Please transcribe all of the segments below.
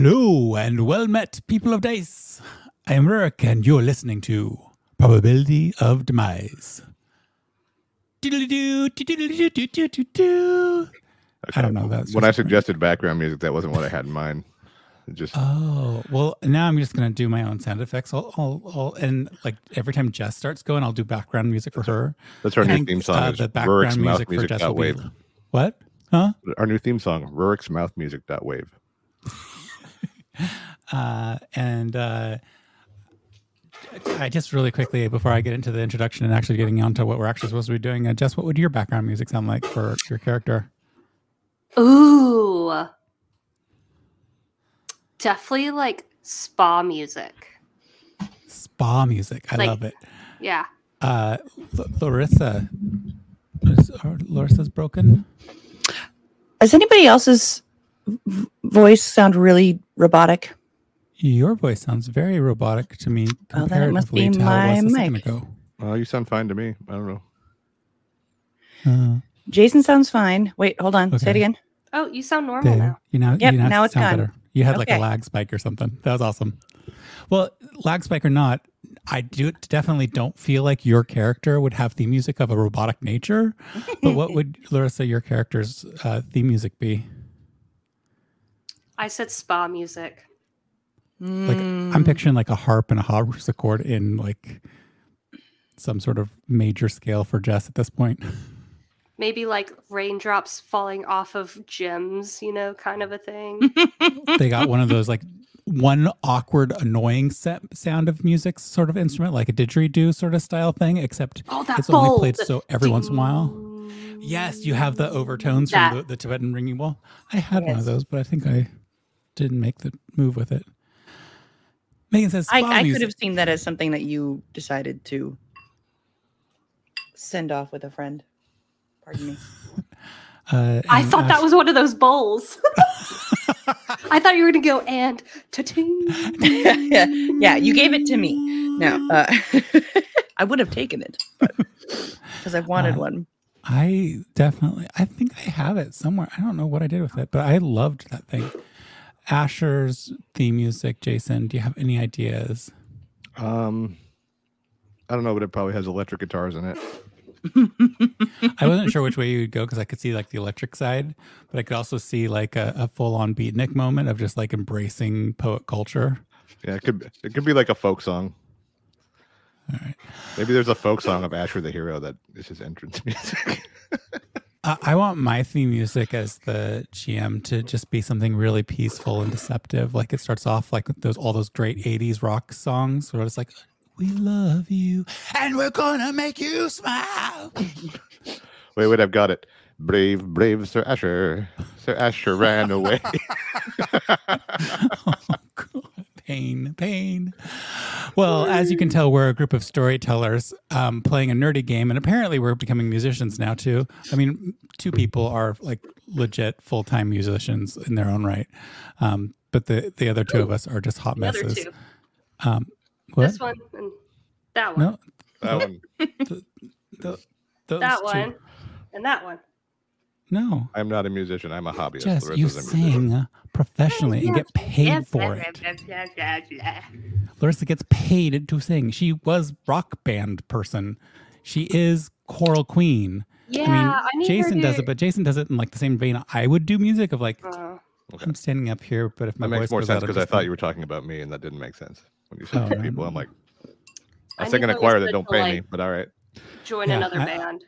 Hello and well met, people of dice. I am Rurik, and you're listening to Probability of Demise. Diddly-doo. I don't know. That's when I suggested background music, that wasn't what I had in mind. It just Oh well, now I'm just gonna do my own sound effects. I'll, I'll, I'll and like every time Jess starts going, I'll do background music for her. that's our I new theme song. uh, the background music mouth for music Jess will be wave. what? Huh? Our new theme song, Rurik's mouth music wave. uh, and uh, I just really quickly before I get into the introduction and actually getting onto what we're actually supposed to be doing, uh, Jess, what would your background music sound like for your character? Ooh. Definitely like spa music. Spa music. I Like- love it. Yeah. Uh, L- Larissa, is, are, Larissa's broken. Is anybody else's v- voice sound really robotic? Your voice sounds very robotic to me Oh, then it must be to how it was a my mic. ago. Oh, you sound fine to me. I don't know. Uh, Jason sounds fine. Wait, hold on. Say it again. Oh, you sound normal there. now. You know, Yep, you now, now it's sound gone. better. You had like a lag spike or something. That was awesome. Well, lag spike or not, I do definitely don't feel like your character would have theme music of a robotic nature. but what would Larissa, your character's uh, theme music be? I said spa music. Like. I'm picturing like a harp and a harpsichord in like some sort of major scale for Jess at this point. Maybe like raindrops falling off of gems, you know, kind of a thing. they got one of those like one awkward, annoying set, sound of music sort of instrument, like a didgeridoo sort of style thing, except Oh, it's only played so every once in a while. Yes, you have the overtones That. from the, the Tibetan ringing bowl. I had one of those, but I think I didn't make the move with it. Megan says, I, I could have seen that as something that you decided to send off with a friend. Pardon me. Uh, I and thought that was one of those bowls. I thought you were going to go and ta-ting. yeah, you gave it to me. No, uh, I would have taken it, but because I wanted Uh, one. I definitely, I think I have it somewhere. I don't know what I did with it, but I loved that thing. Asher's theme music, Jason, do you have any ideas? Um, I don't know, but it probably has electric guitars in it. I wasn't sure which way you would go because I could see like the electric side, but I could also see like a, a full on beatnik moment of just like embracing poet culture. Yeah, it could it could be like a folk song. All right. Maybe there's a folk song of Asher the Hero that is his entrance music. I I want my theme music as the GM to just be something really peaceful and deceptive. Like it starts off like those all those great '80s rock songs where it's like, "We love you and we're gonna make you smile." wait, wait, I've got it. Brave, brave Sir Asher. Sir Asher ran away. oh, God. Pain, pain. Well, as you can tell, we're a group of storytellers um, playing a nerdy game, and apparently we're becoming musicians now too. I mean, two people are like legit full time musicians in their own right, um, but the the other two of us are just hot The other messes. two. Um, what? This one and that one. No, that one. the, those that two. one and that one. No, I'm not a musician. I'm a hobbyist. Jess, Larissa's you a musician. sing professionally and get paid for it. Larissa gets paid to sing. She was rock band person. She is choral queen. Yeah, I mean, I need her Jason does it, but Jason does it in like the same vein I would do music of like Uh, Okay. I'm standing up here, but if my That makes voice more goes sense out, I'm because I thought you were talking about me, and that didn't make sense when you said Oh, two no, people. I'm like, I I need sing in a choir that don't pay me, but all right. Join Yeah, another I- band.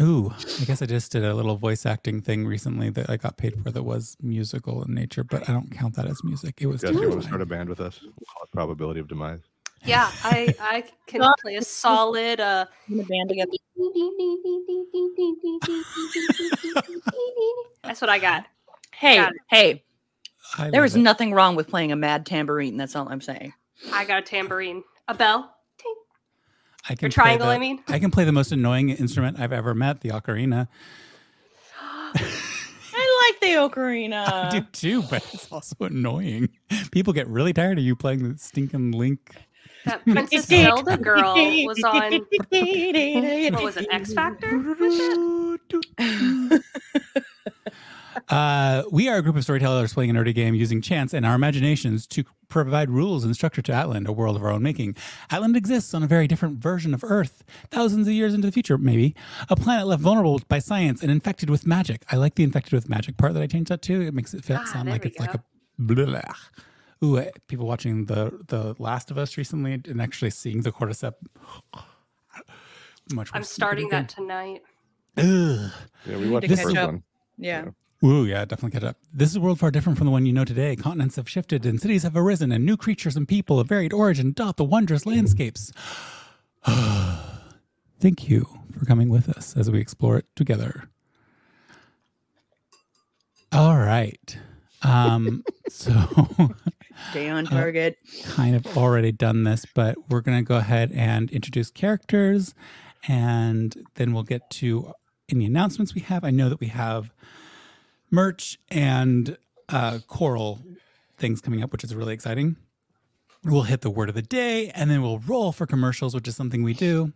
Ooh, I guess I just did a little voice acting thing recently that I got paid for that was musical in nature, but I don't count that as music. It was Jess, you want to start a band with us? We'll Probability of Demise. Yeah, I I can play a solid uh In a band together. That's what I got. Hey, Got hey, I there it. nothing wrong with playing a mad tambourine. That's all I'm saying. I got a tambourine. A bell. I can Your triangle, the- I mean. I can play the most annoying instrument I've ever met, the ocarina. I like the ocarina. I do too, but it's also annoying. People get really tired of you playing the stinking Link. That Princess Zelda girl was on what was it, X Factor? Was it? Uh, we are a group of storytellers playing a nerdy game using chance and our imaginations to provide rules and structure to Atland, a world of our own making. Atland exists on a very different version of Earth, thousands of years into the future, maybe. A planet left vulnerable by science and infected with magic. I like the infected with magic part that I changed that to. It makes it feel, Ah, sound like we it's like a blah. Ooh, uh, people watching the the Last of Us recently and actually seeing the cordyceps. Much I'm starting that tonight. Ugh. Yeah, we watched the first up. one. Yeah. Ooh, yeah, definitely catch up. This is a world far different from the one you know today. Continents have shifted and cities have arisen, and new creatures and people of varied origin dot the wondrous landscapes. Thank you for coming with us as we explore it together. All right. Um, so Stay on target. kind of already done this, but we're going to go ahead and introduce characters and then we'll get to any announcements we have. I know that we have merch and uh, choral things coming up, which is really exciting. We'll hit the word of the day and then we'll roll for commercials, which is something we do.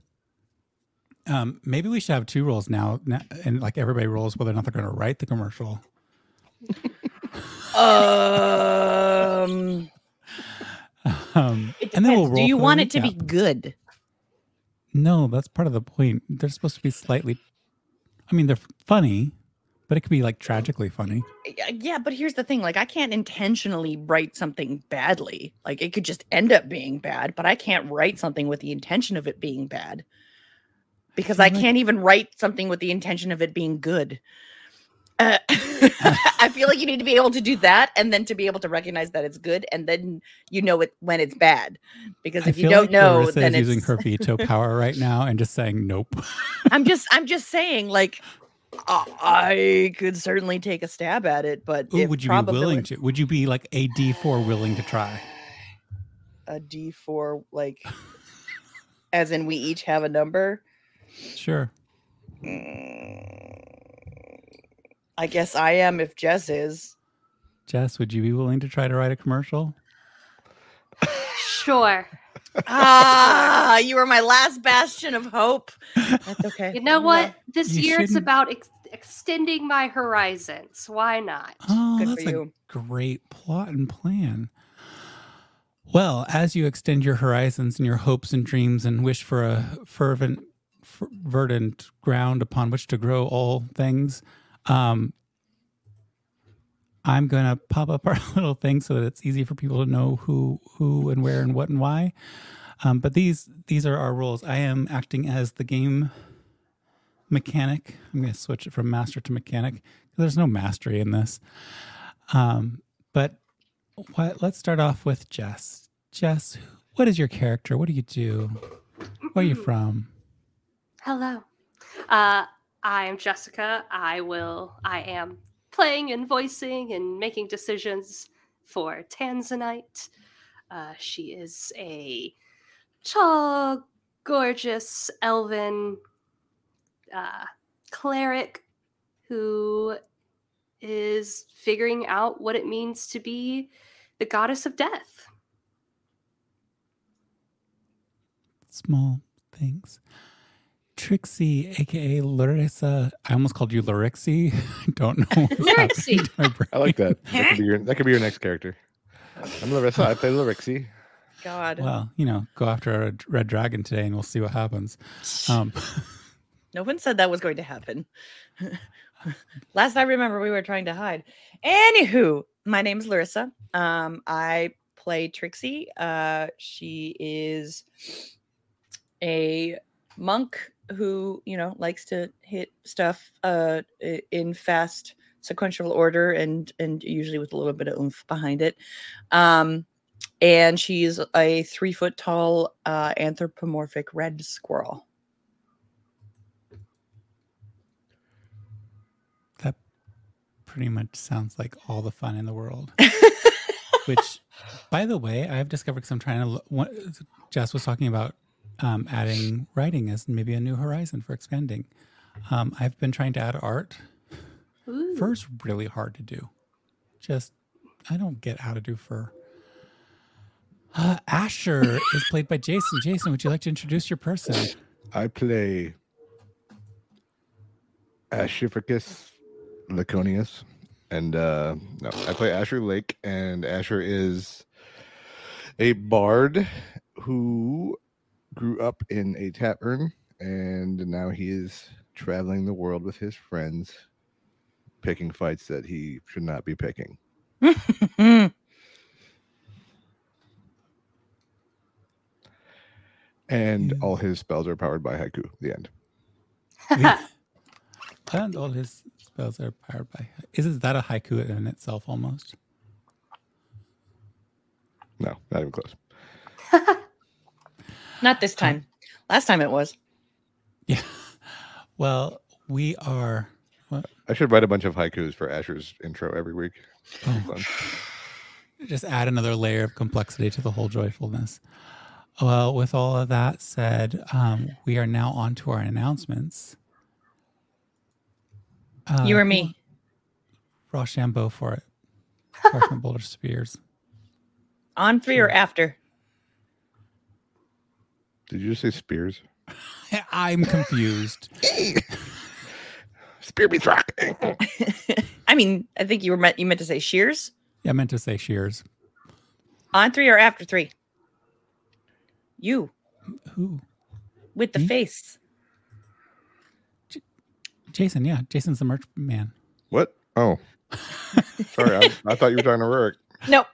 Um, maybe we should have two rolls now, na- and like everybody rolls whether or not they're going to write the commercial. Um, Um, it and then we'll roll Do you want it to be good? No, that's part of the point. They're supposed to be slightly. I mean, they're funny, but it could be like tragically funny. Yeah, Yeah, but here's the thing: like, I can't intentionally write something badly. Like, it could just end up being bad, but I can't write something with the intention of it being bad because I can't even write something with the intention of it being good. Uh, I feel like you need to be able to do that, and then to be able to recognize that it's good, and then you know it when it's bad. Because if you don't like know, Larissa then is it's. using her veto power right now and just saying nope. I'm just, I'm just saying, like, I I could certainly take a stab at it, but Ooh, would you be willing to? Would you be like a D four willing to try? a d4 like as in we each have a number Sure. Mm, i guess i am if jess is Jess, would you be willing to try to write a commercial? Sure. Ah you were my last bastion of hope that's okay You know what? This You year it's shouldn't- about ex- extending my horizons. Why not? Oh, Good that's for a you. great plot and plan. Well, as you extend your horizons and your hopes and dreams and wish for a fervent, fer- verdant ground upon which to grow all things, um, I'm going to pop up our little thing so that it's easy for people to know who, who, and where, and what, and why. Um, but these these are our roles. I am acting as the game mechanic. I'm going to switch it from master to mechanic. There's no mastery in this. Um, but what, let's start off with Jess. Jess, what is your character? What do you do? Where are you from? Hello. Uh, I am Jessica. I will. I am playing and voicing and making decisions for Tanzanite. Uh, she is a tall, gorgeous elven uh, cleric who is figuring out what it means to be the goddess of death. Small things. Trixie, aka Larissa. I almost called you Larixie. I don't know. what's Larixie. to my brain. I like that. That could be your, that could be your next character. I'm Larissa. I play Larixie. god Well, you know, go after a red dragon today and we'll see what happens. Um, no one said that was going to happen last i remember we were trying to hide anywho my name is larissa um i play trixie uh she is a monk who you know likes to hit stuff uh in fast sequential order and and usually with a little bit of oomph behind it um and she's a three foot tall uh anthropomorphic red squirrel that pretty much sounds like all the fun in the world. Which, by the way, I've discovered because I'm trying to. What, Jess was talking about um, adding writing as maybe a new horizon for expanding. Um, I've been trying to add art. Ooh. Fur's really hard to do. Just, I don't get how to do fur. Uh, Asher is played by Jason. Jason, would you like to introduce your person? I play Ashificus Laconius. and uh, no, I play Asher Lake, and Asher is a bard who grew up in a tavern, and now he is traveling the world with his friends, picking fights that he should not be picking. And all his spells are powered by haiku. The end. and all his spells are powered by. Isn't that a haiku in itself almost? No, not even close. Not this time. Last time it was. Yeah. Well, we are. What? I should write a bunch of haikus for Asher's intro every week. Oh, just add another layer of complexity to the whole joyfulness. Well, with all of that said, um, we are now on to our announcements. Uh, you or me? Rochambeau for it. Parchment Boulder Spears. On three or after? Did you say spears? I'm confused. Spear beats rock. I mean, I think you were meant you meant to say shears. Yeah, I meant to say shears. On three or after three? You Who? with the Me? face. Jason, yeah. Jason's the merch man. what? Oh, sorry. I, I thought you were talking to Rurik. No.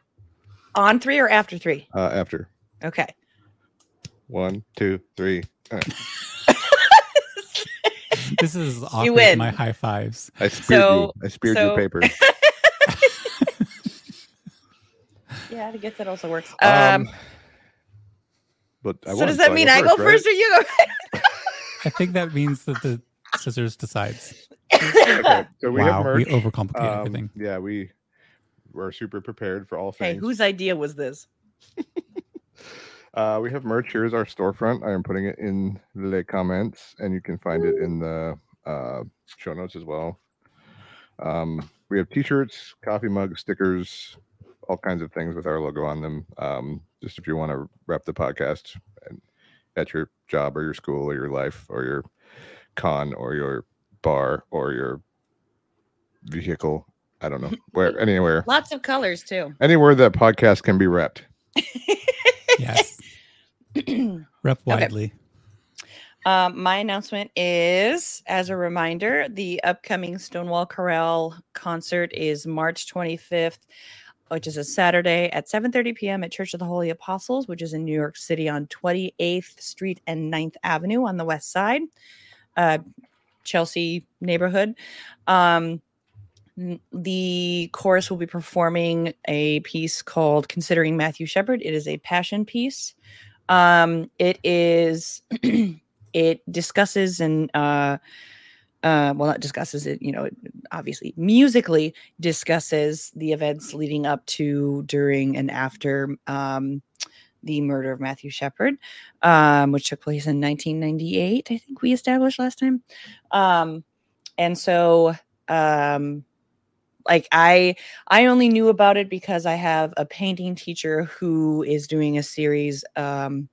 On three or after three? Uh, after Okay. One, two, three. Uh, This is awkward. with win. My high fives. I speared So- you. I speared so- your paper. Yeah, I guess that also works. Um, Um, but I so does that mean I go first or you go? I think that means that the scissors decides. Okay, so we wow, have we overcomplicate Um, everything. yeah, we were super prepared for all hey, things. whose idea was this? Uh, we have merch. Here's our storefront. I am putting it in the comments, and you can find it in the uh, show notes as well. Um, we have T-shirts, coffee mugs, stickers, all kinds of things with our logo on them. Um, just if you want to wrap the podcast and at your job or your school or your life or your con or your bar or your vehicle. I don't know where anywhere Lots of colors too. anywhere that podcast can be wrapped. Yes. Rep Okay. widely. Um, my announcement is, as a reminder, the upcoming Stonewall Chorale concert is March 25th, which is a Saturday at 7:30 p.m. at Church of the Holy Apostles, which is in New York City on 28th Street and 9th Avenue on the west side, uh, Chelsea neighborhood. Um, the chorus will be performing a piece called "Considering Matthew Shepard." It is a passion piece. Um, it is. it discusses and uh uh well not discusses it you know obviously musically discusses the events leading up to during and after um the murder of Matthew Shepard um which took place in 1998 I think we established last time um and so um like i i only knew about it because i have a painting teacher who is doing a series um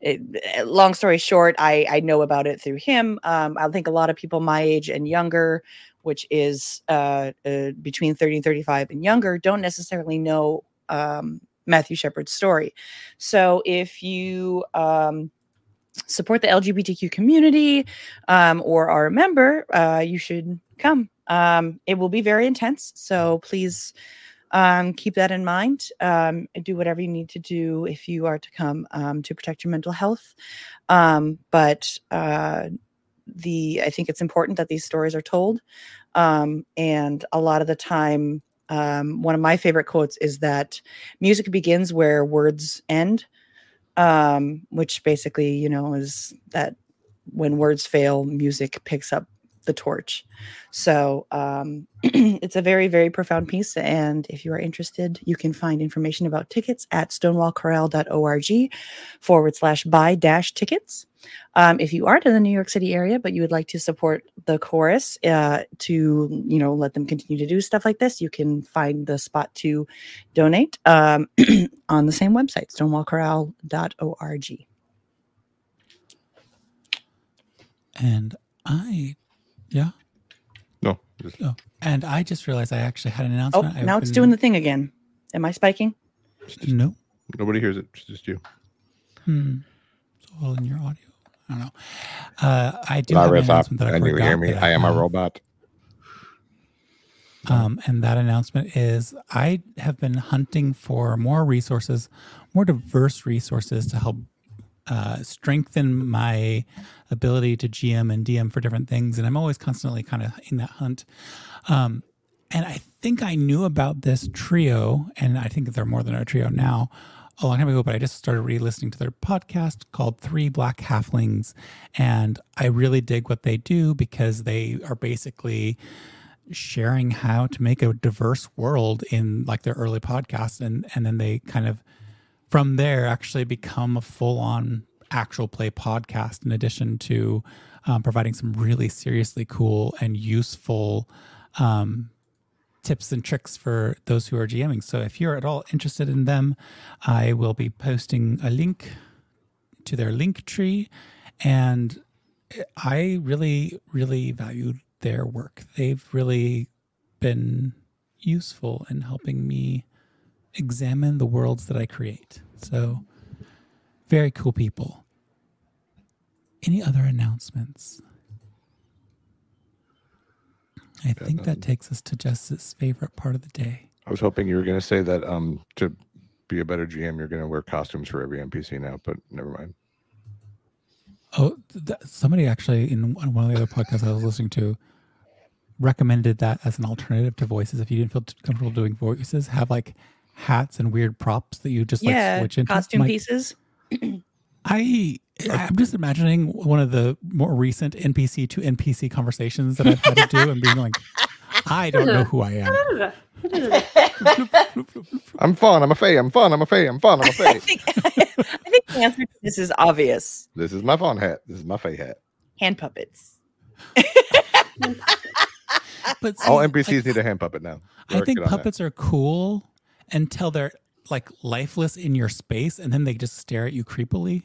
it, eh, long story short, I, I know about it through him. Um, I think a lot of people my age and younger, which is uh, uh, between 30 and 35 and younger, don't necessarily know um, Matthew Shepard's story. So if you um, support the LGBTQ community um, or are a member, uh, you should come. Um, it will be very intense. So please um, keep that in mind. Um, do whatever you need to do if you are to come um, to protect your mental health. Um, but uh, the I think it's important that these stories are told. Um, and a lot of the time, one of my favorite quotes is that music begins where words end, which basically, you know, is that when words fail, music picks up the torch. So um, it's a very, very profound piece. And if you are interested, you can find information about tickets at stonewallchorale.org forward slash buy dash tickets. Um, if you aren't in the New York City area, but you would like to support the chorus uh, to, you know, let them continue to do stuff like this, you can find the spot to donate um, on the same website, stonewallchorale.org. And I, yeah. No, Just, Oh, and I just realized I actually had an Oh, announcement. I've now it's been- doing the thing again. Am I spiking? no. nobody hears it. It's just you. Hmm. It's all in your audio. I don't know. Uh, I do have an announcement that I Can you hear me? that I am a robot. Um, and that announcement is I have been hunting for more resources, more diverse resources to help uh, strengthen my ability to GM and DM for different things. And I'm always constantly kind of in that hunt. Um, and I think I knew about this trio, and I think they're more than a trio now, a long time ago, but I just started re listening to their podcast called Three Black Halflings. And I really dig what they do because they are basically sharing how to make a diverse world in like their early podcasts and and then they kind of from there actually become a full-on actual play podcast in addition to um, providing some really seriously cool and useful um, tips and tricks for those who are GMing. So if you're at all interested in them, I will be posting a link to their link tree and I really, really valued their work. They've really been useful in helping me examine the worlds that I create. So, very cool people. Any other announcements? I think that takes us to Justice's favorite part of the day. I was hoping you were going to say that um to be a better GM, you're going to wear costumes for every NPC now, but never mind. Oh, th- somebody actually in one one of the other podcasts I was listening to recommended that as an alternative to voices. If you didn't feel comfortable doing voices, have like hats and weird props that you just like yeah, switch into. costume Like, pieces. I I'm just imagining one of the more recent NPC to NPC conversations that I've had to do and being like, I don't know who I am. I'm fun. I'm a fae. I'm fun. I'm a fae. I'm fun. I'm a I fae. think I think the answer to this is obvious. this is my fun hat. This is my fae hat. Hand puppets. But All see, NPCs like, need a hand puppet now. I think it on that. puppets are cool until they're like lifeless in your space and then they just stare at you creepily.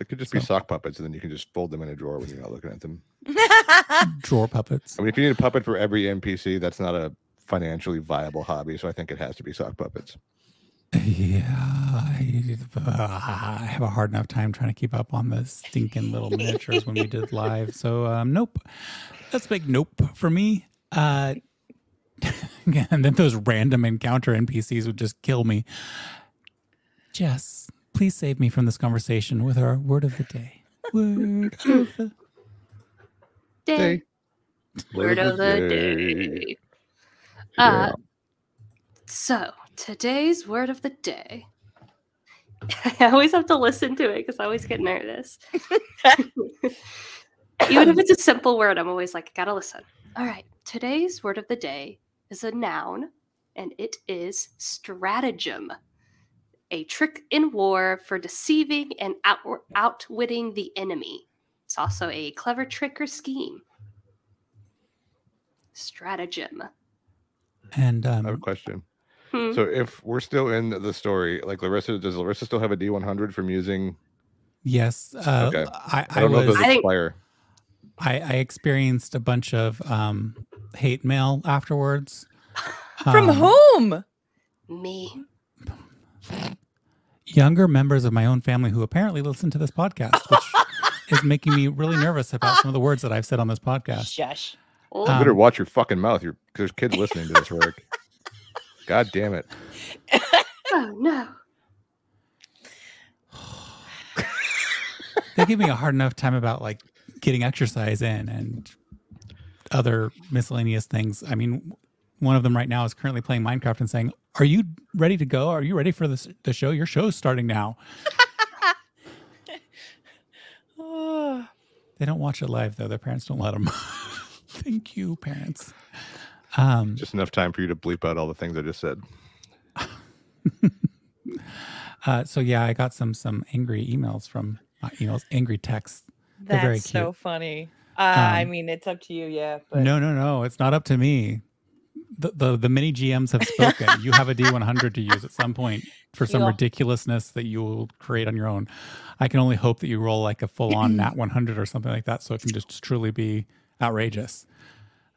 They could just be sock puppets, and then you can just fold them in a drawer when you're not looking at them. Drawer puppets. I mean, if you need a puppet for every NPC, that's not a financially viable hobby. So I think it has to be sock puppets. Yeah, I, uh, I have a hard enough time trying to keep up on the stinking little miniatures when we did live. So, um, nope. That's a big nope for me. Uh, and then those random encounter NPCs would just kill me. Jess, please save me from this conversation with our word of the day. Word of the Day. Word of the day. Uh, so today's word of the day. I always have to listen to it because I always get nervous. Even if it's a simple word, I'm always like, gotta listen. All right, today's word of the day is a noun, and it is stratagem. A trick in war for deceiving and out- outwitting the enemy. It's also a clever trick or scheme. Stratagem. And I have a um, question. Hmm. So if we're still in the story, like Larissa, does Larissa still have a D100 from using? yes, uh, Okay. I, I I don't know if was. those I think- expire. I, I experienced a bunch of um, hate mail afterwards. From Um, whom? Me. Younger members of my own family who apparently listen to this podcast, which is making me really nervous about some of the words that I've said on this podcast. Shush. Oh, You Um, better watch your fucking mouth. You're, there's kids listening to this work. God damn it. oh no. They give me a hard enough time about like getting exercise in and other miscellaneous things. I mean, one of them right now is currently playing Minecraft and saying, "Are you ready to go? Are you ready for this the show? Your show's starting now." Oh, They don't watch it live though. Their parents don't let them. Thank you, parents. Um, Just enough time for you to bleep out all the things I just said. uh, so yeah, I got some some angry emails from not emails, angry texts. That's so funny. Uh, I Um, mean, it's up to you, yeah. But No, no, no. It's not up to me. The the, the mini GMs have spoken. you have a D100 to use at some point for some Yeah. ridiculousness that you will create on your own. I can only hope that you roll like a full on Nat 100 or something like that, so it can just truly be outrageous.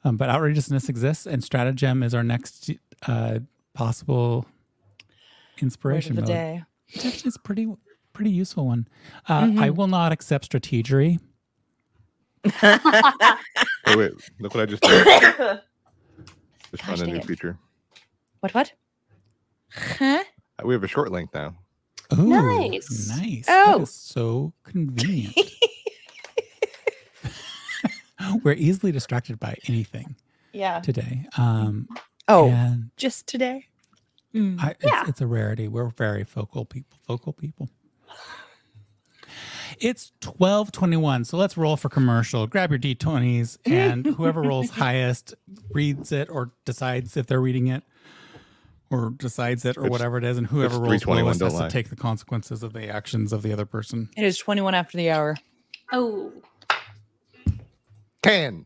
Um, but outrageousness exists, and stratagem is our next uh, possible Word inspiration of the mode. day. It's actually it's a pretty pretty useful one. Uh, I Mhm. will not accept strategery. Oh wait, look what I just did. Just Gosh found a new it. feature. what? What? Huh? Uh, We have a short link now. Ooh, Nice. nice. Oh. that is so convenient. We're easily distracted by anything Yeah. today. Um, Oh, and just today. Mm. I, it's, Yeah. it's a rarity. We're very focal people. Focal people. It's twelve twenty one. So let's roll for commercial. Grab your d twenties, and whoever rolls highest reads it or decides if they're reading it, or decides it or It's- whatever it is, and whoever rolls 321, lowest don't has to take the consequences of the actions of the other person. It is 21 after the hour. Oh, Can.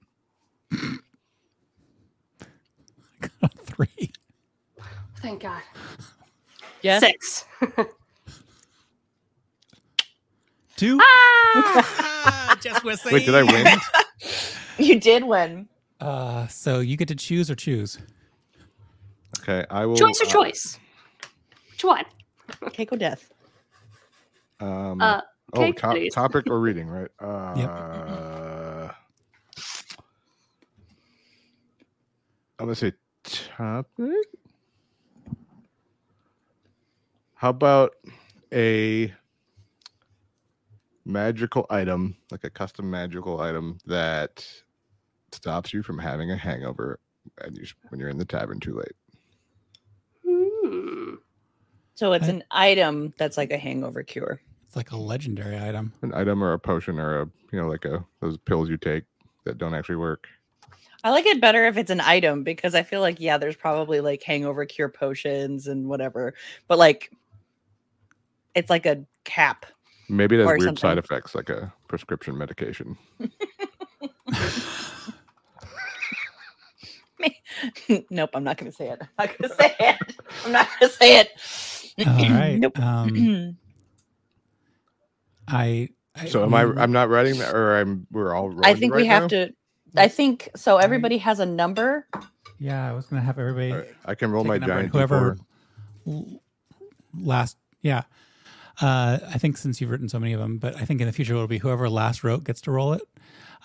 Three. thank God. Yes. Six. Two. ah! Just whistling. Wait, did I win? You did win. Uh, so you get to choose or choose. Okay, I will. choice or uh, choice? Which one? Cake or death. Um, Uh, oh, cake, top, please. topic or reading, right? Uh, I'm gonna say topic. How about a magical item, like a custom magical item that stops you from having a hangover and you, when you're in the tavern too late? Hmm. So it's I- an item that's like a hangover cure. It's like a legendary item. An item or a potion or a you know like a those pills you take that don't actually work. I like it better if it's an item because I feel like yeah, there's probably like hangover cure potions and whatever, but like it's like a cap. Maybe it has Or weird side effects like a prescription medication. nope, I'm not going to say it. I'm not going to say it. I'm not going to say it. All right. Nope. Um, I, I. So am I? I'm not writing that, or I'm. We're all. I think right we have now? to. I think so. Everybody has a number. Yeah, I was gonna have everybody. All right, I can roll my a giant. whoever D4. last. Yeah. Uh, I think since you've written so many of them, but I think in the future it'll be whoever last wrote gets to roll it,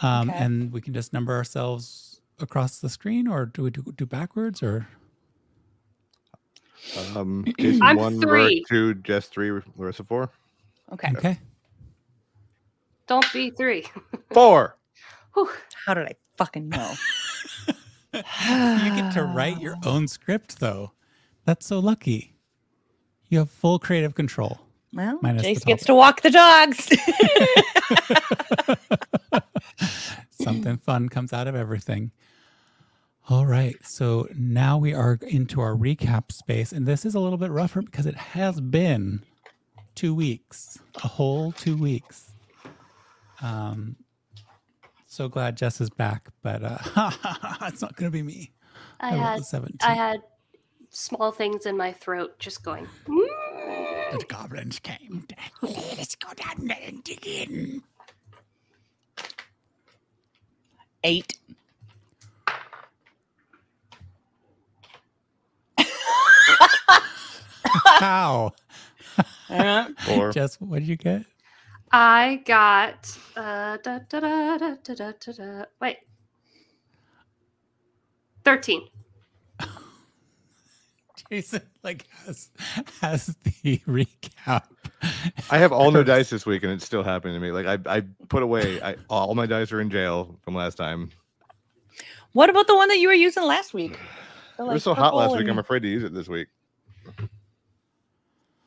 um, Okay. and we can just number ourselves across the screen, or do we do, do backwards, or Um, Jason I'm one, three. Two, Jess three, Larissa four. Okay. okay? Don't be three. Four. Whew. How did I fucking know? you get to write your own script, though. That's so lucky. You have full creative control. Well, Minus Jace gets to walk the dogs. Something fun comes out of everything. All right. So now we are into our recap space. And this is a little bit rougher because it has been two weeks, a whole two weeks. Um, so glad Jess is back, but uh, it's not going to be me. I rolled had I had small things in my throat just going. The goblins came. Let's go down there and dig in. Eight. How? Uh, Four. Jess, what did you get? I got uh, da, da, da, da, da, da, da, da. wait, thirteen. Jason like has has the recap. I have all new dice this week, and it's still happening to me. Like I, I put away. I all my dice are in jail from last time. what about the one that you were using last week? The, it like, was so hot last purple week. I'm afraid to use it this week.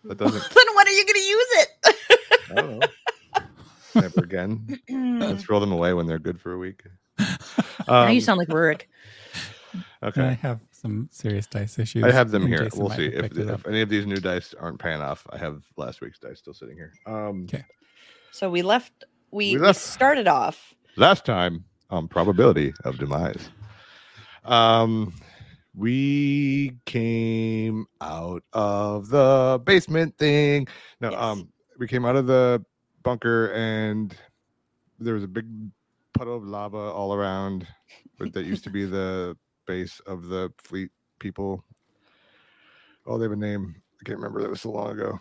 That doesn't. then when are you going to use it? I don't know. Never again. I throw them away when they're good for a week. now Um, you sound like Rurik. And I okay. have some serious dice issues. I have them here. Jason we'll see if, if any of these new dice aren't paying off. I have last week's dice still sitting here. Um, Okay. So we left. We, We we left- started off. last time on probability of demise. Um, we came out of the basement thing. No, Yes. um, we came out of the bunker and there was a big puddle of lava all around. but that used to be the base of the fleet people. Oh, they have a name. I can't remember. That was so long ago.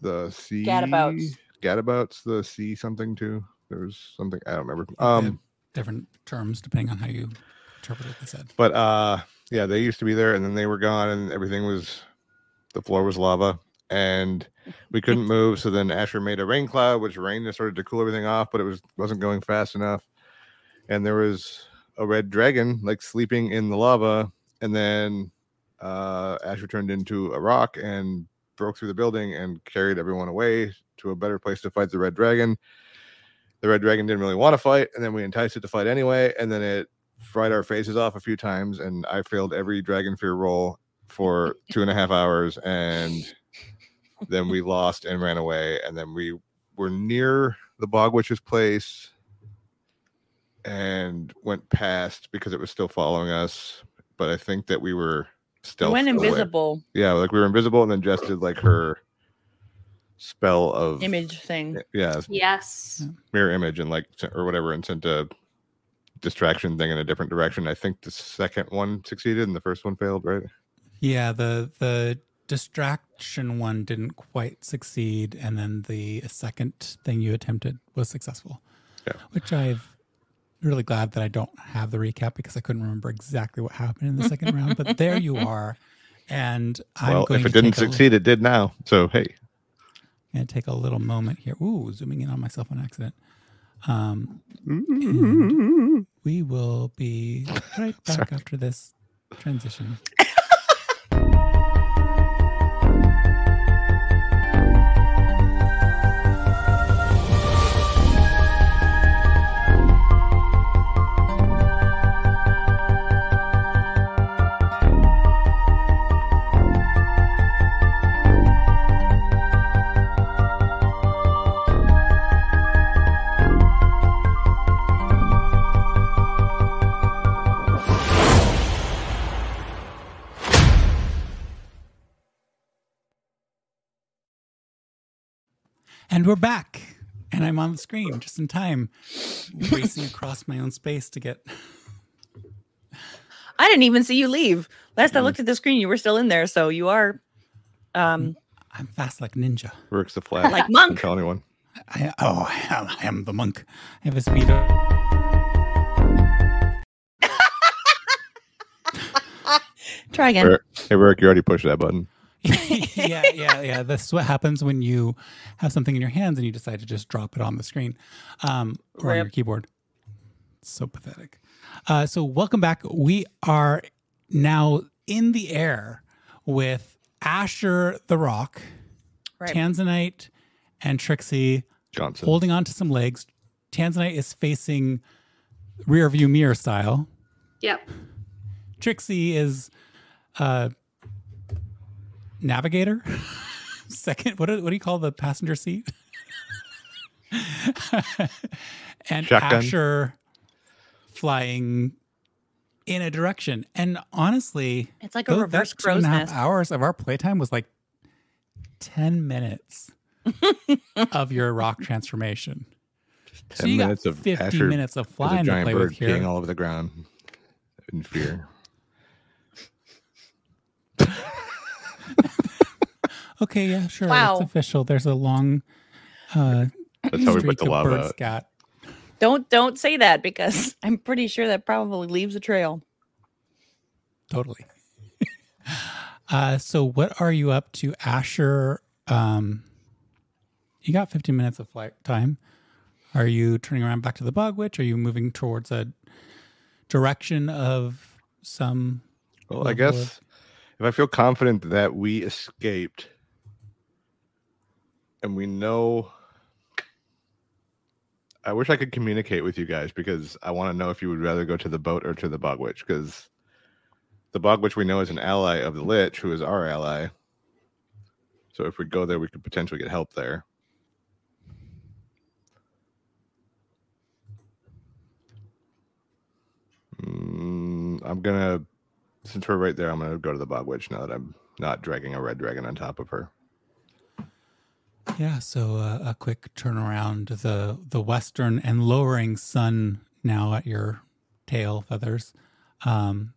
The sea Gadabouts. Gadabouts. The sea something too. There was something I don't remember. Um, different terms depending on how you interpret what they said. but uh, yeah, they used to be there, and then they were gone, and everything was the floor was lava, and we couldn't move. So then Asher made a rain cloud, which rained and started to cool everything off, but it was wasn't going fast enough. And there was a red dragon like sleeping in the lava, and then uh, Asher turned into a rock and broke through the building and carried everyone away to a better place to fight the red dragon. The red dragon didn't really want to fight, and then we enticed it to fight anyway, and then it fried our faces off a few times, and I failed every dragon fear roll for two and a half hours, and then we lost and ran away, and then we were near the bog witch's place and went past because it was still following us. But I think that we were You stealth. went away. invisible Yeah, like we were invisible, and then Jess did like her spell of image thing. Yeah, Yes. mirror image and like or whatever, and sent a distraction thing in a different direction. I think the second one succeeded and the first one failed, right? Yeah, the the distraction one didn't quite succeed, and then the second thing you attempted was successful. Yeah. Which I've really glad that I don't have the recap because I couldn't remember exactly what happened in the second round. But there you are, and I'm well, going if it to didn't take a- succeed, it did now. So hey, I'm gonna take a little moment here. Ooh, zooming in on myself on accident. Um, we will be right back after this transition. And we're back. And I'm on the screen just in time, racing across my own space to get. I didn't even see you leave. Last I Mm. looked at the screen, you were still in there. So you are um I'm fast like ninja. works the flash. Like Didn't monk. tell anyone. I, oh, I am, I am the monk. I have a speed of. try again. Eric, hey, Rick, you already pushed that button. yeah, yeah, yeah. That's what happens when you have something in your hands and you decide to just drop it on the screen um, or on your Rip. keyboard. So pathetic. Uh, so, welcome back. We are now in the air with Asher the Rock, Right. Tanzanite, and Trixie Johnson. holding on to some legs. Tanzanite is facing rear view mirror style. Yep. Trixie is uh navigator. Second, what do, what do you call the passenger seat? and Shotgun. Asher flying in a direction. And honestly, It's like a tho- reverse that two and crow's a half nest. hours of our playtime was like 10 minutes of your rock transformation. so Ten you got minutes of 50 Asher minutes of as a flying to giant play with bird peeing here. all over the ground in fear. Okay, yeah, sure. Wow. It's official. There's a long uh That's how we streak put the of lava bird out. scat. Don't don't say that because I'm pretty sure that probably leaves a trail. Totally. uh so what are you up to, Asher? Um you got 15 minutes of flight time. Are you turning around back to the bog witch? Are you moving towards a direction of some Well, I level of- guess if I feel confident that we escaped and we know I wish I could communicate with you guys because I want to know if you would rather go to the boat or to the bog witch because the bog witch we know is an ally of the lich who is our ally. So if we go there we could potentially get help there. Mm, I'm gonna since we're right there, I'm gonna go to the bog witch now that I'm not dragging a red dragon on top of her. Yeah, so uh, a quick turnaround. The the western and lowering sun now at your tail feathers. Um,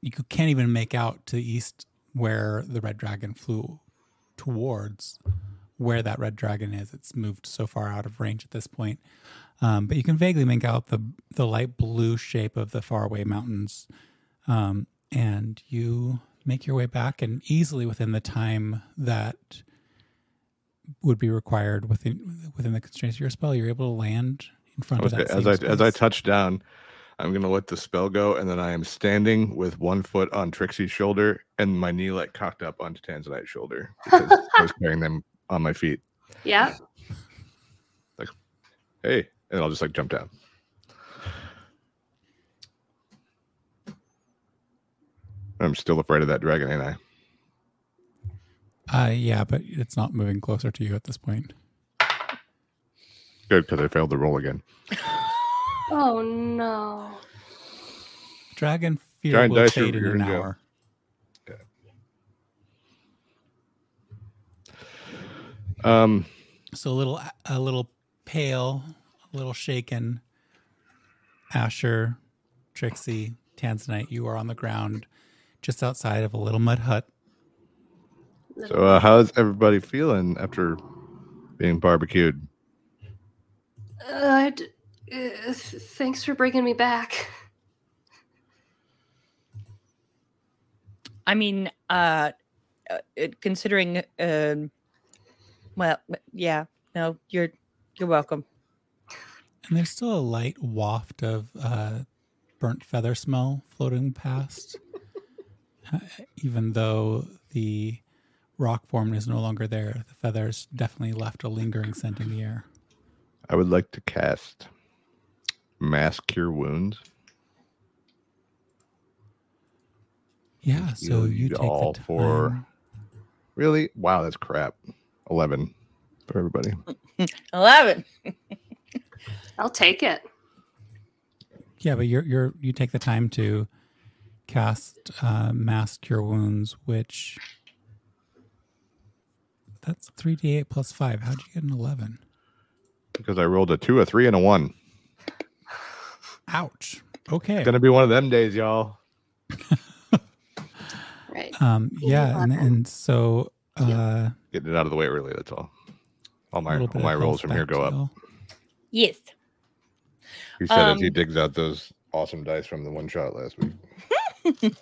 you can't even make out to the east where the red dragon flew towards where that red dragon is. It's moved so far out of range at this point. Um, but you can vaguely make out the the light blue shape of the faraway mountains, um, and you make your way back, and easily within the time that would be required within within the constraints of your spell, you're able to land in front Okay, of that. as same I as I touch down, I'm gonna let the spell go, and then I am standing with one foot on Trixie's shoulder and my knee like cocked up onto Tanzanite's shoulder because I was carrying them on my feet. Yeah. Like, hey, and I'll just like jump down. I'm still afraid of that dragon, ain't I? Uh, yeah, but it's not moving closer to you at this point. Good, because I failed to roll again. Oh no. Dragon fear Giant will fade in an in jail. hour. Um, So a little, a little pale, a little shaken. Asher, Trixie, Tanzanite, you are on the ground, just outside of a little mud hut. So uh, how's everybody feeling after being barbecued? Uh, d- uh, thanks for bringing me back. I mean, uh, uh, it- considering, um, well, yeah, no, you're you're welcome. And there's still a light waft of uh, burnt feather smell floating past, uh, even though the rock form is no longer there. The feathers definitely left a lingering scent in the air. I would like to cast Mass Cure Wounds. Yeah, so Heal you you take all the for- time. Really? Wow, that's crap. 11 for everybody. Eleven. I'll take it. Yeah, but you're you're you take the time to cast uh, mass cure wounds, which that's three d eight plus five. How'd you get an eleven? Because I rolled a two, a three, and a one. Ouch. Okay. Gonna be one of them days, y'all. Right. Um. Yeah, and and so uh, Getting it out of the way early, that's all. All my all my rolls from here go up. y'all. Yes. He said as he Um, digs out those awesome dice from the one shot last week.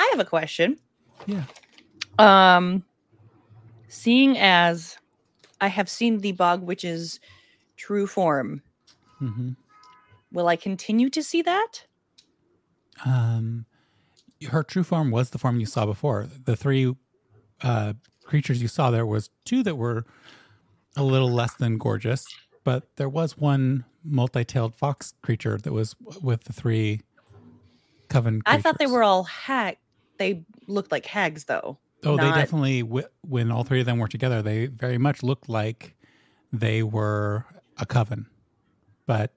I have a question. Yeah. Um, seeing as I have seen the Bog Witch's true form, hmm will I continue to see that? Um, her true form was the form you saw before. The three uh, creatures you saw there was two that were a little less than gorgeous, but there was one multi-tailed fox creature that was with the three coven. I thought they were all hag. They looked like hags, though. Oh, they definitely. When all three of them were together, they very much looked like they were a coven. But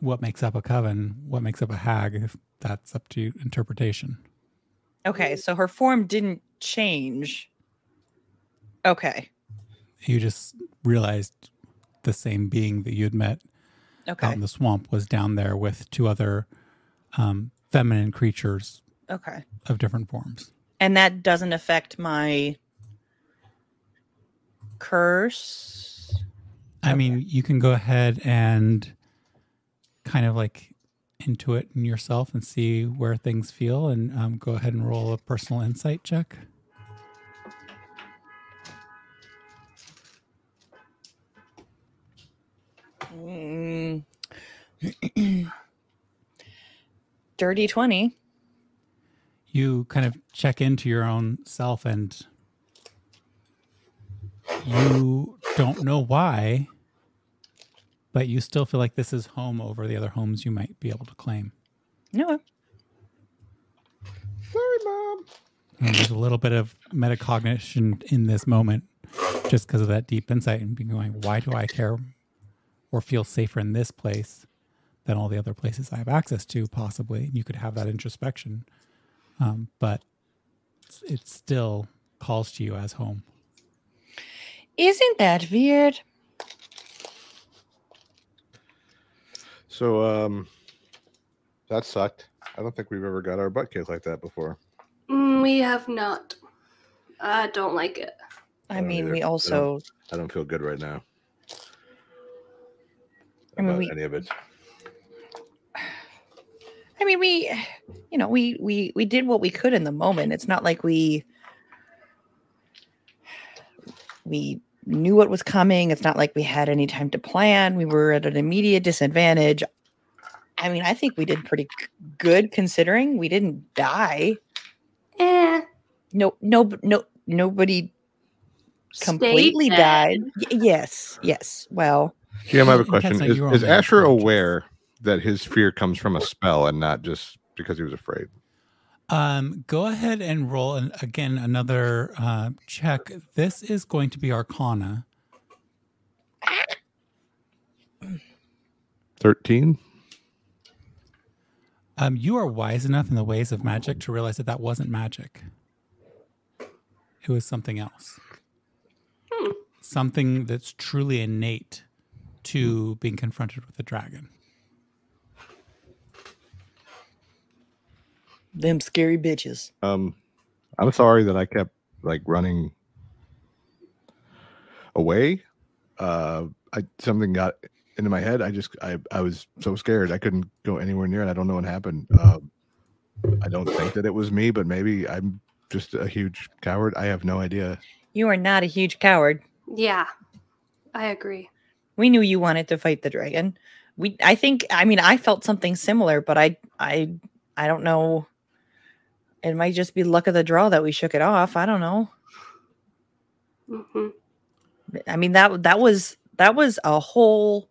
what makes up a coven? What makes up a hag? That's up to interpretation. Okay, so her form didn't change. Okay. You just realized the same being that you'd met okay. out in the swamp was down there with two other um, feminine creatures Okay. of different forms. And that doesn't affect my curse. I mean, you can go ahead and kind of like intuit in yourself and see where things feel, and um, go ahead and roll a personal insight check. Mm. Dirty 20. You kind of check into your own self, and you don't know why, but you still feel like this is home over the other homes you might be able to claim. No. Sorry, mom. And there's a little bit of metacognition in this moment just because of that deep insight and being going, why do I care or feel safer in this place than all the other places I have access to, possibly? You could have that introspection, um, but it still calls to you as home. Isn't that weird? So um, that sucked. I don't think we've ever got our butt kicked like that before. Mm, we have not. I don't like it. I don't mean, either. I we don't- also. I don't feel good right now. I mean, about we- any of it. I mean, we, you know, we we we did what we could in the moment. It's not like we we knew what was coming. It's not like we had any time to plan. We were at an immediate disadvantage. I mean, I think we did pretty good considering we didn't die. Eh. No, no, no, nobody completely died. Y- yes, yes. Well, GM, I have a question. Is, is Asher aware that his fear comes from a spell and not just because he was afraid? Um, go ahead and roll an, again another uh, check. This is going to be Arcana. 13? Um, you are wise enough in the ways of magic to realize that that wasn't magic. It was something else. Hmm. Something that's truly innate to being confronted with a dragon. Them scary bitches. Um, I'm sorry that I kept like running away. Uh, I something got into my head. I just I I was so scared I couldn't go anywhere near it. I don't know what happened. Um, I don't think that it was me, but maybe I'm just a huge coward. I have no idea. You are not a huge coward. Yeah, I agree. We knew you wanted to fight the dragon. We I think I mean I felt something similar, but I I I don't know. It might just be luck of the draw that we shook it off. I don't know. hmm I mean that that was that was a whole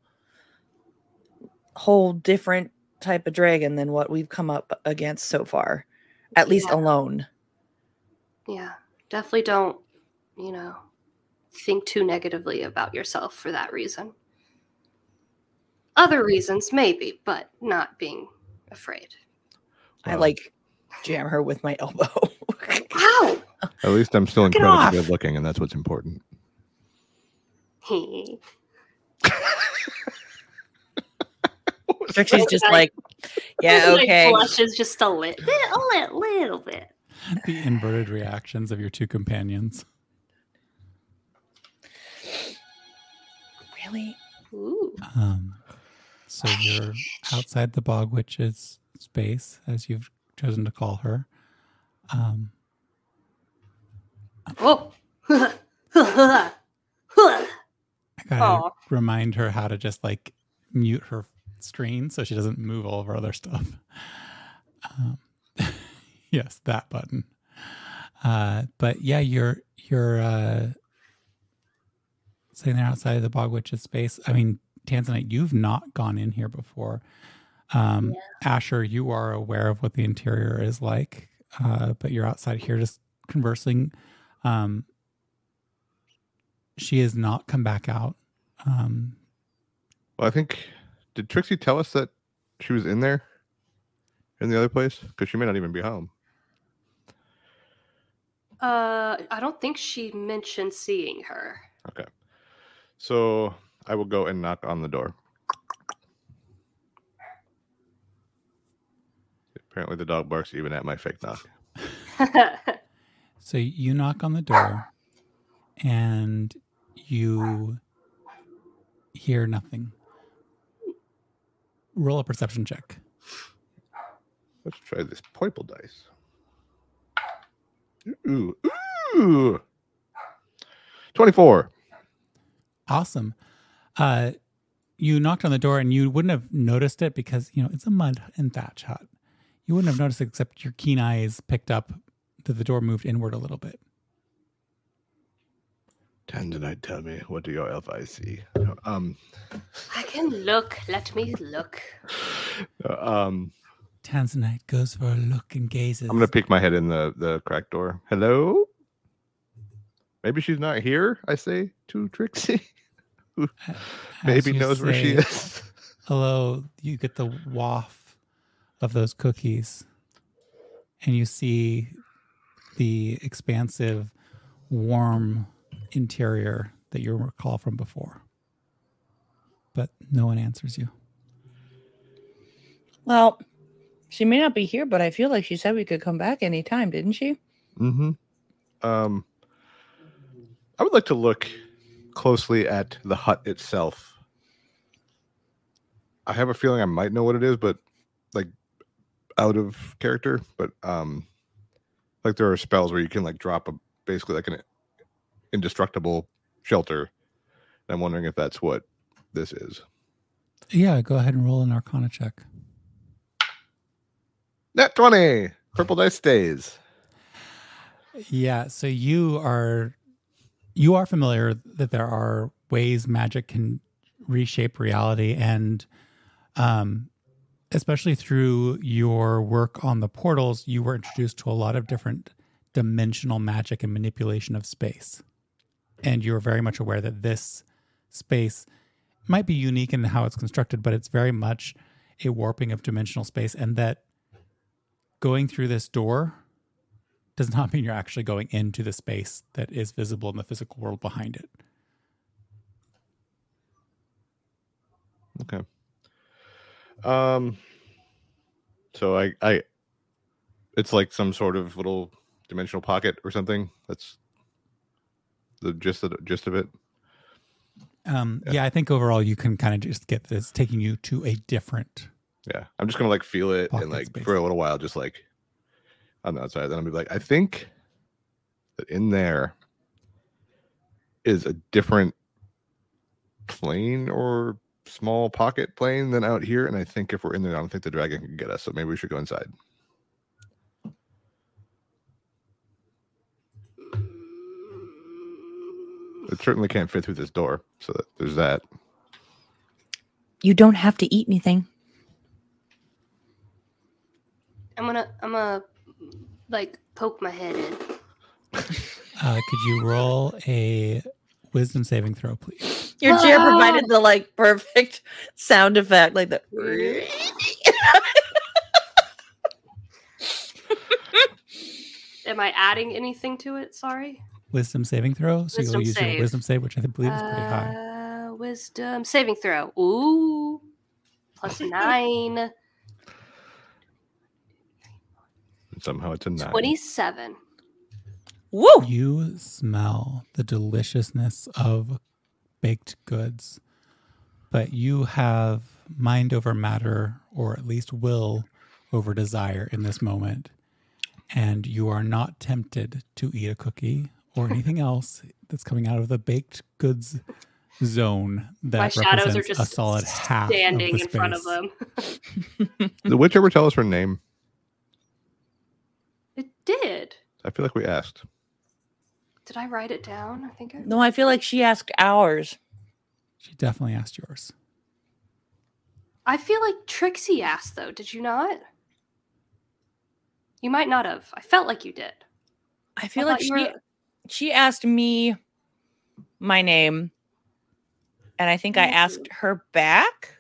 whole different type of dragon than what we've come up against so far. At least Yeah. alone. Yeah, definitely don't, you know, think too negatively about yourself for that reason. Other reasons, maybe, but not being afraid. I like jam her with my elbow. Ow! At least I'm still Knock it incredibly good looking, and that's what's important. He. Trixie's just like, yeah, Like, okay. blushes just a little, a little, little bit. The inverted reactions of your two companions. Really? Ooh. Um, so you're outside the bog witch's space, as you've chosen to call her. Um, Oh. I gotta Aw. remind her how to just like mute her screen so she doesn't move all of her other stuff. Um, yes, that button. Uh, but yeah, you're you're uh, sitting there outside of the bog witch's space. I mean, Tanzanite, you've not gone in here before. Um, Asher, you are aware of what the interior is like, uh, but you're outside here just conversing. Um, she has not come back out. Um, Well, I think did Trixie tell us that she was in there, in the other place? Because she may not even be home. Uh, I don't think she mentioned seeing her. Okay, so I will go and knock on the door. Apparently, the dog barks even at my fake knock. So you knock on the door and you hear nothing. Roll a perception check. Let's try this purple dice. Ooh, ooh, twenty-four. Awesome. Uh, you knocked on the door and you wouldn't have noticed it because, you know, it's a mud and thatch hut. You wouldn't have noticed except your keen eyes picked up that the door moved inward a little bit. Tanzanite, tell me what do your elf eyes see? Um, I can look. Let me look. uh, um, Tanzanite goes for a look and gazes. I'm gonna peek my head in the the cracked door. Hello. Maybe she's not here. I say to Trixie. who Maybe you knows where she is. hello, you get the waft of those cookies, and you see the expansive, warm interior that you recall from before. But no one answers you. Well, she may not be here, but I feel like she said we could come back anytime, didn't she? Mm-hmm. Um, I would like to look closely at the hut itself. I have a feeling I might know what it is, but like out of character. But um, like there are spells where you can like drop a basically like an indestructible shelter. And I'm wondering if that's what this is. Yeah, go ahead and roll an Arcana check. Net twenty. Purple dice stays. Yeah, so you are you are familiar that there are ways magic can reshape reality and um especially through your work on the portals you were introduced to a lot of different dimensional magic and manipulation of space and you're very much aware that this space might be unique in how it's constructed but it's very much a warping of dimensional space and that going through this door does not mean you're actually going into the space that is visible in the physical world behind it. Okay. Um. So I, I, it's like some sort of little dimensional pocket or something. That's the gist of gist of it. Um, Yeah. yeah. I think overall you can kind of just get this taking you to a different. Yeah, I'm just gonna like feel it and like space. for a little while, just like on the outside. Then I'll be like, I think that in there is a different plane or small pocket plane than out here. And I think if we're in there, I don't think the dragon can get us. So maybe we should go inside. It certainly can't fit through this door. So that, there's that. You don't have to eat anything. I'm gonna I'm gonna like poke my head in. Uh, could you roll a wisdom saving throw, please? Your chair Ah! provided the like perfect sound effect, like the. Am I adding anything to it? Sorry. Wisdom saving throw. So Wisdom you'll use your save. wisdom save, which I believe is pretty high. Uh, wisdom saving throw. Ooh, plus nine. Somehow it's a nine. 27. Woo! You smell the deliciousness of baked goods, but you have mind over matter, or at least will over desire in this moment. And you are not tempted to eat a cookie or anything else that's coming out of the baked goods zone that My shadows are just a solid half standing of the in front of them. The witch ever tell us her name? It did. I feel like we asked. Did I write it down? I think I. No, I feel like she asked ours. She definitely asked yours. I feel like Trixie asked though. Did you not? You might not have. I felt like you did. I feel I like she were- she asked me my name, and I think I asked her back,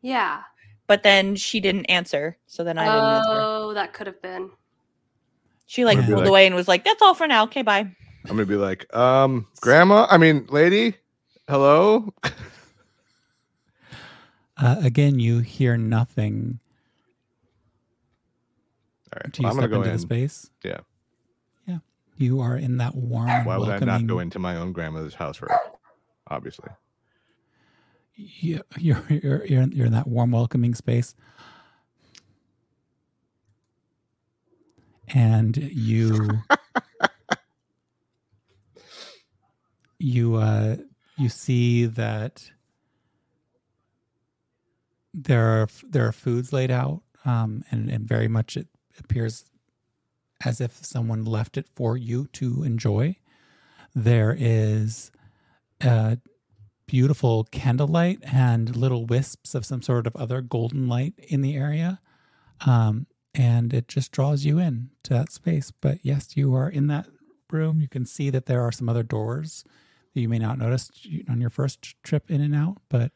Yeah. but then she didn't answer. So then I didn't answer. Oh, that could have been. She like Yeah. pulled Like- away and was like, "That's all for now. Okay, bye." I'm gonna be like, um, grandma. I mean, lady. Hello. Uh, again, you hear nothing. All right. Do you well, I'm step go into in. the space? Yeah. Yeah. You are in that warm, Why would I welcoming. not go into my own grandmother's house for? Obviously. you- you're you're you're in, you're in that warm welcoming space and you you uh you see that there are there are foods laid out um and and very much it appears as if someone left it for you to enjoy there is uh beautiful candlelight and little wisps of some sort of other golden light in the area. Um, and it just draws you in to that space. But yes, you are in that room. You can see that there are some other doors you may not notice on your first trip in and out. But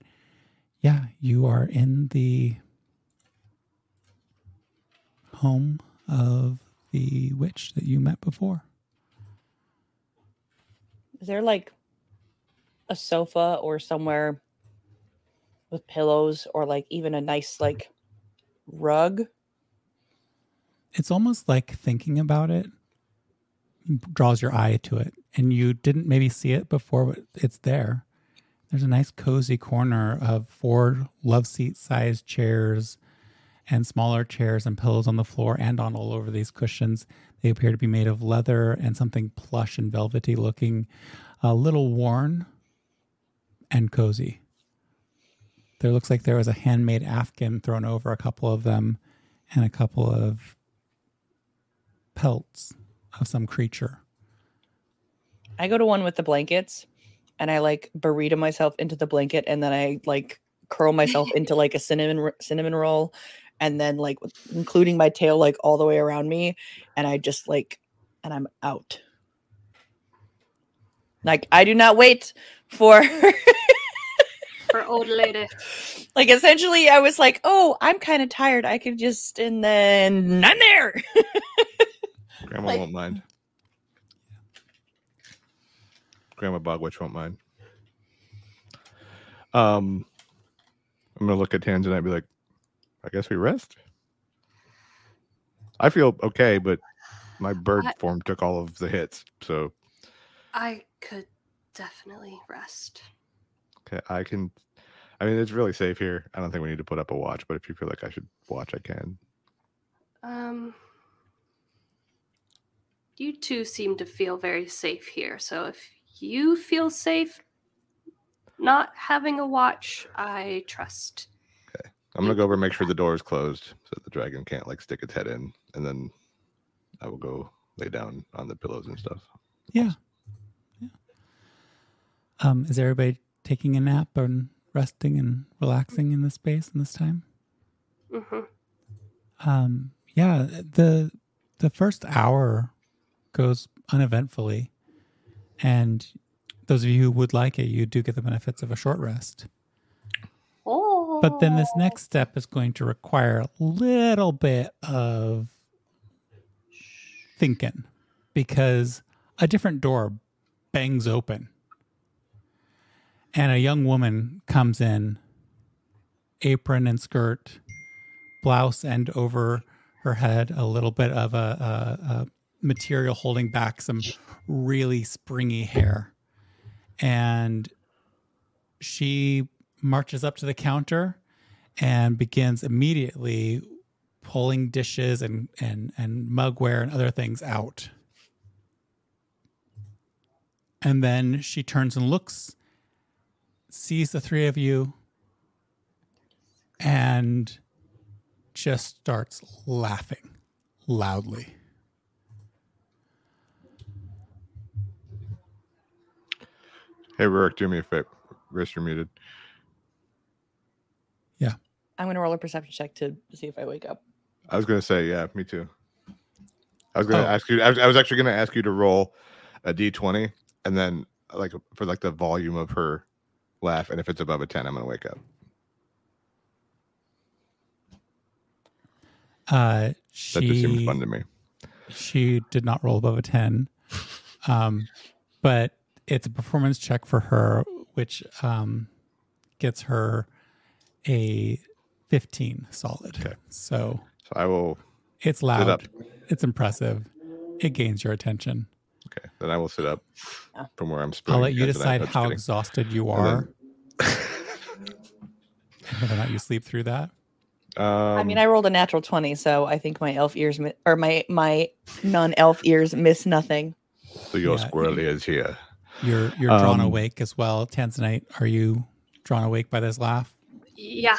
yeah, you are in the home of the witch that you met before. Is there like a sofa or somewhere with pillows or like even a nice like rug. It's almost like thinking about it draws your eye to it, and you didn't maybe see it before, but it's there. There's a nice cozy corner of four love seat sized chairs and smaller chairs and pillows on the floor and on all over these cushions. They appear to be made of leather and something plush and velvety looking, a little worn and cozy. There looks like there was a handmade afghan thrown over a couple of them and a couple of pelts of some creature. I go to one with the blankets and I like burrito myself into the blanket and then I like curl myself into like a cinnamon cinnamon roll and then like including my tail like all the way around me and I just like and I'm out. Like I do not wait for For old lady. like essentially I was like, "Oh, I'm kind of tired. I could just and then I'm there." Grandma Like- won't mind. Grandma Bogwitch won't mind. Um, I'm gonna look at Tanzanite and be like, I guess we rest. I feel okay, but my bird I- form took all of the hits, so I could definitely rest. okay, I can. I mean, it's really safe here. I don't think we need to put up a watch, but if you feel like I should watch, I can. Um, you two seem to feel very safe here. So if you feel safe not having a watch, I trust. Okay. I'm gonna go over and make sure the door is closed so that the dragon can't like stick its head in, and then I will go lay down on the pillows and stuff. Yeah. yeah. Um, is everybody taking a nap and resting and relaxing in this space in this time? hmm Um, yeah, the the first hour goes uneventfully, and those of you who would like it, you do get the benefits of a short rest. Oh, But then this oh. next step is going to require a little bit of thinking because a different door bangs open and a young woman comes in, apron and skirt, blouse and over her head, a little bit of a, a, a material holding back some really springy hair. And she marches up to the counter and begins immediately pulling dishes and and and mugware and other things out. And then she turns and looks, sees the three of you, and just starts laughing loudly. Hey, Rurik, do me a favor. Wrist, you're muted. Yeah. I'm going to roll a perception check to see if I wake up. I was gonna say, yeah, me too. I was gonna Oh. ask you. I was, I was actually gonna ask you to roll a d20, and then like for like the volume of her laugh, and if it's above a ten, I'm gonna wake up. Uh, That just seems fun to me. she did not roll above a 10 um, but it's a performance check for her which um, gets her a 15 solid Okay. so So I will. it's up. loud it's impressive it gains your attention Okay, then I will sit up from where I'm. spooning i'll let you decide how kidding. exhausted you are whether or not you sleep through that Um, I mean, I rolled a natural 20, so I think my elf ears mi- or my my non-elf ears miss nothing. so your yeah, squirrel is here. You're you're drawn Um, awake as well tanzanite are you drawn awake by this laugh yeah.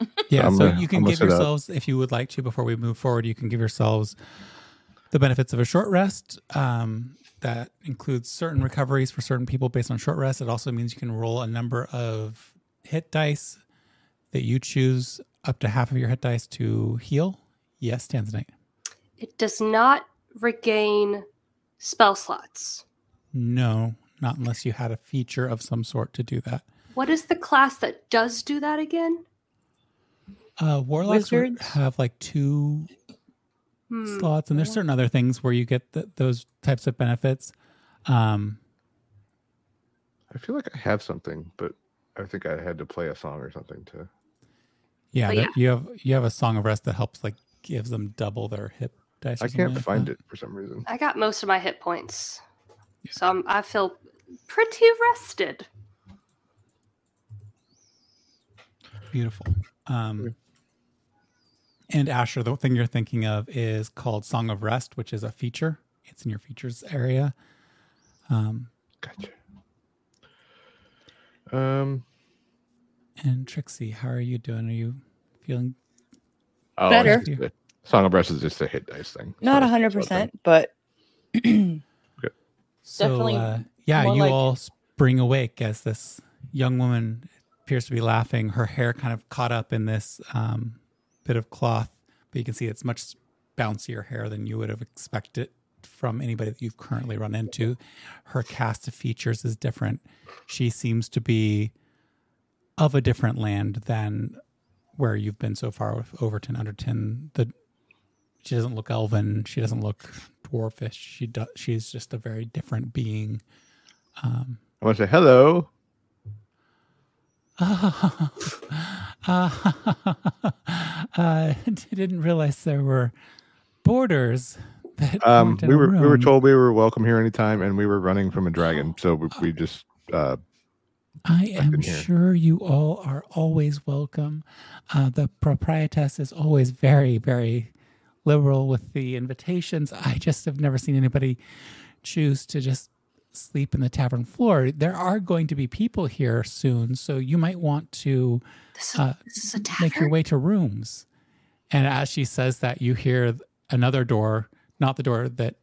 Yeah, I'm so gonna- you I'm can give sit up. yourselves, if you would like to, before we move forward, you can give yourselves the benefits of a short rest. Um, that includes certain recoveries for certain people based on short rest. It also means you can roll a number of hit dice that you choose up to half of your hit dice to heal. Yes, Tanzanite. It does not regain spell slots. No, not unless you had a feature of some sort to do that. What is the class that does do that again? Uh, warlocks Wizards? have like two Hmm. slots, and there's certain other things where you get th those types of benefits. Um, I feel like I have something, but I think I had to play a song or something to. Yeah, But that- you have you have a song of rest that helps like gives them double their hit dice. I can't like find that. it for some reason. I got most of my hit points, so I'm, I feel pretty rested. Beautiful. Um, and Asher, the thing you're thinking of is called Song of Rest, which is a feature. It's in your features area. Um, Gotcha. Um. and Trixie, how are you doing? Are you feeling? Oh, Better. it's just a- Song of Rest is just a hit dice thing. Not so a hundred it's one thing. percent, but So, Definitely uh, yeah, you like- all spring awake as this young woman appears to be laughing. Her hair kind of caught up in this um, bit of cloth, but you can see it's much bouncier hair than you would have expected from anybody that you've currently run into. Her cast of features is different. She seems to be of a different land than where you've been so far with Overton, Underton. The she doesn't look elven. She doesn't look dwarfish. She does. She's just a very different being. Um, I want to say hello. I didn't realize there were borders. That Um, we were we were told we were welcome here anytime, and we were running from a dragon, so we, we just uh, I am sure you all are always welcome. Uh, the proprietress is always very, very liberal with the invitations. I just have never seen anybody choose to just sleep in the tavern floor. There are going to be people here soon, so you might want to is, uh, is make your way to rooms. And as she says that, you hear another door, not the door that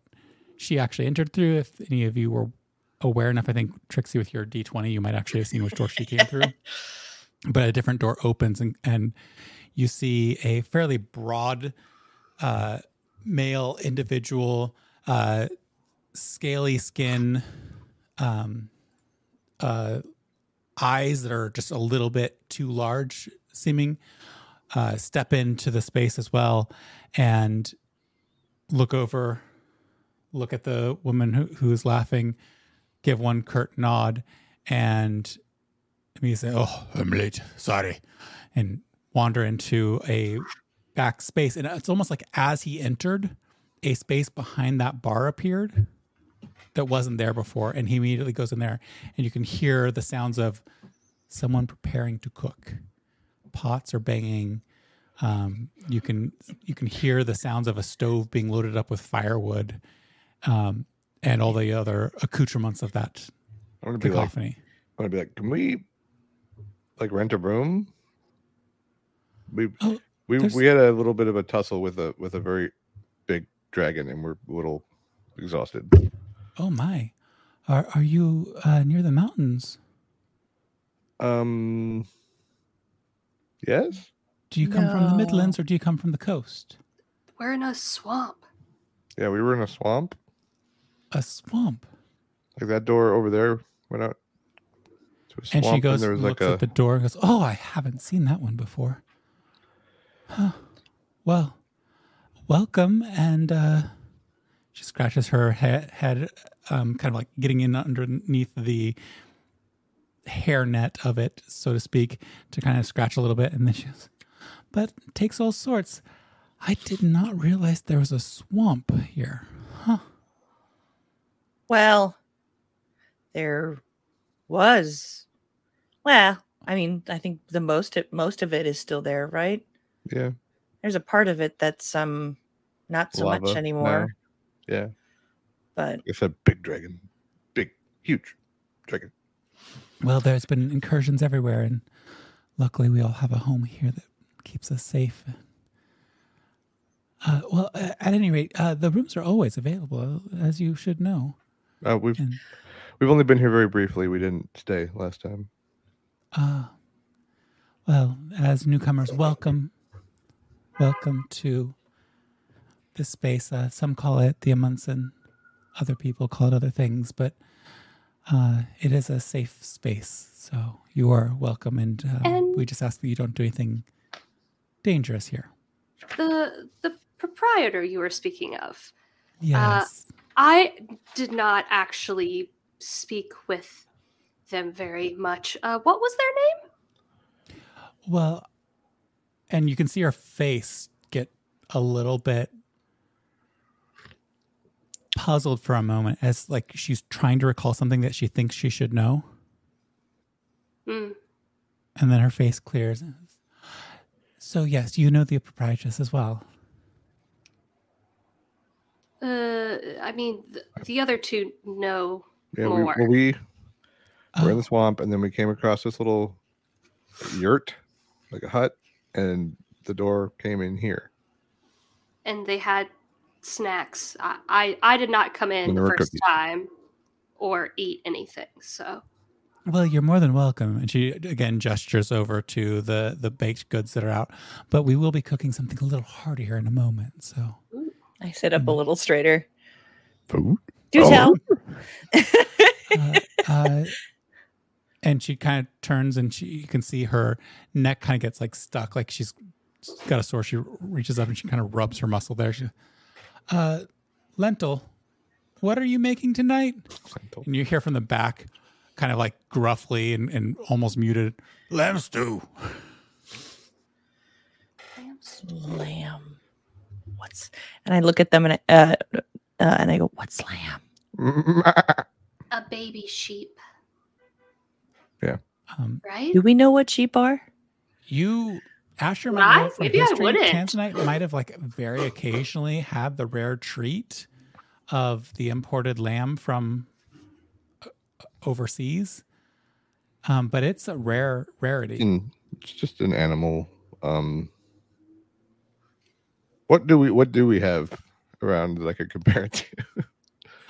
she actually entered through. If any of you were aware enough, I think Trixie, with your D20, you might actually have seen which door she came through. But a different door opens, and, and you see a fairly broad uh, male individual, uh, scaly skin, um, uh, eyes that are just a little bit too large seeming uh, step into the space as well and look over look at the woman who, who is laughing give one curt nod and me say oh i'm late. Sorry. And wander into a back space and it's almost like as he entered a space behind that bar appeared that wasn't there before and he immediately goes in there and you can hear the sounds of someone preparing to cook. Pots are banging. Um, you can you can hear the sounds of a stove being loaded up with firewood um, and all the other accoutrements of that I'm gonna be like, cacophony. I'm gonna be like, can we like rent a room? We Oh, we there's- we had a little bit of a tussle with a with a very big dragon, and we're a little exhausted. oh my are, are you uh, near the mountains Um. Yes. do you come from the midlands or do you come from the coast We're in a swamp. Yeah, we were in a swamp. a swamp Like that door over there went out to a swamp, and she goes there was looks like a at the door and goes oh i haven't seen that one before huh. well welcome and uh she scratches her head, head um kind of like getting in underneath the hairnet of it so to speak to kind of scratch a little bit and then she goes but takes all sorts i did not realize there was a swamp here huh well, there was. Well, I mean, I think the most most of it is still there, right? Yeah There's a part of it that's um not so lava much now. anymore, Yeah, but it's a big dragon, big, huge dragon. Well, there's been incursions everywhere, and luckily we all have a home here that keeps us safe. Uh, well, uh, at any rate, uh, the rooms are always available, as you should know. Uh, we've And we've only been here very briefly. We didn't stay last time. uh, well, as newcomers, welcome, welcome to this space. Uh, some call it the Amundsen, other people call it other things, but uh, it is a safe space, so you are welcome. And, uh, And- we just ask that you don't do anything dangerous here. The the proprietor you were speaking of. Yes. I did not actually speak with them very much. Uh, what was their name? well, and you can see her face get a little bit puzzled for a moment as like she's trying to recall something that she thinks she should know. Mm. and then her face clears. So yes you know the proprietress as well. Uh, I mean, the, the other two know Yeah, we, more. well, we were in Oh, the swamp, and then we came across this little yurt, like a hut, and the door came in here. and they had snacks. I, I, I did not come in the first cookies. time or eat anything. So well you're more than welcome and she again gestures over to the the baked goods that are out but we will be cooking something a little heartier in a moment so I sit up a Mm. little straighter. Food. Do Oh. tell. uh, uh, and she kind of turns and she you can see her neck kind of gets like stuck like she's got a sore she reaches up and she kind of rubs her muscle there. She uh lentil what are you making tonight? And you hear from the back kind of like gruffly and, and almost muted lamb stew. Lamb. What's and I look at them and I, uh, uh, and I go, "What's lamb?" a baby sheep, um, right? Do we know what sheep are? you Asher Would might I? know from Maybe I history. wouldn't. Tanzanite might have like very occasionally had the rare treat of the imported lamb from uh, overseas, um, but it's a rare rarity. in- it's just an animal. Um, what do we what do we have around that I could compare it to?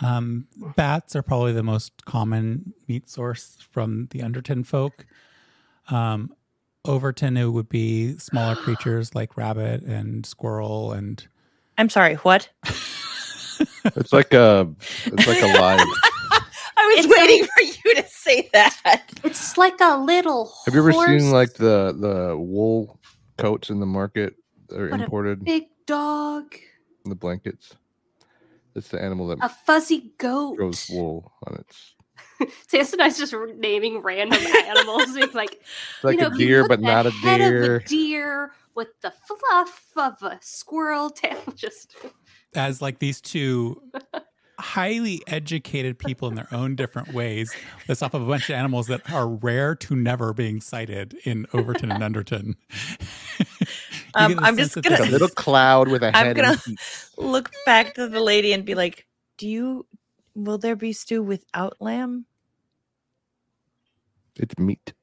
Um, bats are probably the most common meat source from the Underton folk. Um, Overton it would be smaller creatures like rabbit and squirrel and I'm sorry. What? It's like a it's like a live. I was It's a- waiting for you to say that. It's like a little. Have you ever horse, seen like the the wool coats in the market They're What a imported? big dog, The blankets. It's the animal that a fuzzy goat? grows wool on its. Tanzanite's just naming random animals. Being like, It's like you know, a deer, but not a head of deer. a deer with the fluff of a squirrel tail. Just as like these two highly educated people in their own different ways list off of a bunch of animals that are rare to never being sighted in Overton and Underton. Um, I'm just gonna- a little cloud with a I'm head. gonna- Look back to the lady and be like, "Do you? Will there be stew without lamb?" It's meat.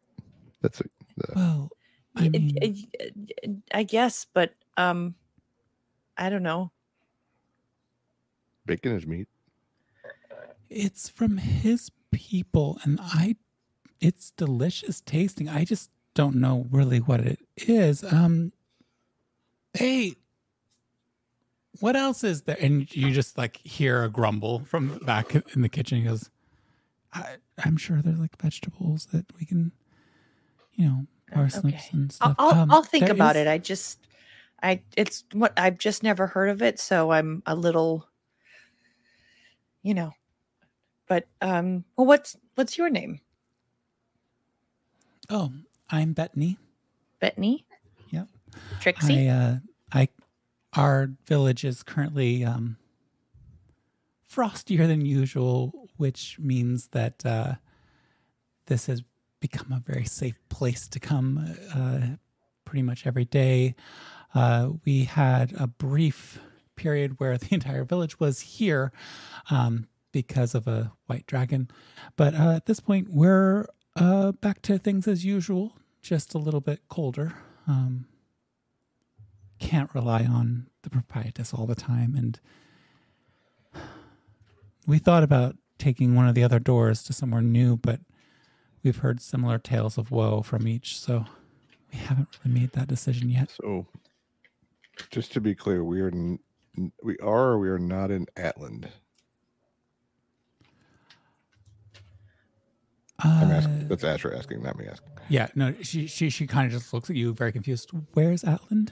That's it. The, well, I Y- mean, y- y- I guess, but um, I don't know. bacon is meat. It's from his people, and I, it's delicious tasting. I just don't know really what it is. Um, hey, what else is there? And you just like hear a grumble from back in the kitchen. He goes, I, "I'm sure there's like vegetables that we can, you know, parsnips Okay. and I'll stuff." I'll, Um, I'll think about is- it. I just, I it's what I've just never heard of it, so I'm a little, you know. But um, well, what's what's your name, Oh, I'm Bethany. Bettany? Yep. Trixie. I, uh, I, our village is currently um, frostier than usual, which means that uh, this has become a very safe place to come uh, pretty much every day. Uh, we had a brief period where the entire village was here um, because of a white dragon. But uh, at this point, we're uh, back to things as usual, just a little bit colder. Um, can't rely on the proprietress all the time. And we thought about taking one of the other doors to somewhere new, but we've heard similar tales of woe from each. So we haven't really made that decision yet. So, just to be clear, we are n- we are or we are not in Atland. I'm asking. Uh, That's Asher asking, not me asking. yeah, no, she she she kind of just looks at you very confused. Where's Atland?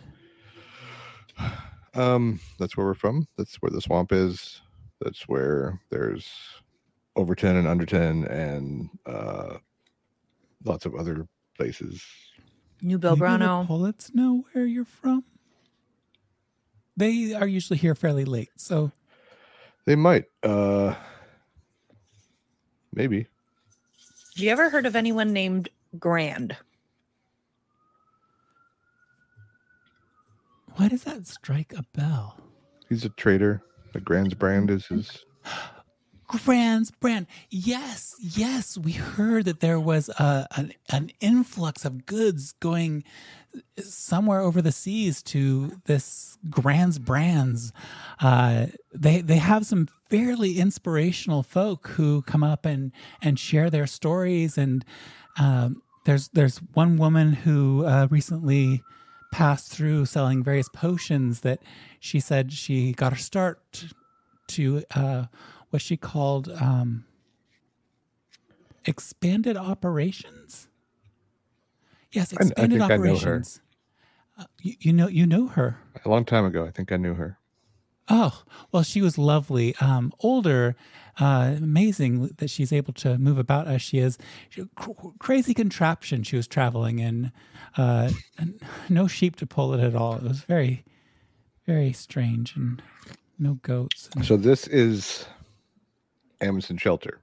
Um, that's where we're from. That's where the swamp is. That's where there's Overton and Underton and uh, lots of other places. New Maybe the Belgrano. Pullets know where you're from. They are usually here fairly late, so They might. Uh, maybe. Have you ever heard of anyone named Grand? why does that strike a bell? He's a trader. The Grand's brand is his. Grand's brand. Yes, yes. We heard that there was a, an, an influx of goods going somewhere over the seas to this Grand's brands. Uh, they they have some fairly inspirational folk who come up and and share their stories. And um, there's there's one woman who uh, recently passed through selling various potions that she said she got her start to uh, what she called um, expanded operations. Yes, I- I expanded think I know her. operations. Uh, you, you know, you knew her. A long time ago, I think I knew her. Oh, well, she was lovely. Um, older, uh, amazing that she's able to move about as she is. She, cr- crazy contraption she was traveling in. Uh, and no sheep to pull it at all. It was very, very strange and no goats. and- So this is Amundsen Shelter.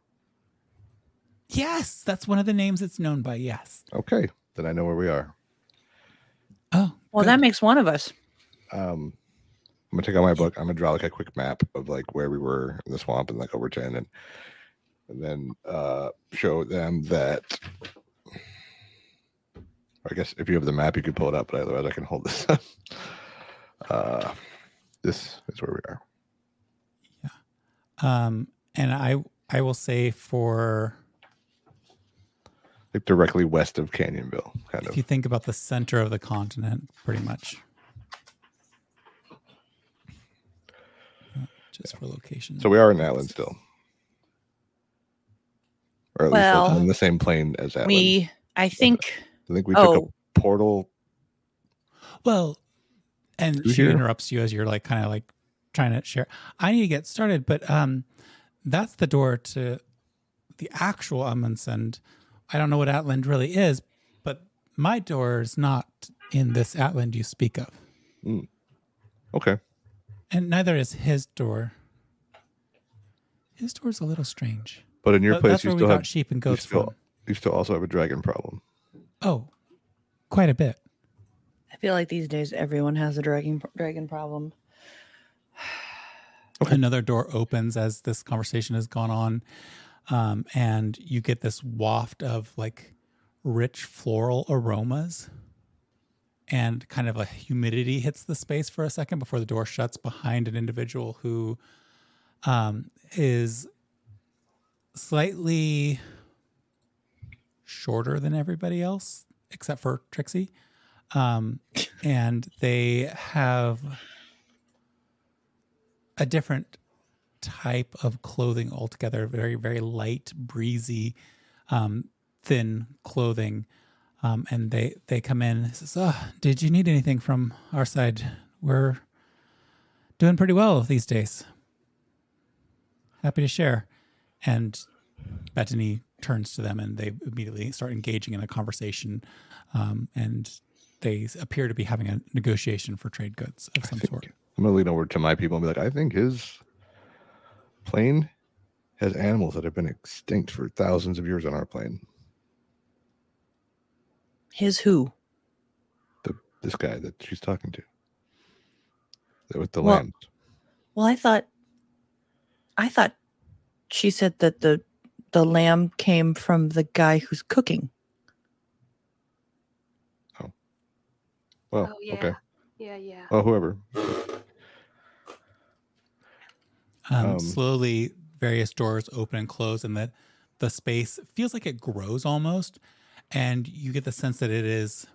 yes, that's one of the names it's known by. Yes. Okay, then I know where we are. Oh, Well, good. that makes one of us. Um, I'm gonna take out my book. I'm gonna draw like a quick map of like where we were in the swamp and like over and and then uh, show them that. I guess if you have the map, you could pull it up, but otherwise I can hold this. up. uh, this is where we are. Yeah, um, and I I will say for like directly west of Canyonville, kind if of. If you think about the center of the continent, pretty much. Just for location. So we are in Atlan still, or at least like, on the same plane as Atlan. We, I think, I think we took oh. a portal. Well, and she here? interrupts you as you're like kind of like trying to share. I need to get started, but um, that's the door to the actual Amundsen. I don't know what Atland really is, but my door is not in this Atland you speak of, Okay, and neither is his door. His door's a little strange. but in your But place, that's you where we still got have sheep and you goats still, from. you still also have a dragon problem. Oh, quite a bit. I feel like these days everyone has a dragon dragon problem. another door opens as this conversation has gone on um, and you get this waft of like rich floral aromas and kind of a humidity hits the space for a second before the door shuts behind an individual who um, is slightly shorter than everybody else except for trixie. Um, and they have a different type of clothing altogether very very light breezy um, thin clothing um, and they they come in and says oh did you need anything from our side? We're doing pretty well these days. Happy to share. And bethany turns to them and they immediately start engaging in a conversation um, and they appear to be having a negotiation for trade goods of some think- sort. I'm gonna lean over to my people and be like, I think his plane has animals that have been extinct for thousands of years on our plane. His who? The this guy that she's talking to. The- With the Well- lambs. Well, I thought, I thought she said that the the lamb came from the guy who's cooking. Well, oh yeah. okay. Yeah, yeah. Well, whoever. Um, Um, slowly, various doors open and close, and that the space feels like it grows almost, and you get the sense that it is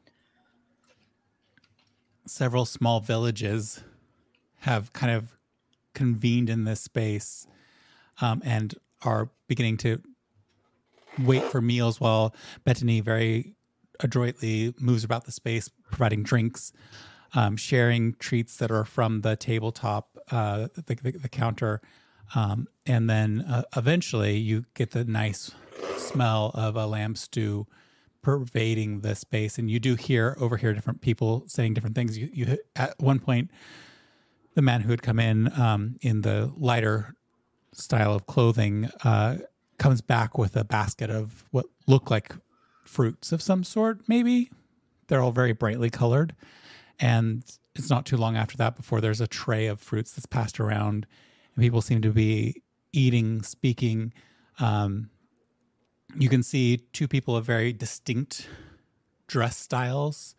several small villages have kind of convened in this space um, and are beginning to wait for meals while Bethany very adroitly moves about the space, providing drinks, um, sharing treats that are from the tabletop, uh, the, the, the counter. Um, and then uh, eventually you get the nice smell of a lamb stew pervading the space, and you do hear overhear different people saying different things. You, you at one point, the man who had come in um, in the lighter style of clothing uh, comes back with a basket of what look like fruits of some sort. Maybe they're all very brightly colored, and it's not too long after that before there's a tray of fruits that's passed around, and people seem to be eating, speaking. Um, you can see two people of very distinct dress styles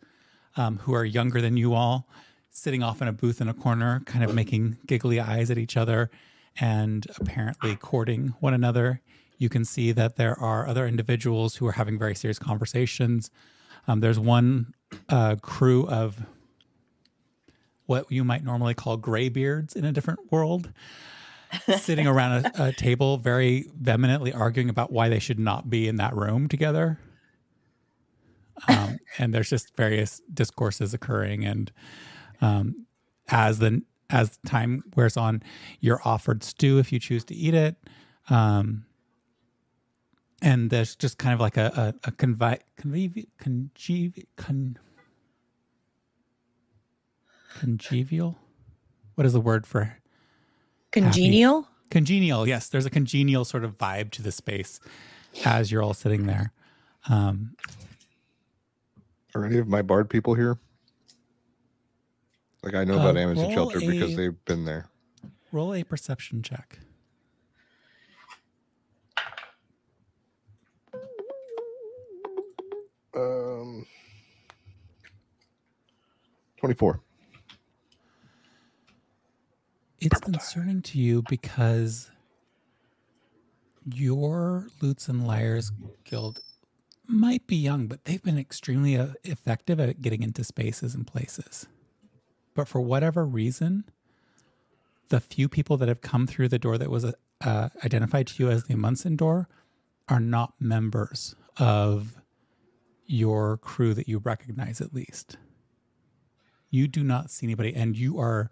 um, who are younger than you all sitting off in a booth in a corner kind of making giggly eyes at each other and apparently courting one another. You can see that there are other individuals who are having very serious conversations. Um, there's one uh, crew of what you might normally call graybeards in a different world sitting around a, a, table, very vehemently arguing about why they should not be in that room together. Um, and there's just various discourses occurring, and um, as the as time wears on, you're offered stew if you choose to eat it. Um, and there's just kind of like a a, a convi- con- congevial. What is the word for Congenial? Happy. Congenial, yes. There's a congenial sort of vibe to the space as you're all sitting there. Um, Are any of my bard people here? Like I know about uh, Amazon Shelter a, because they've been there. Roll a perception check. Um, twenty-four it's concerning to you because your Lutes and Liars Guild might be young, but they've been extremely uh, effective at getting into spaces and places. But for whatever reason, the few people that have come through the door that was uh, identified to you as the Munson door are not members of your crew that you recognize, at least. You do not see anybody, and you are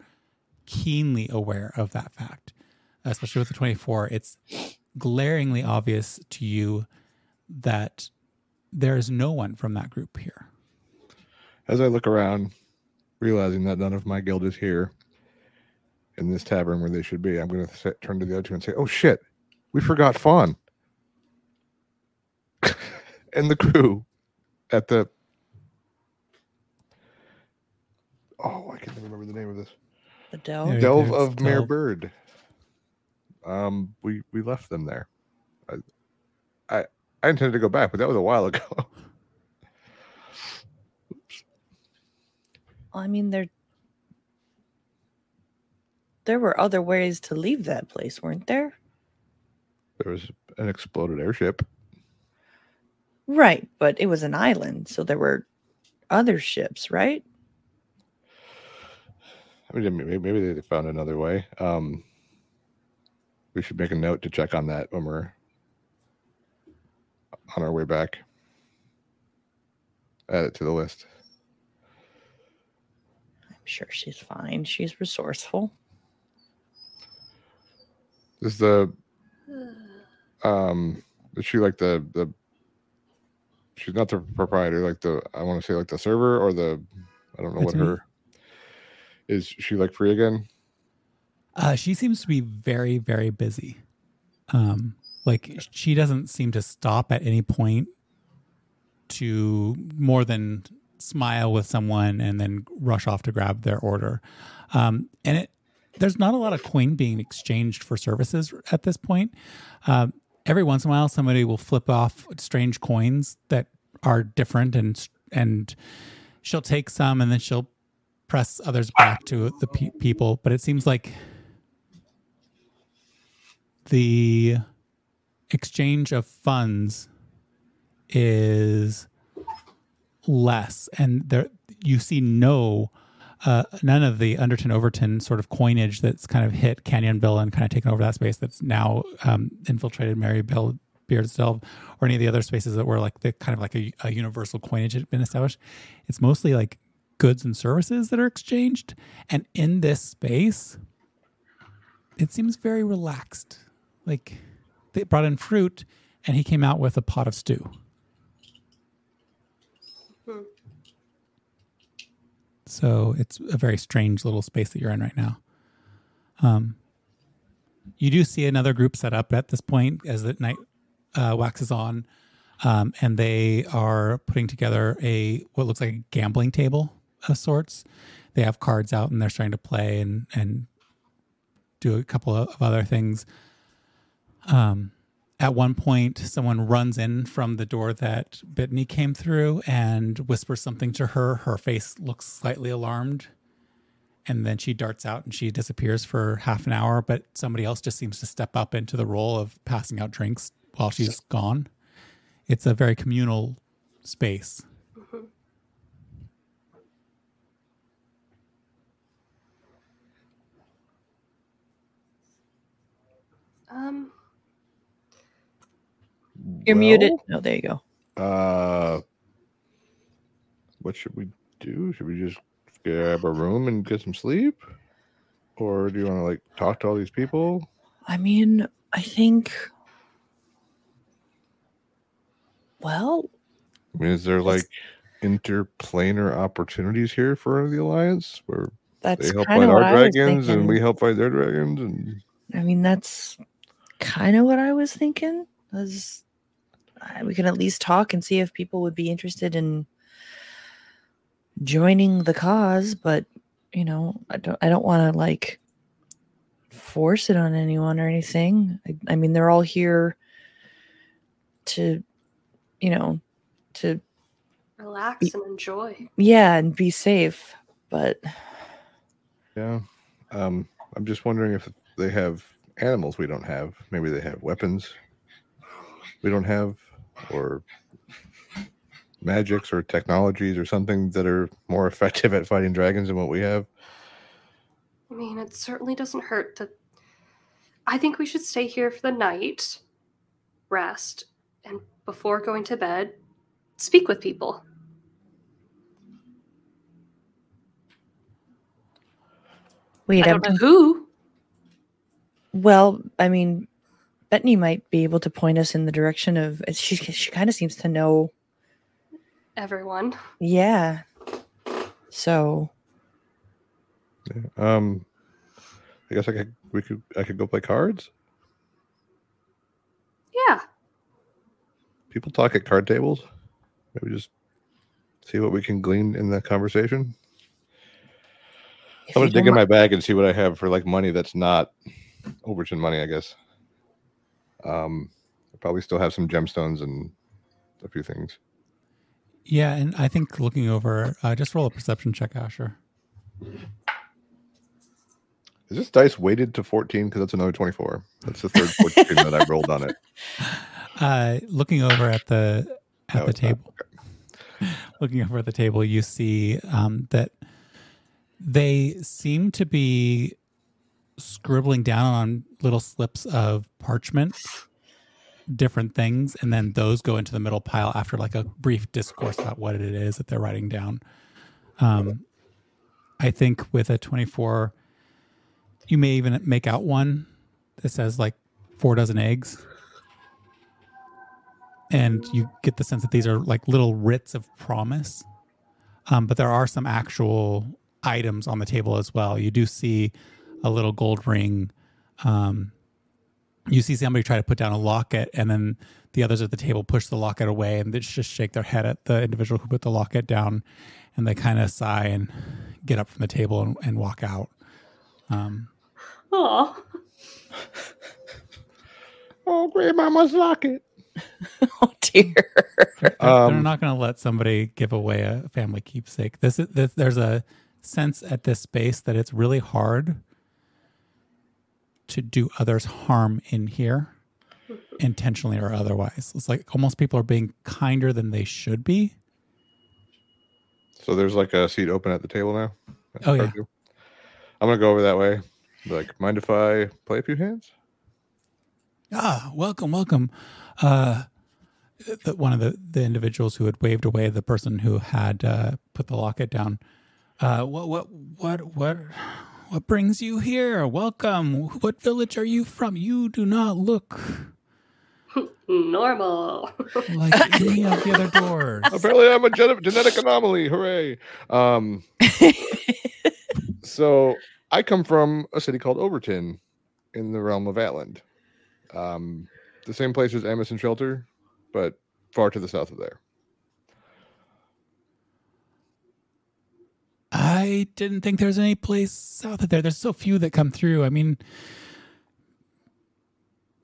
keenly aware of that fact, especially with the 24. It's glaringly obvious to you that there is no one from that group here. As I look around, realizing that none of my guild is here in this tavern where they should be, I'm going to turn to the other two and say, "Oh shit, we forgot Fawn and the crew at the." Oh, I can't remember the name of this. The Delve. Delve of Mayor Bird. Um, we we left them there. I, I I intended to go back, but that was a while ago. Oops. I mean, there there were other ways to leave that place, weren't there? There was an exploded airship. Right, but it was an island, so there were other ships, right? I mean, maybe, maybe they found another way. Um, we should make a note to check on that when we're on our way back. Add it to the list. I'm sure she's fine. She's resourceful. Is the um is she like the the she's not the proprietor, like the I want to say like the server or the I don't know That's what me. her is she like free again? Uh, she seems to be very, very busy. Um, like she doesn't seem to stop at any point to more than smile with someone and then rush off to grab their order. Um, and it there's not a lot of coin being exchanged for services at this point. Um, every once in a while, somebody will flip off strange coins that are different, and and she'll take some, and then she'll press others back to the pe- people, but it seems like the exchange of funds is less, and there you see no uh, none of the Underton Overton sort of coinage that's kind of hit Canyonville and kind of taken over that space that's now um, infiltrated Mary Bell Beard's Delve or any of the other spaces that were like the kind of like a, a universal coinage had been established. It's mostly like goods and services that are exchanged. And in this space, it seems very relaxed. Like they brought in fruit and he came out with a pot of stew. Hmm. So it's a very strange little space that you're in right now. Um, you do see another group set up at this point as the night uh, waxes on, um, and they are putting together a what looks like a gambling table of sorts. They have cards out and they're starting to play and and do a couple of other things. Um, at one point, someone runs in from the door that Bethany came through and whispers something to her. Her face looks slightly alarmed. And then she darts out and she disappears for half an hour. But somebody else just seems to step up into the role of passing out drinks while she's gone. It's a very communal space. Um, You're muted. Well, No, there you go. Uh, what should we do? Should we just grab a room and get some sleep, or do you want to like talk to all these people? I mean, I think. Well, I mean, is there like interplanar opportunities here for the alliance where that's they help fight our what I dragons and we help fight their dragons? And I mean, that's kind of what I was thinking. Was uh, we can at least talk and see if people would be interested in joining the cause, but you know, I don't. I don't want to like force it on anyone or anything. I, I mean, they're all here to, you know, to relax and enjoy. yeah, and be safe. But yeah, um, I'm just wondering if they have animals we don't have. Maybe they have weapons we don't have, or magics or technologies or something that are more effective at fighting dragons than what we have. I mean, it certainly doesn't hurt to. I think we should stay here for the night, rest, and before going to bed, speak with people. We I don't know who. Well, I mean, Bethany might be able to point us in the direction of. She she kind of seems to know. Everyone. Yeah. So Um, I guess I could we could I could go play cards. Yeah. People talk at card tables. Maybe just see what we can glean in the conversation. if I'm gonna dig in my bag and see what I have for like money that's not Overton money, I guess. Um, I probably still have some gemstones and a few things. Yeah, and I think looking over, uh, just roll a perception check, Asher. Is this dice weighted to 14? Because that's another 24. That's the third 14 that I rolled on it. Uh, looking over at the at No, the it's not. table, looking over at the table, you see um, that they seem to be scribbling down on little slips of parchment different things and then those go into the middle pile after like a brief discourse about what it is that they're writing down. Um, i think with a 24 you may even make out one that says like four dozen eggs. And you get the sense that these are like little writs of promise. Um, but there are some actual items on the table as well. You do see a little gold ring um, you see somebody try to put down a locket and then the others at the table push the locket away and they just shake their head at the individual who put the locket down and they kind of sigh and get up from the table and, and walk out um, Oh, Oh, grandmama's locket. Oh dear. they're, they're Um, not going to let somebody give away a family keepsake this is this, there's a sense at this space that it's really hard to do others harm in here intentionally or otherwise it's like almost people are being kinder than they should be So there's like a seat open at the table now. Oh, yeah. I'm gonna go over that way. Like, mind if I play a few hands? Ah, welcome, welcome. Uh, the, one of the, the individuals who had waved away the person who had uh, put the locket down. Uh, what, what, what, what, what brings you here? Welcome. What village are you from? You do not look. Normal. like any of the other doors. Apparently, I'm a gen- genetic anomaly. Hooray! Um, so I come from a city called Overton, in the realm of Atland. Um, the same place as Amison Shelter, but far to the south of there. I didn't think there was any place south of there. There's so few that come through. I mean,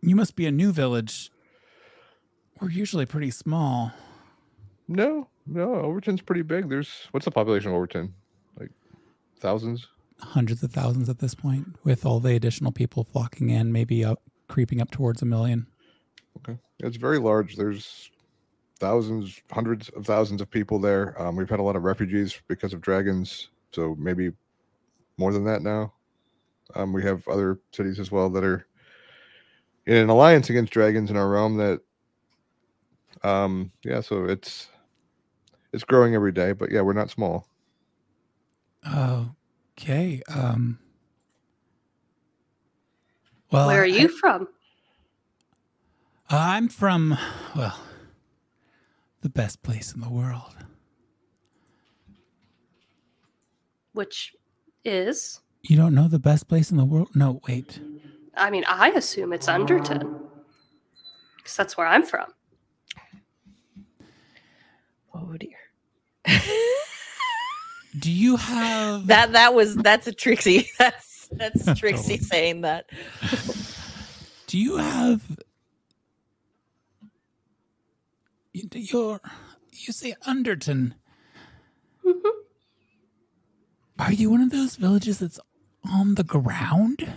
you must be a new village. We're usually pretty small. No, no, Overton's pretty big. There's what's the population of Overton? Like thousands. Hundreds of thousands at this point, with all the additional people flocking in, maybe up, creeping up towards a million. Okay, it's very large. There's thousands, hundreds of thousands of people there. Um, we've had a lot of refugees because of dragons, so maybe more than that now. Um, we have other cities as well that are in an alliance against dragons in our realm. That, um, yeah, so it's it's growing every day. But yeah, we're not small. Oh okay. Um. Well, Where are I- you from? I'm from, well, the best place in the world. Which is? You don't know the best place in the world? No, wait. I mean, I assume it's Underton. Because that's where I'm from. oh dear. Do you have that that was that's a Trixie. That's that's Trixie saying that. Do you have you- your you say Underton? Mhm. Are you one of those villages that's on the ground?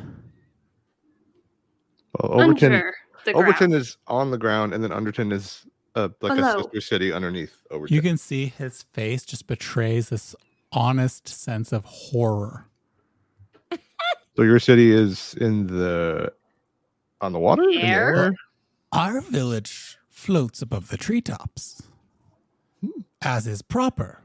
Well, Overton, Under the Overton is on the ground, and then Underton is uh, like Below. a sister city underneath Overton. You can see his face just betrays this honest sense of horror. so your city is in the on the water, the Air? air? Our village floats above the treetops, as is proper.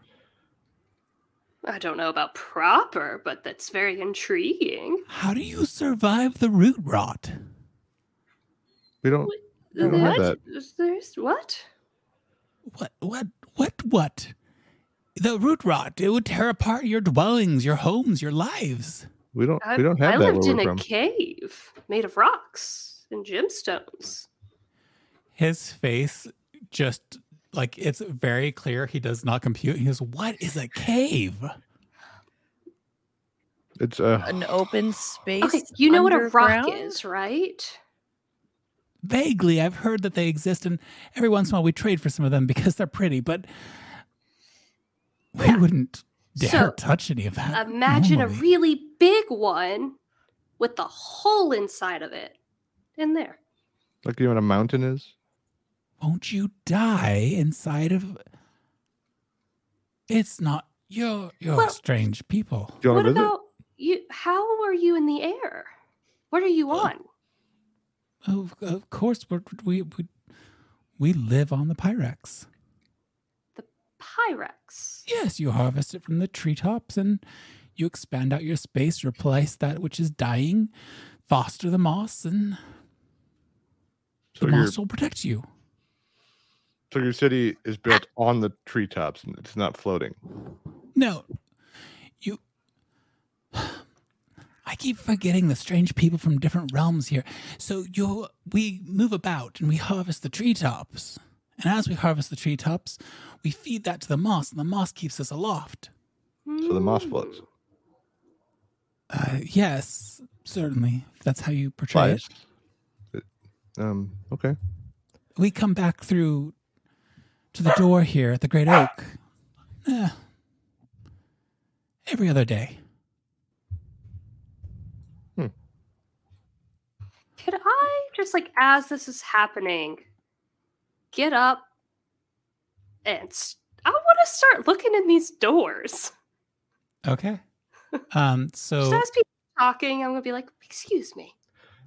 I don't know about proper, but that's very intriguing. How do you survive the root rot? We don't. We don't have What? that. There's what? What, what, what, what? The root rot, it would tear apart your dwellings, your homes, your lives. We don't. I, we don't have I that lived where in we're a from. cave made of rocks and gemstones. His face just like it's very clear he does not compute. He goes, What is a cave? It's uh, An open space. Okay, you know what a rock is, right? Vaguely, I've heard that they exist, and every once in a while we trade for some of them because they're pretty, but we Yeah. wouldn't dare So, touch any of that. Imagine a really big one with the hole inside of it in there. like you know what a mountain is. Won't you die inside of. It's not. You're, you're Well- strange people. You what visit? about you? How are you in the air? What are you on? Of, of course, we're, we, we, we live on the Pyrex. The pyrex. Yes, you harvest it from the treetops and you expand out your space, replace that which is dying, foster the moss, and So the moss will protect you. So your city is built on the treetops and it's not floating. No, you. I keep forgetting the strange people from different realms here. So you, we move about and we harvest the treetops, and as we harvest the treetops, we feed that to the moss, and the moss keeps us aloft. So the moss floats. Uh, yes, certainly. If that's how you portray it. It- Um. Okay. we come back through to the door here at the Great Oak eh, every other day. Hmm. Could I just like as this is happening, get up and I want to start looking in these doors. Okay. Um. Just So as people are talking, I'm gonna be like, "Excuse me."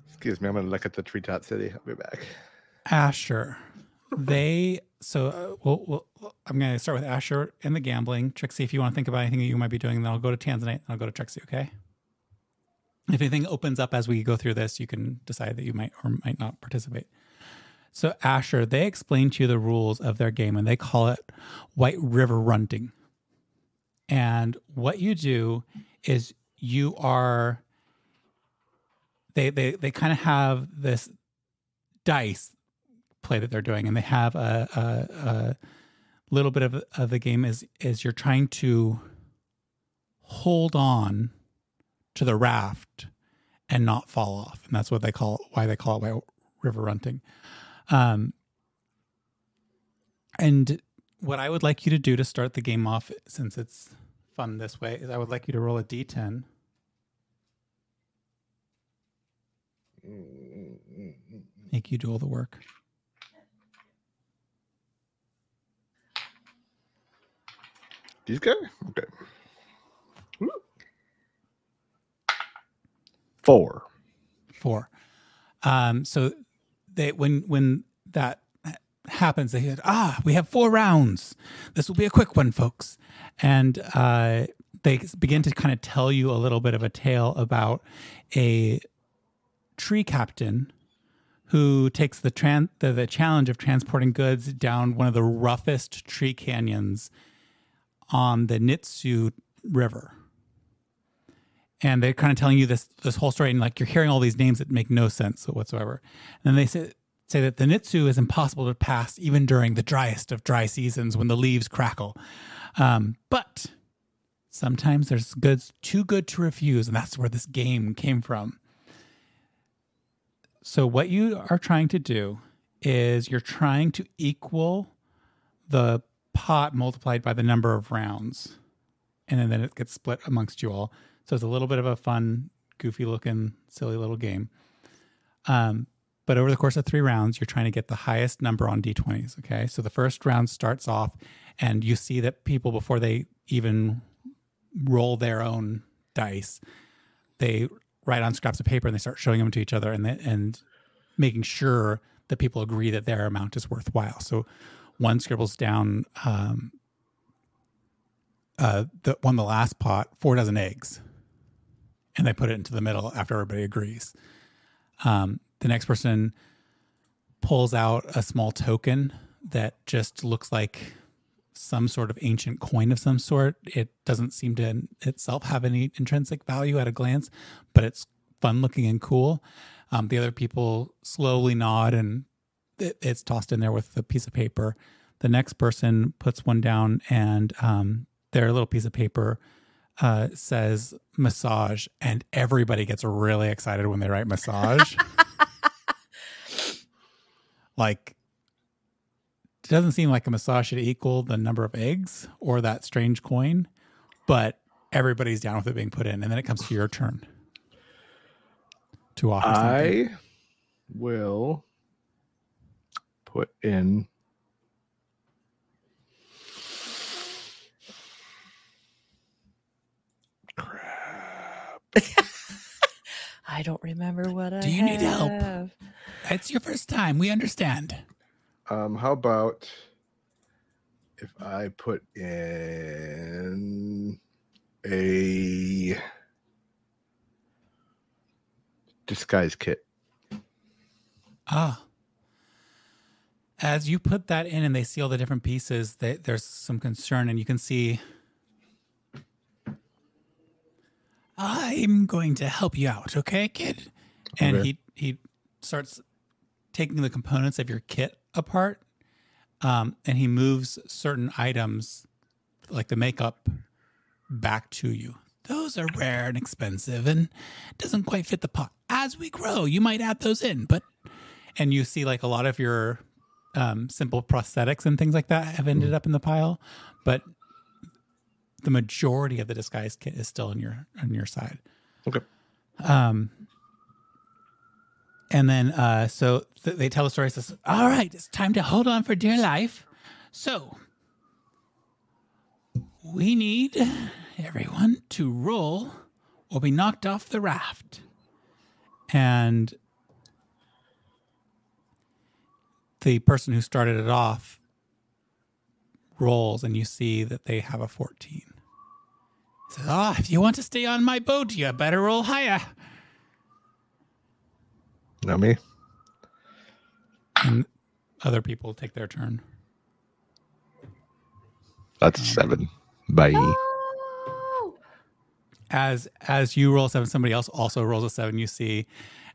Excuse me. I'm gonna look at the treetop city. I'll be back. Asher, they. So uh, we'll, we'll, I'm going to start with Asher and the gambling. Trixie, if you want to think about anything that you might be doing, then I'll go to Tanzanite and I'll go to Trixie. Okay. If anything opens up as we go through this, you can decide that you might or might not participate. So Asher, they explain to you the rules of their game and they call it White River Runting. And what you do is you are they they they kind of have this dice play that they're doing and they have a, a, a little bit of, of the game is is you're trying to hold on to the raft and not fall off and that's what they call why they call it river runting um, and what I would like you to do to start the game off, since it's fun this way, is I would like you to roll a d10. Make you do all the work. These? Okay. Four. Four. Um, so they when when that happens, they said, "Ah, we have four rounds. This will be a quick one, folks." And uh, they begin to kind of tell you a little bit of a tale about a tree captain who takes the, tran- the the challenge of transporting goods down one of the roughest tree canyons on the Nitsu River. And they're kind of telling you this this whole story, and like you're hearing all these names that make no sense whatsoever. And they say say that the Nitsu is impossible to pass even during the driest of dry seasons when the leaves crackle. Um, but sometimes there's goods too good to refuse, and that's where this game came from. So what you are trying to do is you're trying to equal the pot multiplied by the number of rounds, and then it gets split amongst you all. So it's a little bit of a fun, goofy looking, silly little game. Um, but over the course of three rounds, you're trying to get the highest number on d20s. Okay. So the first round starts off, and you see that people, before they even roll their own dice, they write on scraps of paper and they start showing them to each other and, they, and making sure that people agree that their amount is worthwhile. So one scribbles down um, uh, the one the last pot, four dozen eggs and they put it into the middle after everybody agrees. Um, the next person pulls out a small token that just looks like some sort of ancient coin of some sort. It doesn't seem to itself have any intrinsic value at a glance, but it's fun looking and cool. Um, the other people slowly nod and it, it's tossed in there with a piece of paper. The next person puts one down and um, their little piece of paper uh, says massage, and everybody gets really excited when they write massage. like, it doesn't seem like a massage should equal the number of eggs or that strange coin, but everybody's down with it being put in, and then it comes to your turn to offer. Something. I will put in crap. I don't remember what I Do you need help? have. It's your first time. We understand. Um, how about if I put in a disguise kit? Ah. As you put that in and they see all the different pieces, they, there's some concern, and you can see. I'm going to help you out, okay, kid? And Okay. he he starts taking the components of your kit apart, um, and he moves certain items, like the makeup, back to you. Those are rare and expensive, and doesn't quite fit the pot. As we grow, you might add those in, but and you see like a lot of your um, simple prosthetics and things like that have ended up in the pile, but the majority of the disguise kit is still on your on your side. Okay. Um, and then uh, so th- they tell the story. Says, "All right, it's time to hold on for dear life." So we need everyone to roll or be knocked off the raft. And the person who started it off rolls, and you see that they have a 14. He says, Ah, if you want to stay on my boat, you better roll higher. Not me. And other people take their turn. That's a seven. Bye. Oh, As as you roll a seven, somebody else also rolls a seven. You see,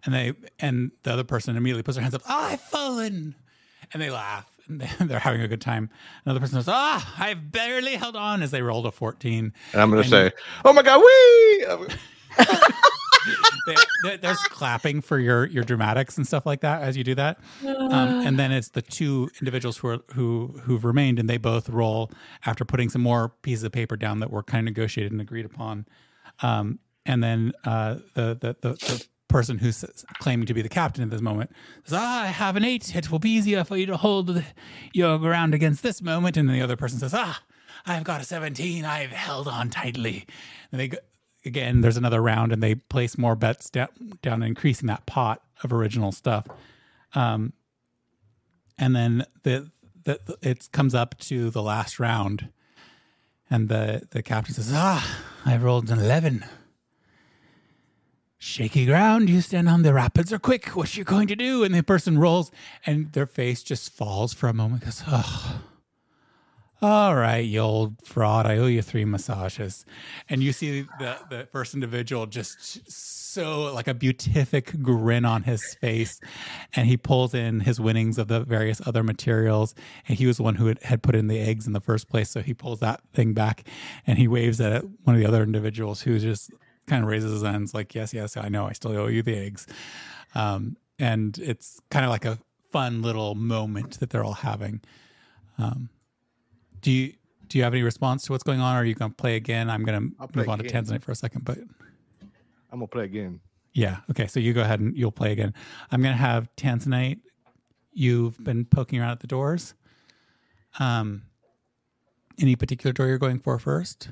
and they and the other person immediately puts their hands up. Ah, I've fallen, and they laugh. And they- they're having a good time. Another person says, "Ah, I've barely held on." As they rolled a fourteen, And I'm gonna say, "Oh my god, wee!" they, they- there's clapping for your your dramatics and stuff like that as you do that. Um, and then it's the two individuals who are who who've remained, and they both roll after putting some more pieces of paper down that were kind of negotiated and agreed upon. Um, and then uh, the, the the the person who's claiming to be the captain at this moment says, "Ah, I have an eight. It will be easier for you to hold your ground against this moment." And then the other person says, "Ah, I've got a seventeen. I've held on tightly." And they go, again. There's another round, and they place more bets down, down increasing that pot of original stuff. Um, and then the, the it comes up to the last round, and the the captain says, "Ah, I've rolled an eleven. Shaky ground. You stand on the rapids are quick. What you going to do?" And the person rolls, and their face just falls for a moment. Goes, "Oh." All right, you old fraud. I owe you three massages. And you see the, the first individual just so like a beatific grin on his face. And he pulls in his winnings of the various other materials. And he was the one who had, had put in the eggs in the first place. So he pulls that thing back and he waves at one of the other individuals who's just kind of raises his hands like, yes, yes, I know. I still owe you the eggs. Um, and it's kind of like a fun little moment that they're all having. Um, do you do you have any response to what's going on, or are you going to play again? I'm going to move on to again. Tanzanite for a second, but I'm gonna play again. yeah, okay. So you go ahead and you'll play again. I'm going to have Tanzanite. You've been poking around at the doors. Um, any particular door you're going for first?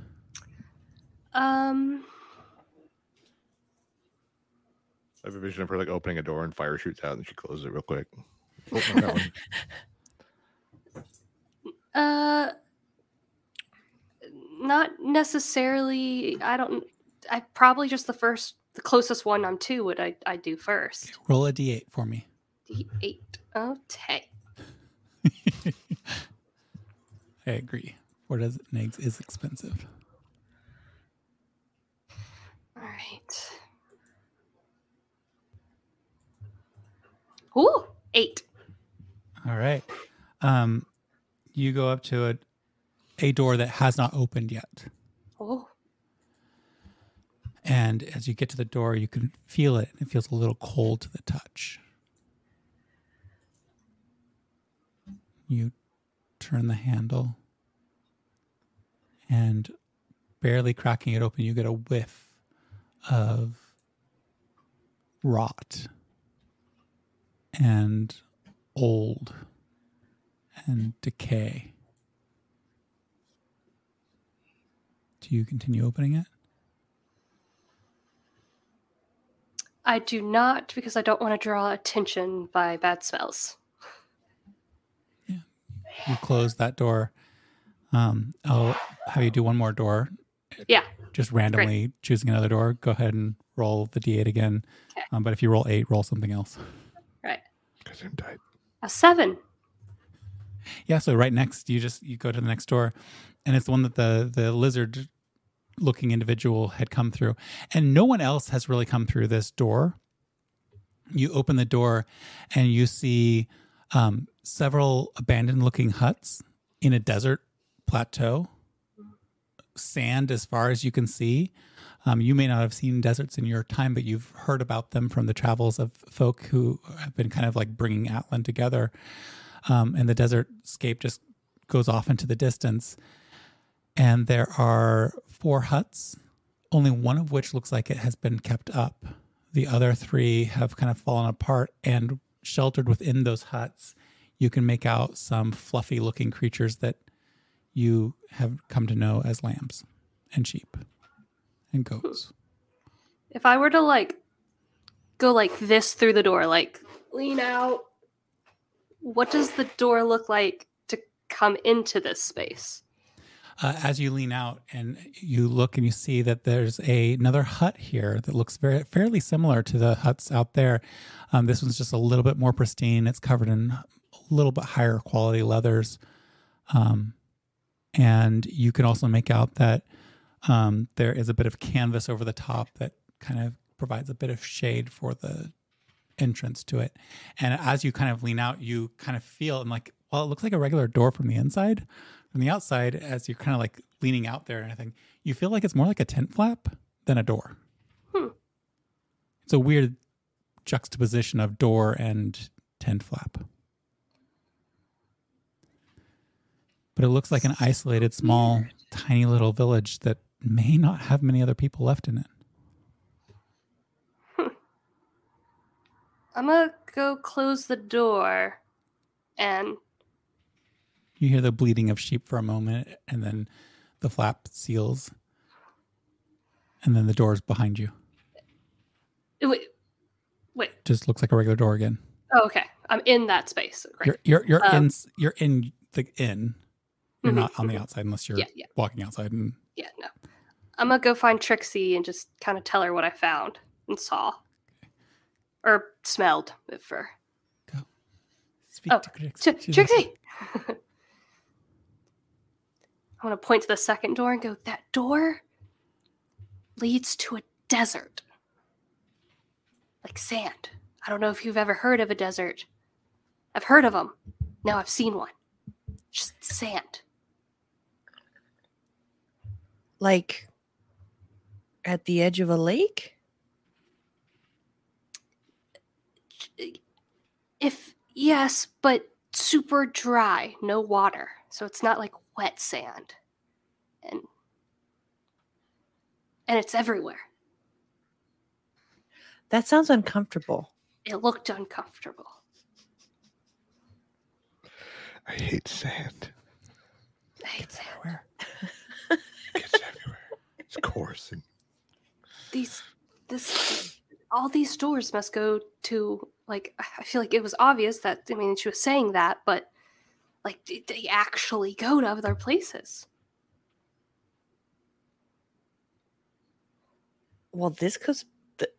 um, I have a vision of her like opening a door and fire shoots out, and she closes it real quick. Oh, not uh, not necessarily. I don't. I probably just the first, the closest one I'm to would I I do first. Roll a d8 for me. D eight. Okay. I agree. Four dozen eggs is expensive. All right. Ooh, eight. All right. Um, you go up to a a door that has not opened yet. Oh, And as you get to the door, you can feel it. It feels a little cold to the touch. You turn the handle and barely cracking it open, you get a whiff of rot and old and decay. Do you continue opening it? I do not because I don't want to draw attention by bad smells. you close that door. Um, I'll have you do one more door. Yeah. Just randomly choosing another door. Go ahead and roll the d8 again. Okay. Um, but if you roll eight, roll something else. Right. Cause I'm tight. A seven. Yeah. So right next, you just you go to the next door, and it's the one that the the lizard looking individual had come through, and no one else has really come through this door. You open the door, and you see um, several abandoned looking huts in a desert plateau. Sand as far as you can see. Um, you may not have seen deserts in your time, but you've heard about them from the travels of folk who have been kind of like bringing Atlan together. Um, and the desert scape just goes off into the distance. And there are four huts, only one of which looks like it has been kept up. The other three have kind of fallen apart, and sheltered within those huts, you can make out some fluffy looking creatures that you have come to know as lambs and sheep and goats. If I were to like go like this through the door, like lean out, what does the door look like to come into this space? uh, as you lean out and you look and you see that there's a, another hut here that looks very fairly similar to the huts out there. Um, this one's just a little bit more pristine. It's covered in a little bit higher quality leathers. Um, and you can also make out that um, there is a bit of canvas over the top that kind of provides a bit of shade for the entrance to it. And as you kind of lean out, you kind of feel and like, well, it looks like a regular door from the inside. From the outside, as you're kind of like leaning out there and everything, you feel like it's more like a tent flap than a door. Hmm. It's a weird juxtaposition of door and tent flap. But it looks like an isolated, small, tiny little village that may not have many other people left in it. I'm gonna go close the door and You hear the bleating of sheep for a moment, and then the flap seals, and then the door's behind you. wait. Wait. Just looks like a regular door again. Oh, okay. I'm in that space. You're you're you're Um, in you're in the inn. You're Mhm, not on the outside unless you're Yeah, yeah, walking outside. And yeah. No. I'm gonna go find Trixie and just kind of tell her what I found and saw, or smelled, if for speak Oh, to Trixie. Tr- Trixie. I'm gonna point to the second door and go. That door leads to a desert, like sand. I don't know if you've ever heard of a desert. I've heard of them. Now I've seen one. Just sand. Like at the edge of a lake? If yes, but super dry, no water. So it's not like wet sand. And and it's everywhere. That sounds uncomfortable. It looked uncomfortable. I hate sand. I hate sand. everywhere. It's everywhere. It's coarse and These this all these doors must go to like I feel like it was obvious that I mean she was saying that, but like they- they actually go to other places. Well, this could th-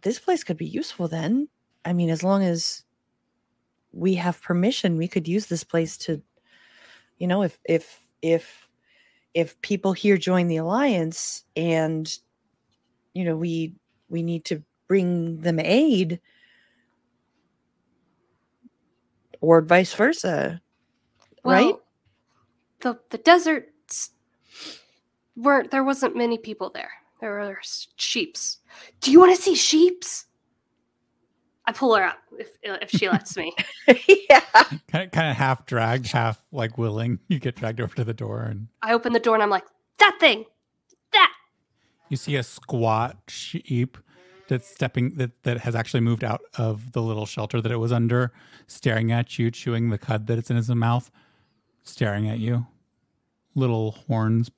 this place could be useful then. I mean, as long as we have permission, we could use this place to, you know, if if if if people here join the alliance and you know we we need to bring them aid or vice versa right The the deserts weren't there wasn't many people there. There were sheeps. Do you want to see sheeps? I pull her up if if she lets me. yeah Kind of, kind of half dragged, half like willing. You get dragged over to the door, and I open the door and I'm like, that thing, that. you see a squat sheep that's stepping that that has actually moved out of the little shelter that it was under, staring at you, chewing the cud that it's in his mouth, staring at you. Little horns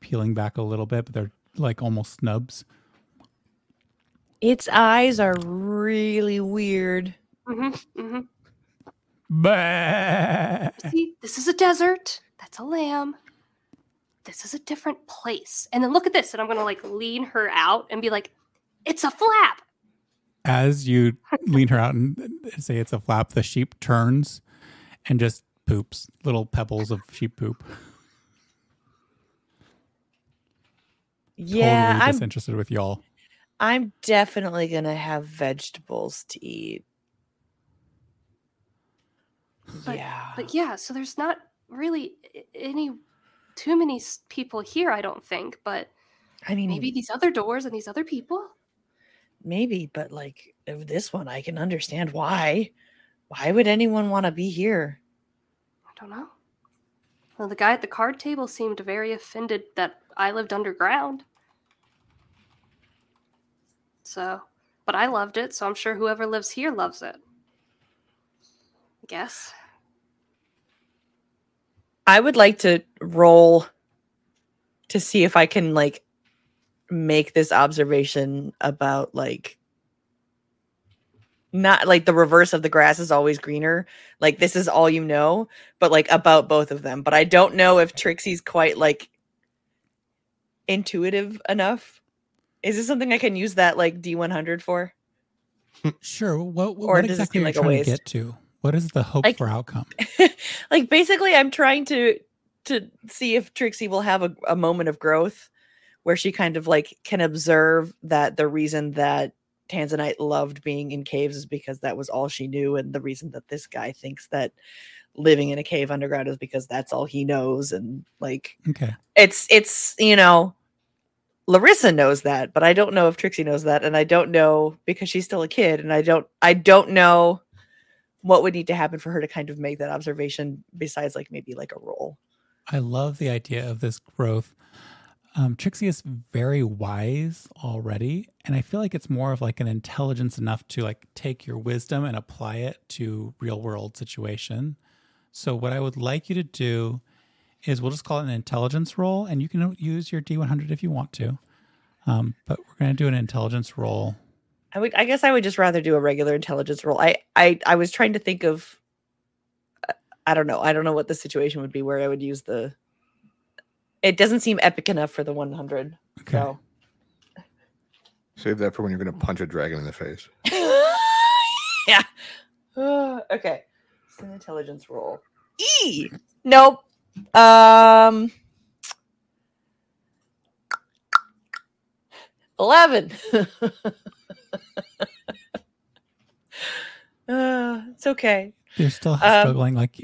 peeling back a little bit, but they're like almost snubs. Its eyes are really weird Mm-hmm, mm-hmm. Bah! See, this is a desert. That's a lamb. This is a different place. And then look at this. And I'm going to like lean her out and be like, it's a flap. As you lean her out and say it's a flap, the sheep turns and just poops little pebbles of sheep poop. yeah totally i'm disinterested with y'all. I'm definitely gonna have vegetables to eat But- yeah But yeah, so there's not really any too many people here, I don't think. But i mean maybe these other doors and these other people. maybe but like this one i can understand why why would anyone want to be here I don't know. Well, the guy at the card table seemed very offended that I lived underground. So, but I loved it, so I'm sure whoever lives here loves it. I guess. i would like to roll to see if i can like make this observation about like not like the reverse of the grass is always greener like this is all you know but like about both of them but i don't know if trixie's quite like intuitive enough is this something i can use that like d100 for Sure. What, Or what exactly are you trying to get to? What is the hope Like- for outcome? like basically i'm trying to to see if trixie will have a, a moment of growth where she kind of like can observe that the reason that tanzanite loved being in caves is because that was all she knew and the reason that this guy thinks that living in a cave underground is because that's all he knows and like Okay. it's it's you know larissa knows that but i don't know if trixie knows that and i don't know because she's still a kid and i don't i don't know what would need to happen for her to kind of make that observation besides like maybe like a role I love the idea of this growth. Um, Trixie is very wise already, and I feel like it's more of like an intelligence enough to like take your wisdom and apply it to real world situation. So what I would like you to do is we'll just call it an intelligence roll, and you can use your D100 if you want to. Um, but we're going to do an intelligence roll. i would i guess i would just rather do a regular intelligence roll i i i was trying to think of uh, i don't know i don't know what the situation would be where i would use the it doesn't seem epic enough for the 100 Okay. so Save that for when you're going to punch a dragon in the face. yeah. Uh, okay. It's an intelligence roll. E. Nope. Um. Eleven. uh, it's okay. You're still Um, struggling. Like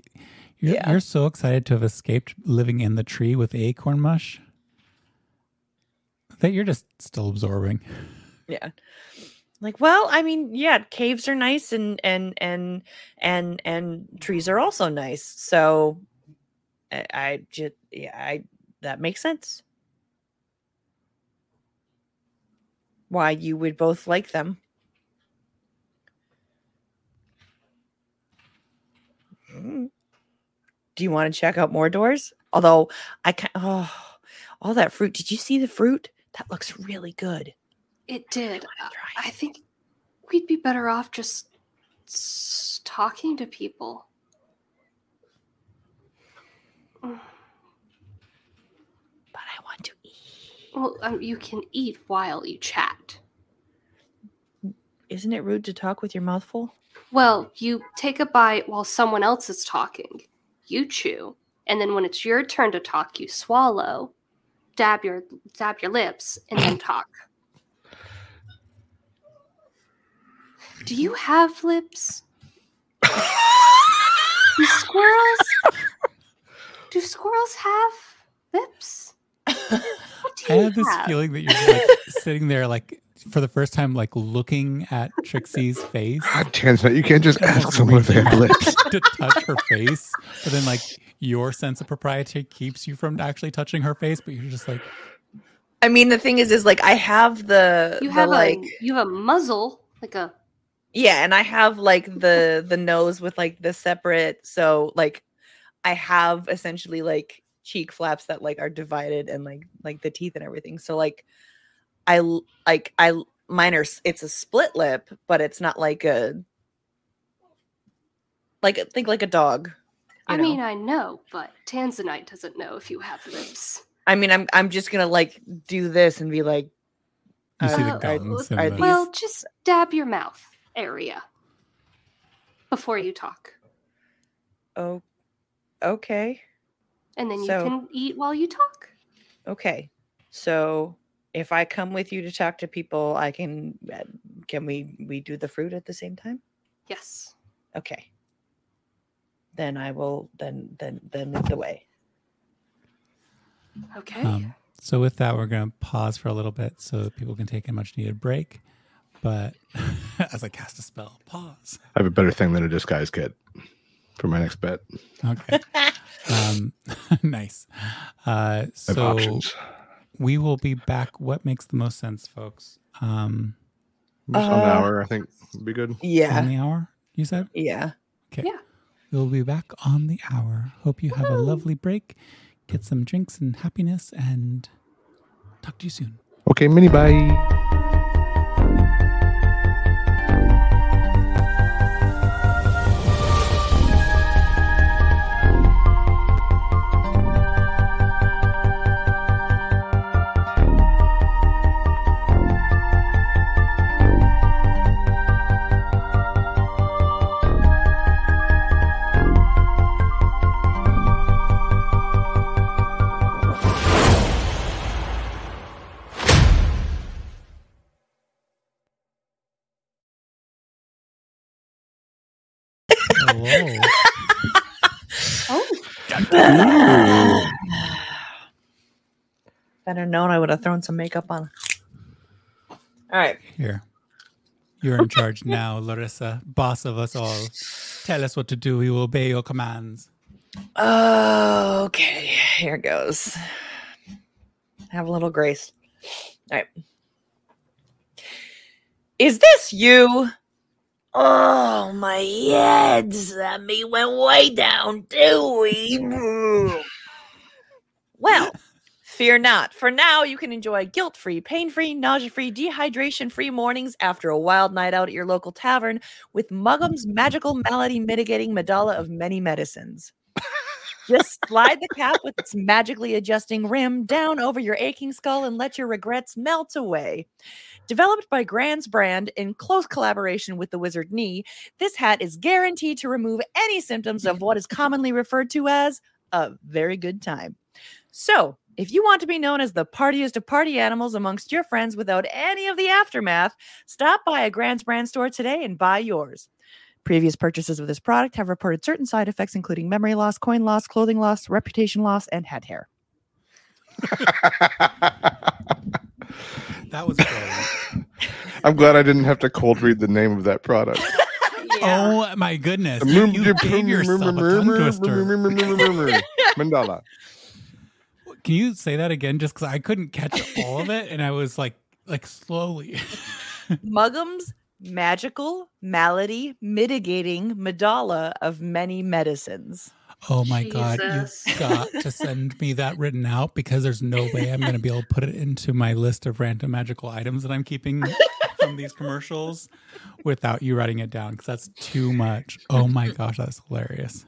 you're, yeah. you're so excited to have escaped living in the tree with acorn mush that you're just still absorbing. Yeah. Like, well, I mean, yeah, caves are nice and and and and and trees are also nice. So I, I just yeah, I that makes sense. Why you would both like them. Mm. Do you want to check out more doors? Although I can oh all that fruit. Did you see the fruit? That looks really good. It did. try I think we'd be better off just talking to people. But I want to eat. Well, um, you can eat while you chat. Isn't it rude to talk with your mouth full? Well, you take a bite while someone else is talking. You chew, and then when it's your turn to talk, you swallow, dab your dab your lips, and then talk. Do you have lips? Do squirrels? Do squirrels have lips? Do I you have this have? feeling that you're like sitting there, like for the first time, like looking at Trixie's face. God, Tanzanite, you can't just and, ask someone if they have lips. to touch her face, but then like your sense of propriety keeps you from actually touching her face, but you're just like, I mean, the thing is, is like I have the You the, have like a you have a muzzle, like a yeah, and I have like the the nose with like the separate. So like, I have essentially like cheek flaps that like are divided and like like the teeth and everything. So like, I like I mine are it's a split lip, but it's not like a like think like a dog. I know? mean, I know, but Tanzanite doesn't know if you have lips. I mean, I'm I'm just gonna like do this and be like, you see Uh, the are- are the, these- Well, just dab your mouth area before you talk, oh, okay, and then you So- can eat while you talk. okay. So if I come with you to talk to people, I can. uh, Can we we do the fruit at the same time? Yes. Okay. Then I will. Then then then lead the way. Okay. Um, so with that, we're going to pause for a little bit so that people can take a much needed break. But as I cast a spell, pause. I have a better thing than a disguise kit for my next bet. Okay. um, nice. Uh, so we will be back. What makes the most sense, folks? Um, Just on the Uh, hour, I think would be good. Yeah. on the hour, you said? Yeah. Okay. Yeah. We'll be back on the hour. Hope you have a lovely break. Get some drinks and happiness and talk to you soon. Okay, mini bye. Oh, Better known, I would have thrown some makeup on. All right. Here. You're in charge now, Larissa, boss of us all. Tell us what to do. We will obey your commands. Oh, Okay, here goes. Have a little grace. All right. Is this you? Oh, my head's that me went way down, do we? well, fear not, for now you can enjoy guilt free, pain free, nausea free, dehydration free mornings after a wild night out at your local tavern with Muggum's magical malady mitigating madhalla of many medicines. Just slide the cap with its magically adjusting rim down over your aching skull and let your regrets melt away. Developed by Grand's brand in close collaboration with the Wizard Knee, this hat is guaranteed to remove any symptoms of what is commonly referred to as a very good time. So, if you want to be known as the partiest of party animals amongst your friends without any of the aftermath, stop by a Grand's brand store today and buy yours. Previous purchases of this product have reported certain side effects, including memory loss, coin loss, clothing loss, reputation loss, and head hair. That was brilliant. I'm glad I didn't have to cold read the name of that product. yeah. Oh my goodness. You, you gave yourself a tongue twister. Mandala. Can you say that again? Just because I couldn't catch all of it, and I was like, like slowly. Muggum's magical malady mitigating madhalla of many medicines. Oh my god, you've got to send me that written out because there's no way I'm going to be able to put it into my list of random magical items that I'm keeping from these commercials without you writing it down because that's too much. Oh my gosh, that's hilarious.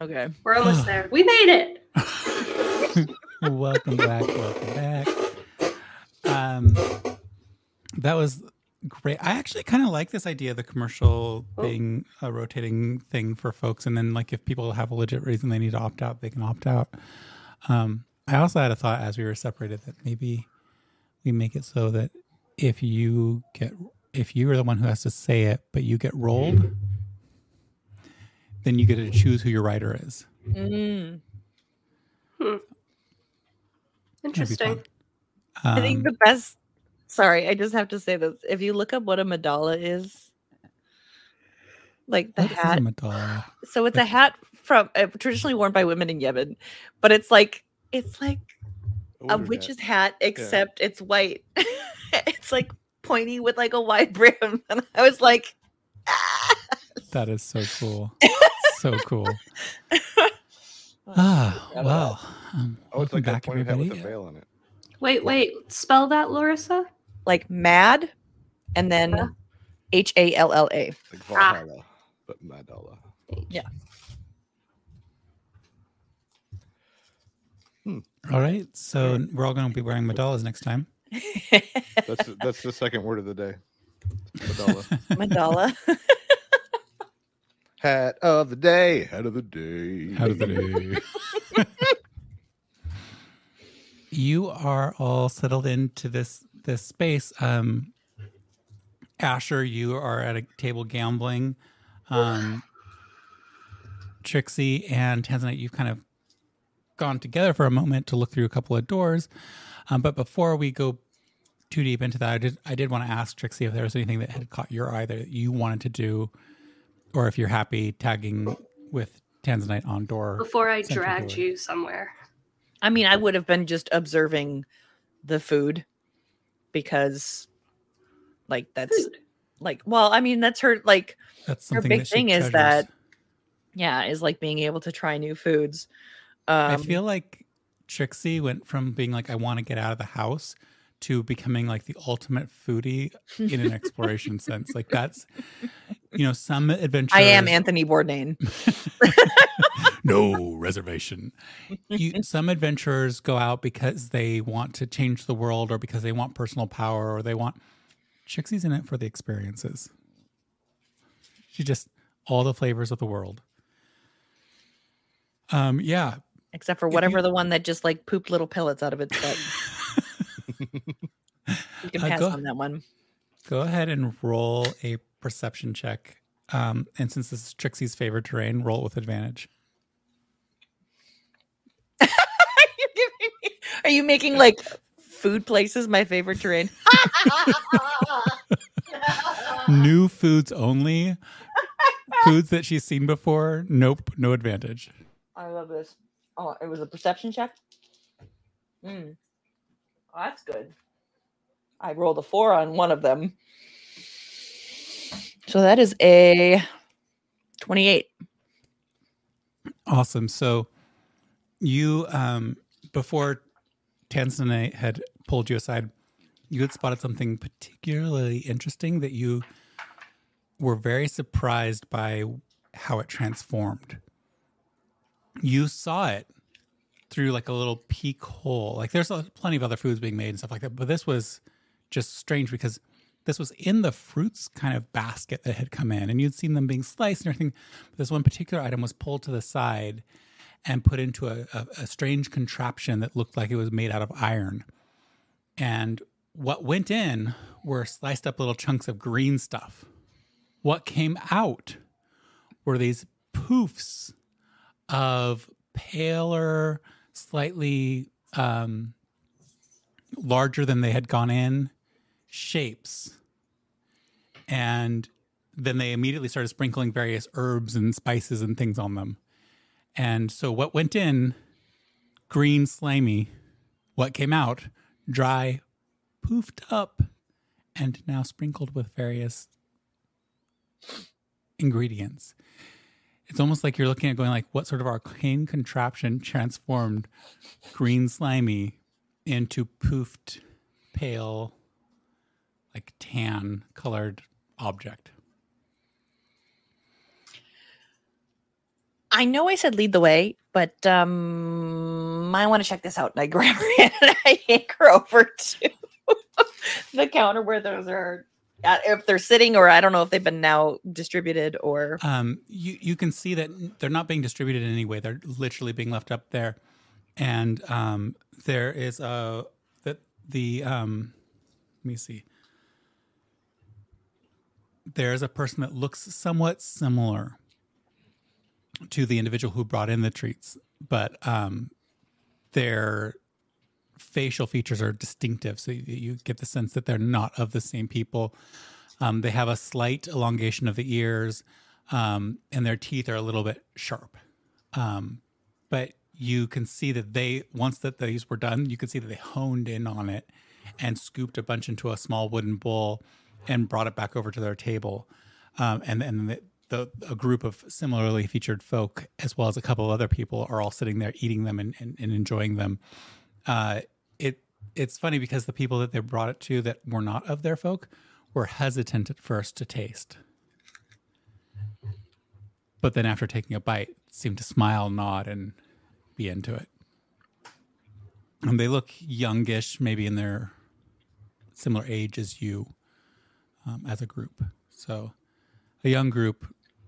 Okay. We're almost there. We made it. welcome back, welcome back. Um, that was great. I actually kind of like this idea of the commercial Oh. being a rotating thing for folks, and then like if people have a legit reason they need to opt out, they can opt out. Um, I also had a thought as we were separated that maybe we make it so that if you get if you are the one who has to say it, but you get rolled, then you get to choose who your writer is. Mm. That'd Interesting. fun. I think Um, the best. Sorry, I just have to say this. If you look up what a madhalla is, like the what is a hat, madhalla? so it's a hat from uh, traditionally worn by women in Yemen, but it's like it's like a witch's hat, except it's white. it's like pointy with like a wide brim, and I was like, ah. That is so cool. so cool. Ah, well. Um, Oh, it's like that back, pointed hat with a everybody. veil on it. Wait, wait. Spell that, Larissa. Like mad, and then H A L L A. Like Ah. Valhalla, but Mandala. All right. So we're all going to be wearing madhallas next time. That's that's the second word of the day. Mandala. Mandala. Hat of the day. Hat of the day. Hat of the day. you are all settled into this this space. Um, Asher, you are at a table gambling. Um, Trixie and Tanzanite, you've kind of gone together for a moment to look through a couple of doors. Um, but before we go too deep into that, I did I did want to ask Trixie if there was anything that had caught your eye that you wanted to do, or if you're happy tagging with Tanzanite on door. Before I dragged door. you somewhere. I mean, I would have been just observing the food because, like, that's Food. like, well, I mean, that's her, like, That's her big that she thing is that, yeah, is like being able to try new foods. Um, I feel like Trixie went from being like I want to get out of the house to becoming like the ultimate foodie in an exploration sense. Like that's you know some adventure. I am Anthony Bourdain. no reservation. You, some adventurers go out because they want to change the world or because they want personal power or they want. Trixie's in it for the experiences. She just all the flavors of the world. Um. Yeah. Except for whatever you- the one that just like pooped little pellets out of its butt. you can Uh, pass go- on that one. Go ahead and roll a perception check. Um, and since this is Trixie's favorite terrain, roll it with advantage. You're giving me, are you making like food places my favorite terrain? New foods only. foods that she's seen before. Nope, no advantage. I love this. Oh, it was a perception check. Hmm. Oh, that's good. I rolled a four on one of them. So that is a 28. Awesome. So you um before Tanzanite had pulled you aside, you had spotted something particularly interesting that you were very surprised by how it transformed. You saw it through like a little peek hole. Like there's a, plenty of other foods being made and stuff like that, but this was just strange because this was in the fruits kind of basket that had come in and you'd seen them being sliced and everything. But this one particular item was pulled to the side and put into a, a, a strange contraption that looked like it was made out of iron. And what went in were sliced up little chunks of green stuff. What came out were these poofs of paler, slightly um, larger than they had gone in shapes. And then they immediately started sprinkling various herbs and spices and things on them. And so what went in, green, slimy. What came out, dry, poofed up, and now sprinkled with various ingredients. It's almost like you're looking at going like, what sort of arcane contraption transformed green slimy into poofed, pale, like tan colored object. I know I said lead the way, but um I want to check this out. And I grab her hand and I yank her over to the counter where those are if they're sitting or I don't know if they've been now distributed or Um, you you can see that they're not being distributed in any way. They're literally being left up there, and um, there is a that the um, let me see. There's a person that looks somewhat similar to the individual who brought in the treats, but um, their facial features are distinctive, so you, you get the sense that they're not of the same people. Um, they have a slight elongation of the ears, um, and their teeth are a little bit sharp. Um, but you can see that they once that these were done, you can see that they honed in on it and scooped a bunch into a small wooden bowl and brought it back over to their table. Um, and and the, the a group of similarly featured folk, as well as a couple of other people, are all sitting there eating them and, and, and enjoying them. Uh, it it's funny because the people that they brought it to that were not of their folk were hesitant at first to taste. But then after taking a bite, seemed to smile, nod, and be into it. And they look youngish, maybe in their similar age as you um, as a group. So a young group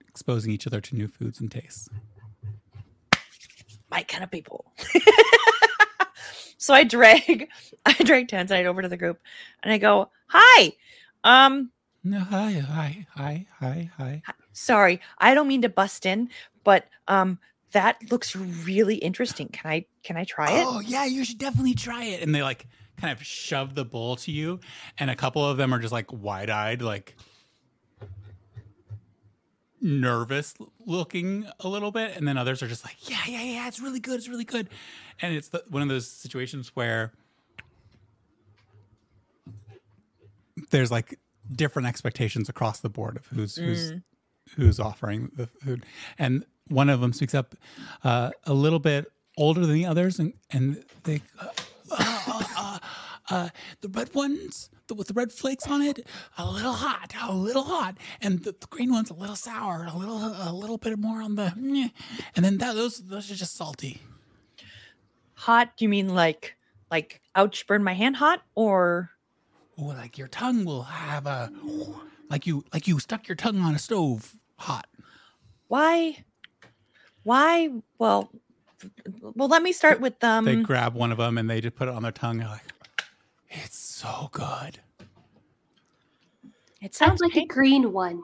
exposing each other to new foods and tastes. my kind of people. so I drag I drag Tanzanite over to the group and I go, Hi. Um, No, hi, hi, hi, hi, hi. sorry, I don't mean to bust in, but um that looks really interesting. Can I can I try it? Oh yeah, you should definitely try it. And they like kind of shove the bowl to you, and a couple of them are just like wide eyed, like nervous looking a little bit, and then others are just like, yeah, yeah, yeah, it's really good, it's really good. And it's the, one of those situations where there's like different expectations across the board of who's who's who's offering the food, and one of them speaks up uh, a little bit older than the others, and and they. Uh, uh, the red ones the, with the red flakes on it, a little hot, a little hot, and the, the green ones a little sour, a little a little bit more on the, and then that, those those are just salty. Hot? Do you mean like like ouch burn my hand hot or Oh, like your tongue will have a, like you like you stuck your tongue on a stove, hot. why why well well let me start with um they grab one of them and they just put it on their tongue. They're like, it's so good. It I'd sounds like a green one.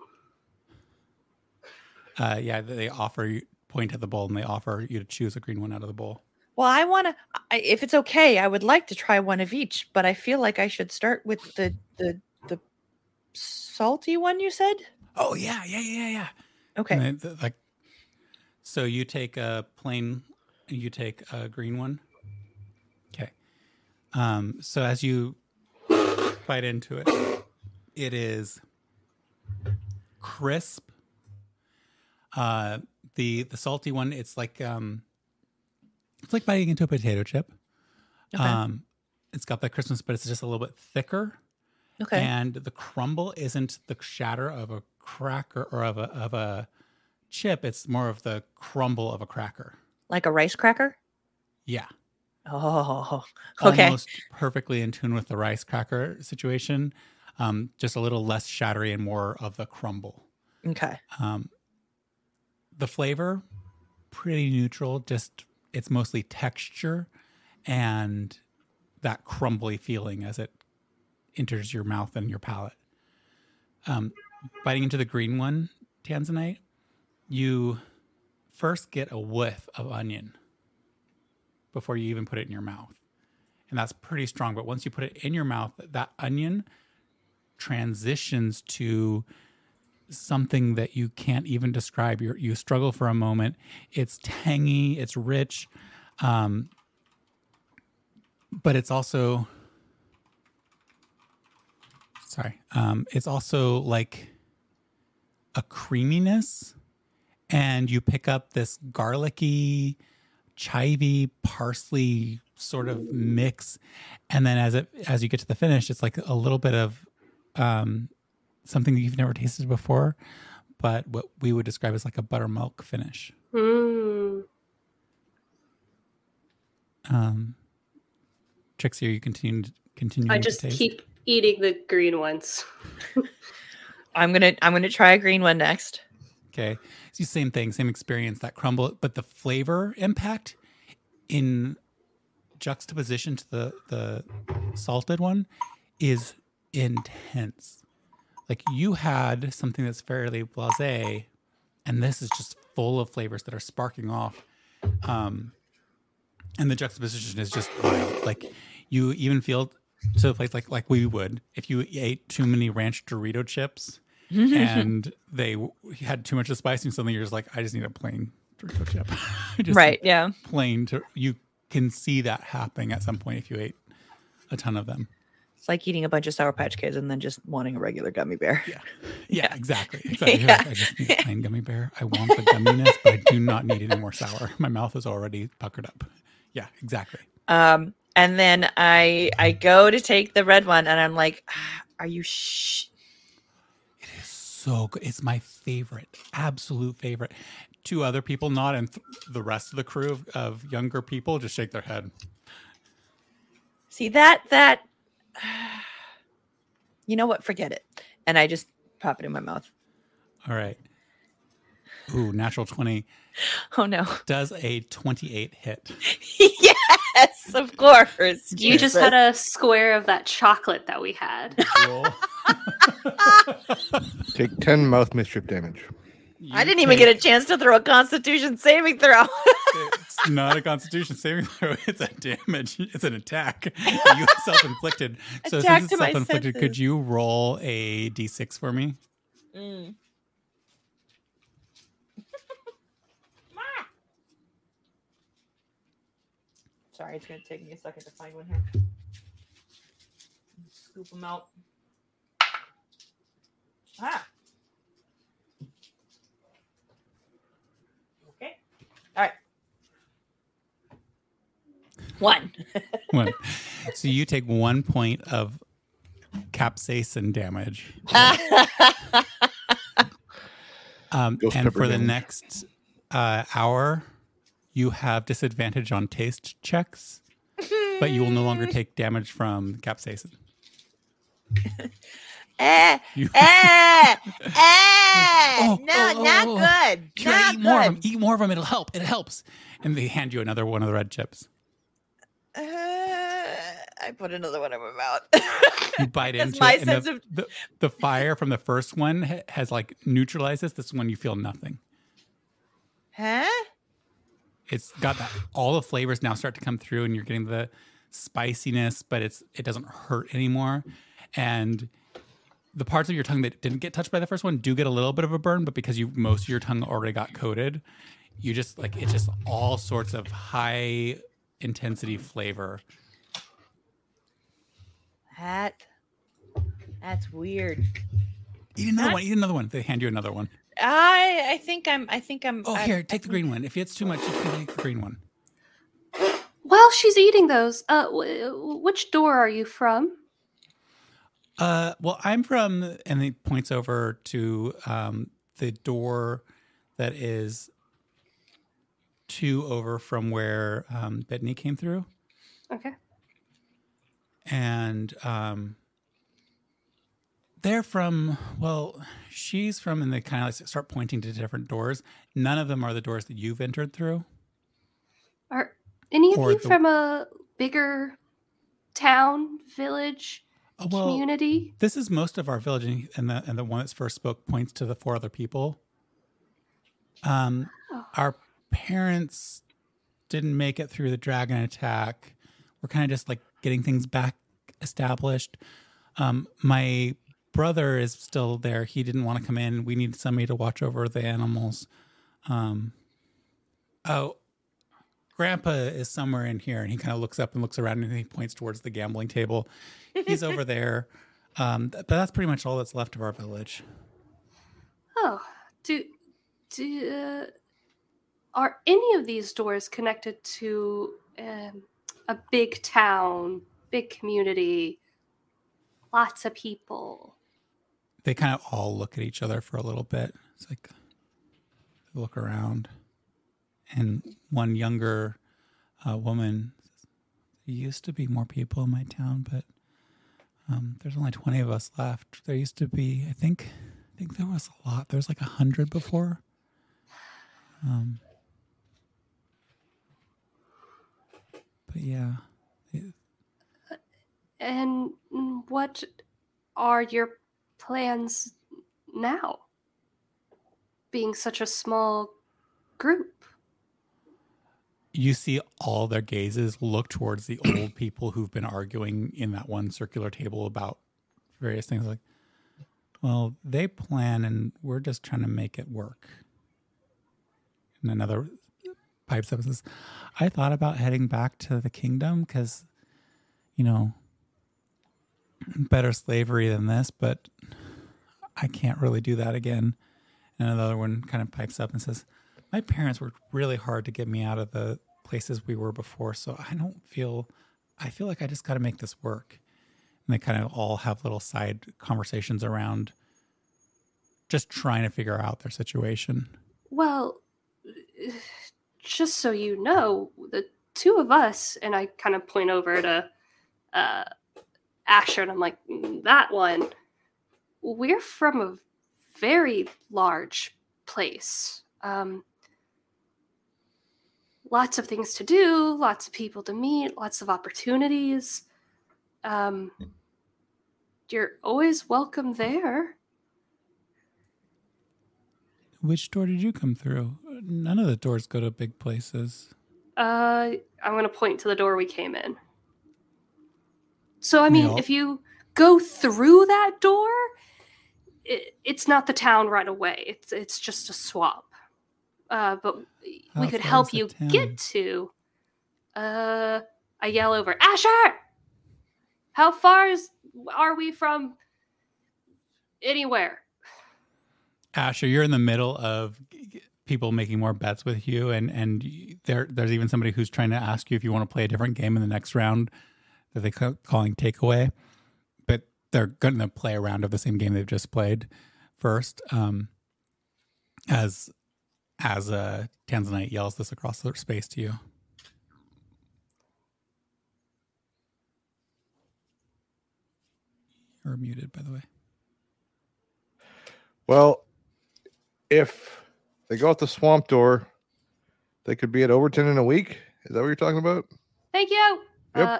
Uh, yeah, they offer you point at the bowl and they offer you to choose a green one out of the bowl. Well, I want to. If it's okay, I would like to try one of each, but I feel like I should start with the the the salty one. You said Oh yeah, yeah, yeah, yeah. okay. Then, th- like, so you take a plain, you take a green one. Um. So as you bite into it, it is crisp. Uh, the the salty one, it's like um, it's like biting into a potato chip. Okay. Um, it's got that crispness, but it's just a little bit thicker okay. and the crumble isn't the shatter of a cracker or of a of a chip it's more of the crumble of a cracker like a rice cracker. yeah Oh, okay. almost perfectly in tune with the rice cracker situation um, just a little less shattery and more of the crumble Okay. um, the flavor pretty neutral just it's mostly texture and that crumbly feeling as it enters your mouth and your palate um, biting into the green one tanzanite you first get a whiff of onion before you even put it in your mouth and that's pretty strong but once you put it in your mouth that onion transitions to something that you can't even describe. You you struggle for a moment. It's tangy, it's rich, um, but it's also sorry. Um, it's also like a creaminess, and you pick up this garlicky, chivy, parsley sort of mix, and then as it as you get to the finish, it's like a little bit of um, something that you've never tasted before, but what we would describe as like a buttermilk finish. Mm. Um, Trixie, are you continue continuing I to just taste? keep eating the green ones. I'm gonna I'm gonna try a green one next. Okay, it's the same thing, same experience. That crumble, but the flavor impact in juxtaposition to the the salted one is intense. Like you had something that's fairly blasé, and this is just full of flavors that are sparking off. Um, and the juxtaposition is just wild. Like you even feel to the place like like we would if you ate too many ranch Dorito chips and they had too much of spice and suddenly you're just like I just need a plain Dorito chip. just right. Yeah. plain to you can see that happening at some point if you ate a ton of them. It's like eating a bunch of Sour Patch Kids and then just wanting a regular gummy bear. Yeah. Yeah, Yeah. exactly. Exactly. Yeah. like, I just need a plain gummy bear. I want the gumminess, but I do not need any more sour. My mouth is already puckered up. Yeah, exactly. Um, and then I I go to take the red one, and I'm like, "Ah, "Are you sh?" It is so good. It's my favorite, absolute favorite. Two other people not, and th- the rest of the crew of, of younger people just shake their head. See that that. You know what? Forget it. And I just pop it in my mouth. All right. Ooh, natural 20 Oh no! does a 28 hit. yes, of course. You just had a square of that chocolate that we had. Roll. Take 10 mouth mischief damage. I didn't even get a chance to throw a Constitution saving throw. It's not a Constitution saving throw. It's a damage. It's an attack. You self-inflicted. So Attack since it's self-inflicted, could you roll a d6 for me? Mm. Sorry, it's gonna take me a second to find one here. Scoop them out. Ah. Okay. All right. One. One. so you take one point of capsaicin damage, um, and for the damage. next uh, hour, you have disadvantage on taste checks, but you will no longer take damage from capsaicin. Eh, You, eh, eh. Oh, no, oh, oh, not oh. good. Kira, not eat more of them. good. Eat more of them. It'll help. It helps. And they hand you another one of the red chips. Uh, I put another one in my mouth. You bite into my it, and sense the, of the, the fire from the first one ha- has like neutralized this. This one you feel nothing. huh? It's got that all the flavors now start to come through, and you're getting the spiciness, but it's it doesn't hurt anymore. And the parts of your tongue that didn't get touched by the first one do get a little bit of a burn, but because you most of your tongue already got coated, you just like it's just all sorts of high intensity flavor. That that's weird. Eat another That- one. Eat another one. They hand you another one. I I think I'm I think I'm Oh, I- here, take the green one. If it's too much, you can take the green one. While she's eating those, uh, w- which door are you from? Uh, well, I'm from, and he points over to um, the door that is two over from where um, Bethany came through, Okay. and um, they're from. Well, she's from, and they kind of like start pointing to different doors. None of them are the doors that you've entered through. Are any of Or you the- from a bigger town, village, well, community? This is most of our village, and and the and the one that's first spoke points to the four other people. Um, Oh. our parents didn't make it through the dragon attack. We're kind of just like getting things back established. Um, my brother is still there. He didn't want to come in. We need somebody to watch over the animals. Um, oh, Grandpa is somewhere in here, and he kind of looks up and looks around, and he points towards the gambling table. He's over there. Um, but that's pretty much all that's left of our village. Oh, do do uh, are any of these doors connected to um, a big town, big community, lots of people? They kind of all look at each other for a little bit. It's like look around, and one younger uh, woman "There used to be more people in my town, but um, there's only twenty of us left. There used to be, I think, I think there was a lot. There was like a hundred before." Um, but yeah, And what are your plans now? Being such a small group. You see all their gazes look towards the old people who've been arguing in that one circular table about various things like well they plan and we're just trying to make it work. And another pipes up and says i thought about heading back to the kingdom because you know better slavery than this but i can't really do that again. And another one kind of pipes up and says my parents worked really hard to get me out of the places we were before. So i don't feel i feel like i just got to make this work. And they kind of all have little side conversations around just trying to figure out their situation. Well, just so you know, the two of us, and I kind of point over to uh, Asher, and I'm like, "Mm, that one, we're from a very large place. Um, lots of things to do, lots of people to meet, lots of opportunities. Um, you're always welcome there. which door did you come through none of the doors go to big places Uh, I'm going to point to the door we came in. So, I mean, all- if you go through that door, it, it's not the town right away. It's it's just a swamp. Uh, but How we could help you town? get to. Uh, I yell over, Asher. How far is are we from anywhere? Asher, you're in the middle of people making more bets with you, and and there there's even somebody who's trying to ask you if you want to play a different game in the next round that they call calling takeaway, but they're going to play a round of the same game they've just played first. Um, as as uh, Tanzanite yells this across the space to you. You're muted, by the way. Well, if they go out the swamp door, they could be at Overton in a week. Is that what you're talking about? Thank you. Yep. Uh,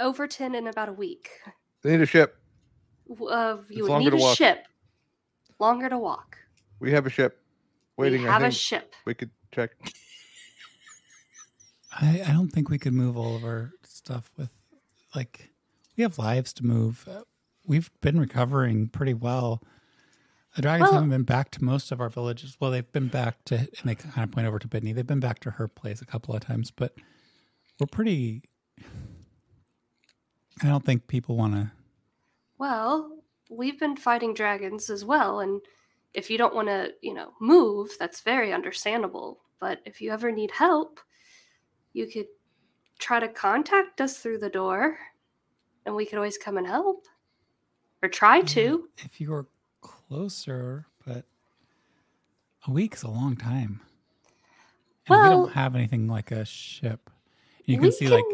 Overton in about a week. They need a ship. W- Uh, It's you would need a walk. ship. Longer to walk. We have a ship waiting. we I have a ship. we could check. I, I don't think we could move all of our stuff with, like, we have lives to move. Uh, We've been recovering pretty well. The dragons Well- haven't been back to most of our villages. Well, they've been back to, and they kind of point over to Bidney. They've been back to her place a couple of times, but we're pretty. I don't think people want to. Well, we've been fighting dragons as well, and if you don't want to, you know, move, that's very understandable. But if you ever need help, you could try to contact us through the door, and we could always come and help, or try to. If you were closer, but a week's a long time. And we don't have anything like a ship. You can see like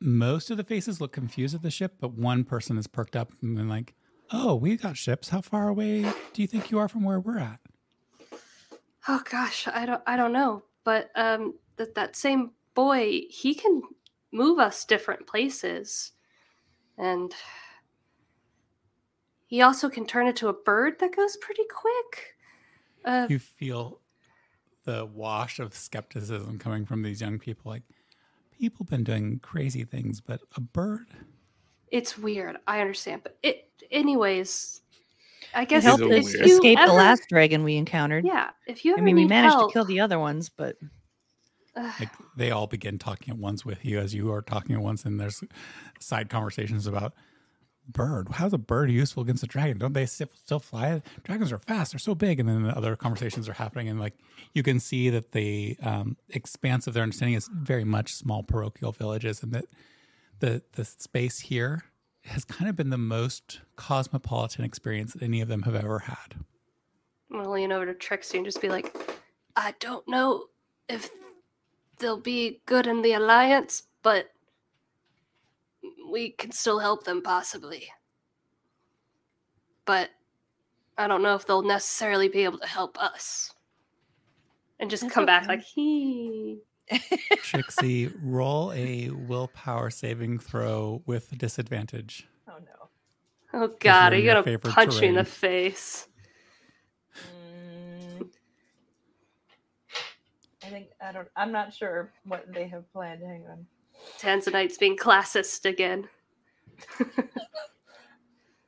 most of the faces look confused at the ship, but one person is perked up and like, "Oh, we got ships. How far away do you think you are from where we're at?" Oh gosh, I don't I don't know, but um that that same boy, he can move us different places. And he also can turn into a bird that goes pretty quick. Uh You feel the wash of skepticism coming from these young people. Like, people been doing crazy things, but a bird. It's weird. I understand, but it anyways, I It guess helped is if us weird. you escape the last dragon we encountered. Yeah, if you ever I mean, we managed help, to kill the other ones, but like they all begin talking at once with you as you are talking at once and there's side conversations about bird how's a bird useful against a dragon don't they still still fly dragons are fast they're so big and then the other conversations are happening and like you can see that the um, expanse of their understanding is very much small parochial villages and that the the space here has kind of been the most cosmopolitan experience that any of them have ever had I'm gonna lean over to Trixie and just be like, I don't know if they'll be good in the alliance, but we can still help them possibly. But I don't know if they'll necessarily be able to help us. And just That's come back like, he. Trixie roll a willpower saving throw with disadvantage oh no. Oh God, are in you gonna favorite punch me in the face? Mm, I think I don't. I'm not sure what they have planned. Hang on. Tanzanite's being classist again.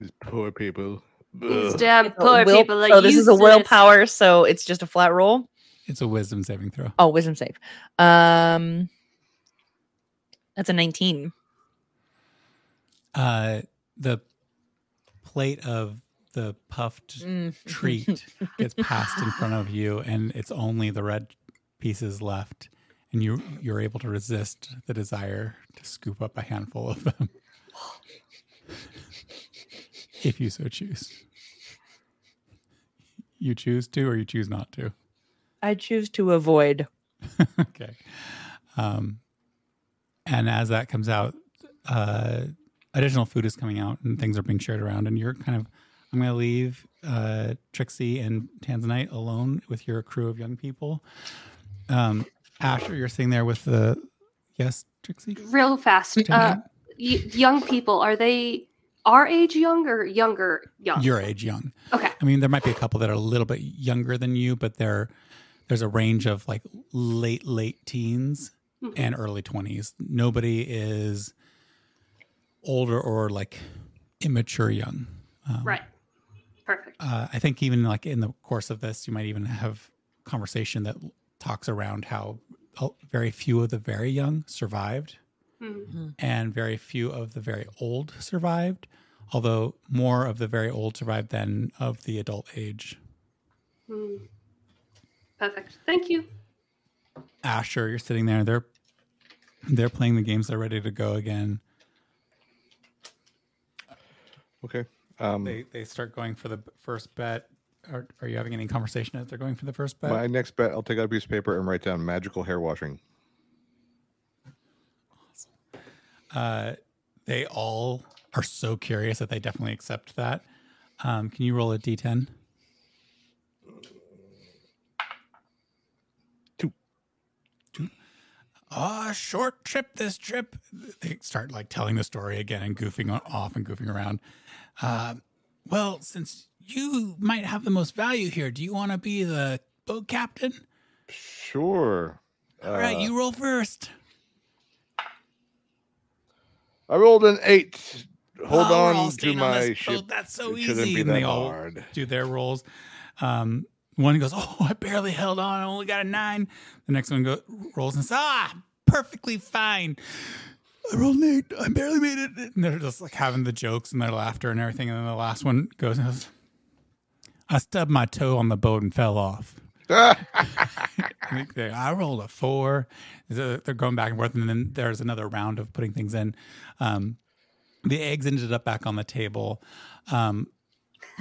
These poor people. These damn poor will- people are So this is a willpower. So it's just a flat roll. It's a wisdom saving throw Oh, wisdom save. Um, that's a 19. Uh, the plate of the puffed Mm. treat gets passed in front of you, and it's only the red pieces left, and you you're able to resist the desire to scoop up a handful of them, if you so choose. You choose to, or you choose not to. I choose to avoid. okay. Um, and as that comes out, uh, additional food is coming out and things are being shared around. And you're kind of, I'm going to leave uh, Trixie and Tanzanite alone with your crew of young people. Um, Asher, you're sitting there with the, yes, Trixie? Real fast. Uh, y- young people, are they our age young or younger young? Your age, young. Okay. I mean, there might be a couple that are a little bit younger than you, but they're, there's a range of like late, late teens Mhm. and early 20s. Nobody is older or like immature young. Um, Right. Perfect. Uh, I think even like in the course of this, you might even have conversation that talks around how very few of the very young survived Mhm. and very few of the very old survived, although more of the very old survived than of the adult age. Mm. Perfect. Thank you. Asher, you're sitting there. They're they're playing the games. They're ready to go again. Okay. Um, They they start going for the first bet. Are, are you having any conversation as they're going for the first bet? my next bet, I'll take out a piece of paper and write down magical hair washing. Uh, they all are so curious that they definitely accept that. Um, can you roll a d10? Two. Oh, short trip this trip. They start like telling the story again and goofing off and goofing around. Uh, well, since you might have the most value here, do you want to be the boat captain? Sure. All right, Uh, you roll first. I rolled an eight. Hold Oh, on to on my ship. boat. That's so it easy. be and they all do their rolls. Um, one goes, "Oh, I barely held on. I only got a nine. The next one go, rolls and says, "Ah, perfectly fine. I rolled an eight. I barely made it." And they're just like having the jokes and their laughter and everything. And then the last one goes and goes, "I stubbed my toe on the boat and fell off." I they, I rolled a four. They're going back and forth, and then there's another round of putting things in. Um, the eggs ended up back on the table. Um,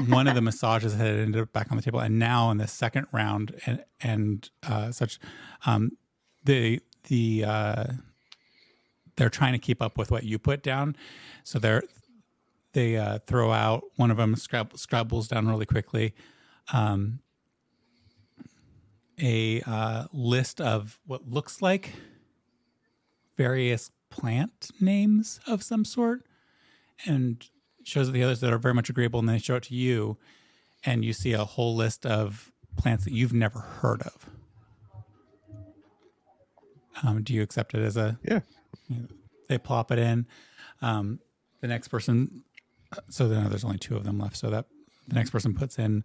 one of the massages had ended up back on the table, and now in the second round and and uh, such, um, the the uh, they're trying to keep up with what you put down, so they're they uh, throw out one of them scrab- scrabbles down really quickly. Um, a uh, list of what looks like various plant names of some sort and shows the others that are very much agreeable and then they show it to you and you see a whole list of plants that you've never heard of. Um, do you accept it as a Yeah. they plop it in um, the next person so then there's only two of them left so that the next person puts in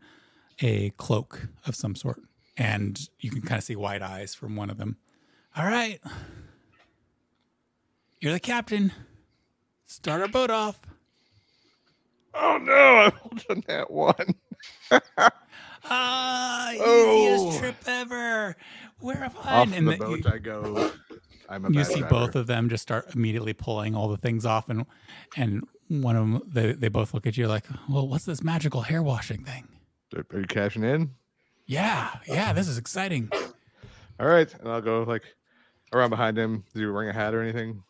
a cloak of some sort and you can kind of see white eyes from one of them. All right. You're the captain. Start our boat off Oh no! I rolled on that one. ah easiest Oh. trip ever we're Off fine and the the- boat you- I go. I'm a you see driver. both of them just start immediately pulling all the things off and and one of them they, they both look at you like well what's this magical hair washing thing Are you cashing in? yeah yeah this is exciting All right, and I'll go like around behind him. Do you wearing a hat or anything?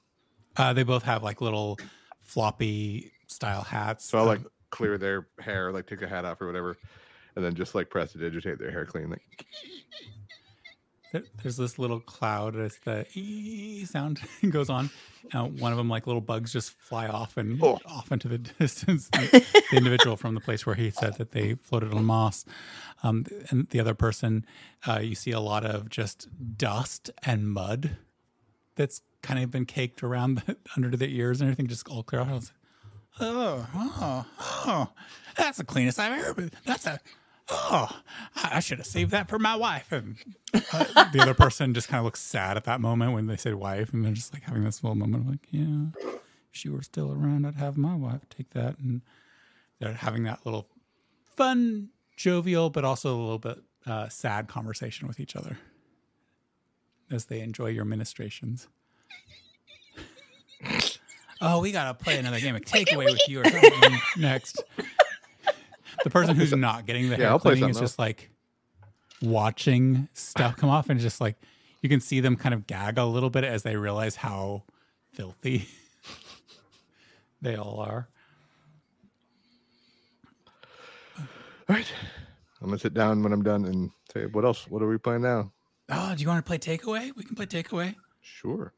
uh, they both have like little floppy style hats So I'll like clear their hair, like take a hat off or whatever, and then just like prestidigitate their hair clean. Like there- there's this little cloud as the ee sound goes on uh, one of them like little bugs just fly off and Oh. off into the distance the, the individual from the place where he said that they floated on moss um, and the other person uh, you see a lot of just dust and mud that's kind of been caked around the, under the ears and everything just all clear off I oh oh oh. That's the cleanest i've ever been. That's a oh i should have saved that for my wife. And uh, the other person just kind of looks sad at that moment when they say wife, and they're just like having this little moment of like, yeah, if she were still around, I'd have my wife take that, and they're having that little fun, jovial, but also a little bit uh, sad conversation with each other as they enjoy your ministrations. Oh, we gotta play another game of takeaway with you or something next. The person who's not getting the Yeah, hair cleaning is something just like watching stuff come off and just like you can see them kind of gag a little bit as they realize how filthy they all are. All right. I'm gonna sit down when I'm done and say, "What else? What are we playing now?" Oh, do you want to play takeaway? We can play takeaway. Sure.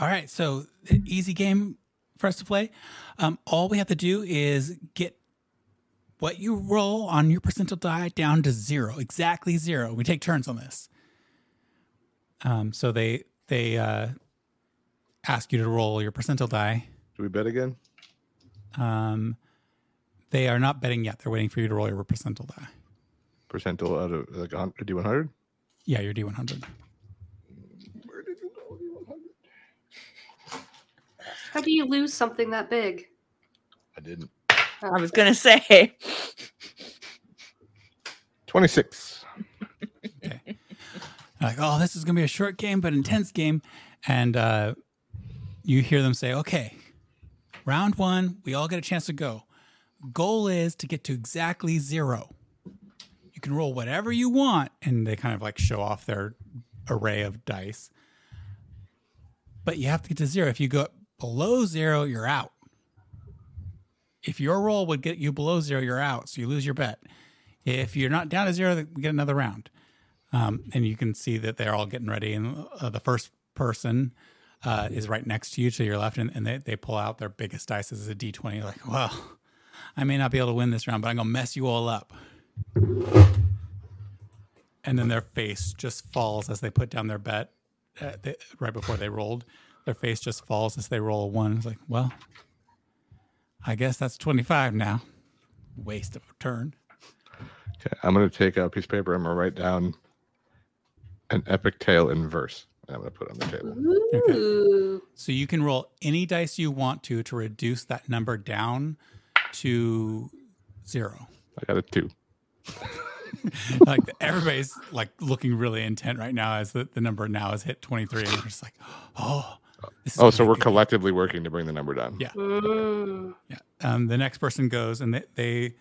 All right, so e- easy game for us to play. Um, all we have to do is get what you roll on your percentile die down to zero, exactly zero. We take turns on this. Um, so they they uh, ask you to roll your percentile die. Do we bet again? Um, they are not betting yet. They're waiting for you to roll your percentile die. Percentile out of like a hun- a D100. Yeah, your D100. Where did you go? D100. How do you lose something that big? I didn't. I was gonna say. 26. Okay. like, oh, this is going to be a short game, but intense game. And uh, you hear them say, okay, round one, we all get a chance to go. Goal is to get to exactly zero. You can roll whatever you want. And they kind of like show off their array of dice. But you have to get to zero. If you go below zero, you're out. If your roll would get you below zero, you're out. So you lose your bet. If you're not down to zero, we get another round. Um, and you can see that they're all getting ready. And uh, the first person uh, is right next to you to your left, and, and they, they pull out their biggest dice as a d20. You're like, well, I may not be able to win this round, but I'm going to mess you all up. And then their face just falls as they put down their bet uh, they, right before they rolled. Their face just falls as they roll a one. It's like, well, I guess that's 25 now. Waste of a turn. Okay, I'm gonna take a piece of paper. I'm gonna write down an epic tale in verse. And I'm gonna put it on the table. Ooh. So you can roll any dice you want to to reduce that number down to zero. I got a two. like everybody's like looking really intent right now as the, the number now has hit 23 and we're just like oh this is Oh, so we're collectively working to bring the number down. Yeah. Mm. yeah um the next person goes and they, they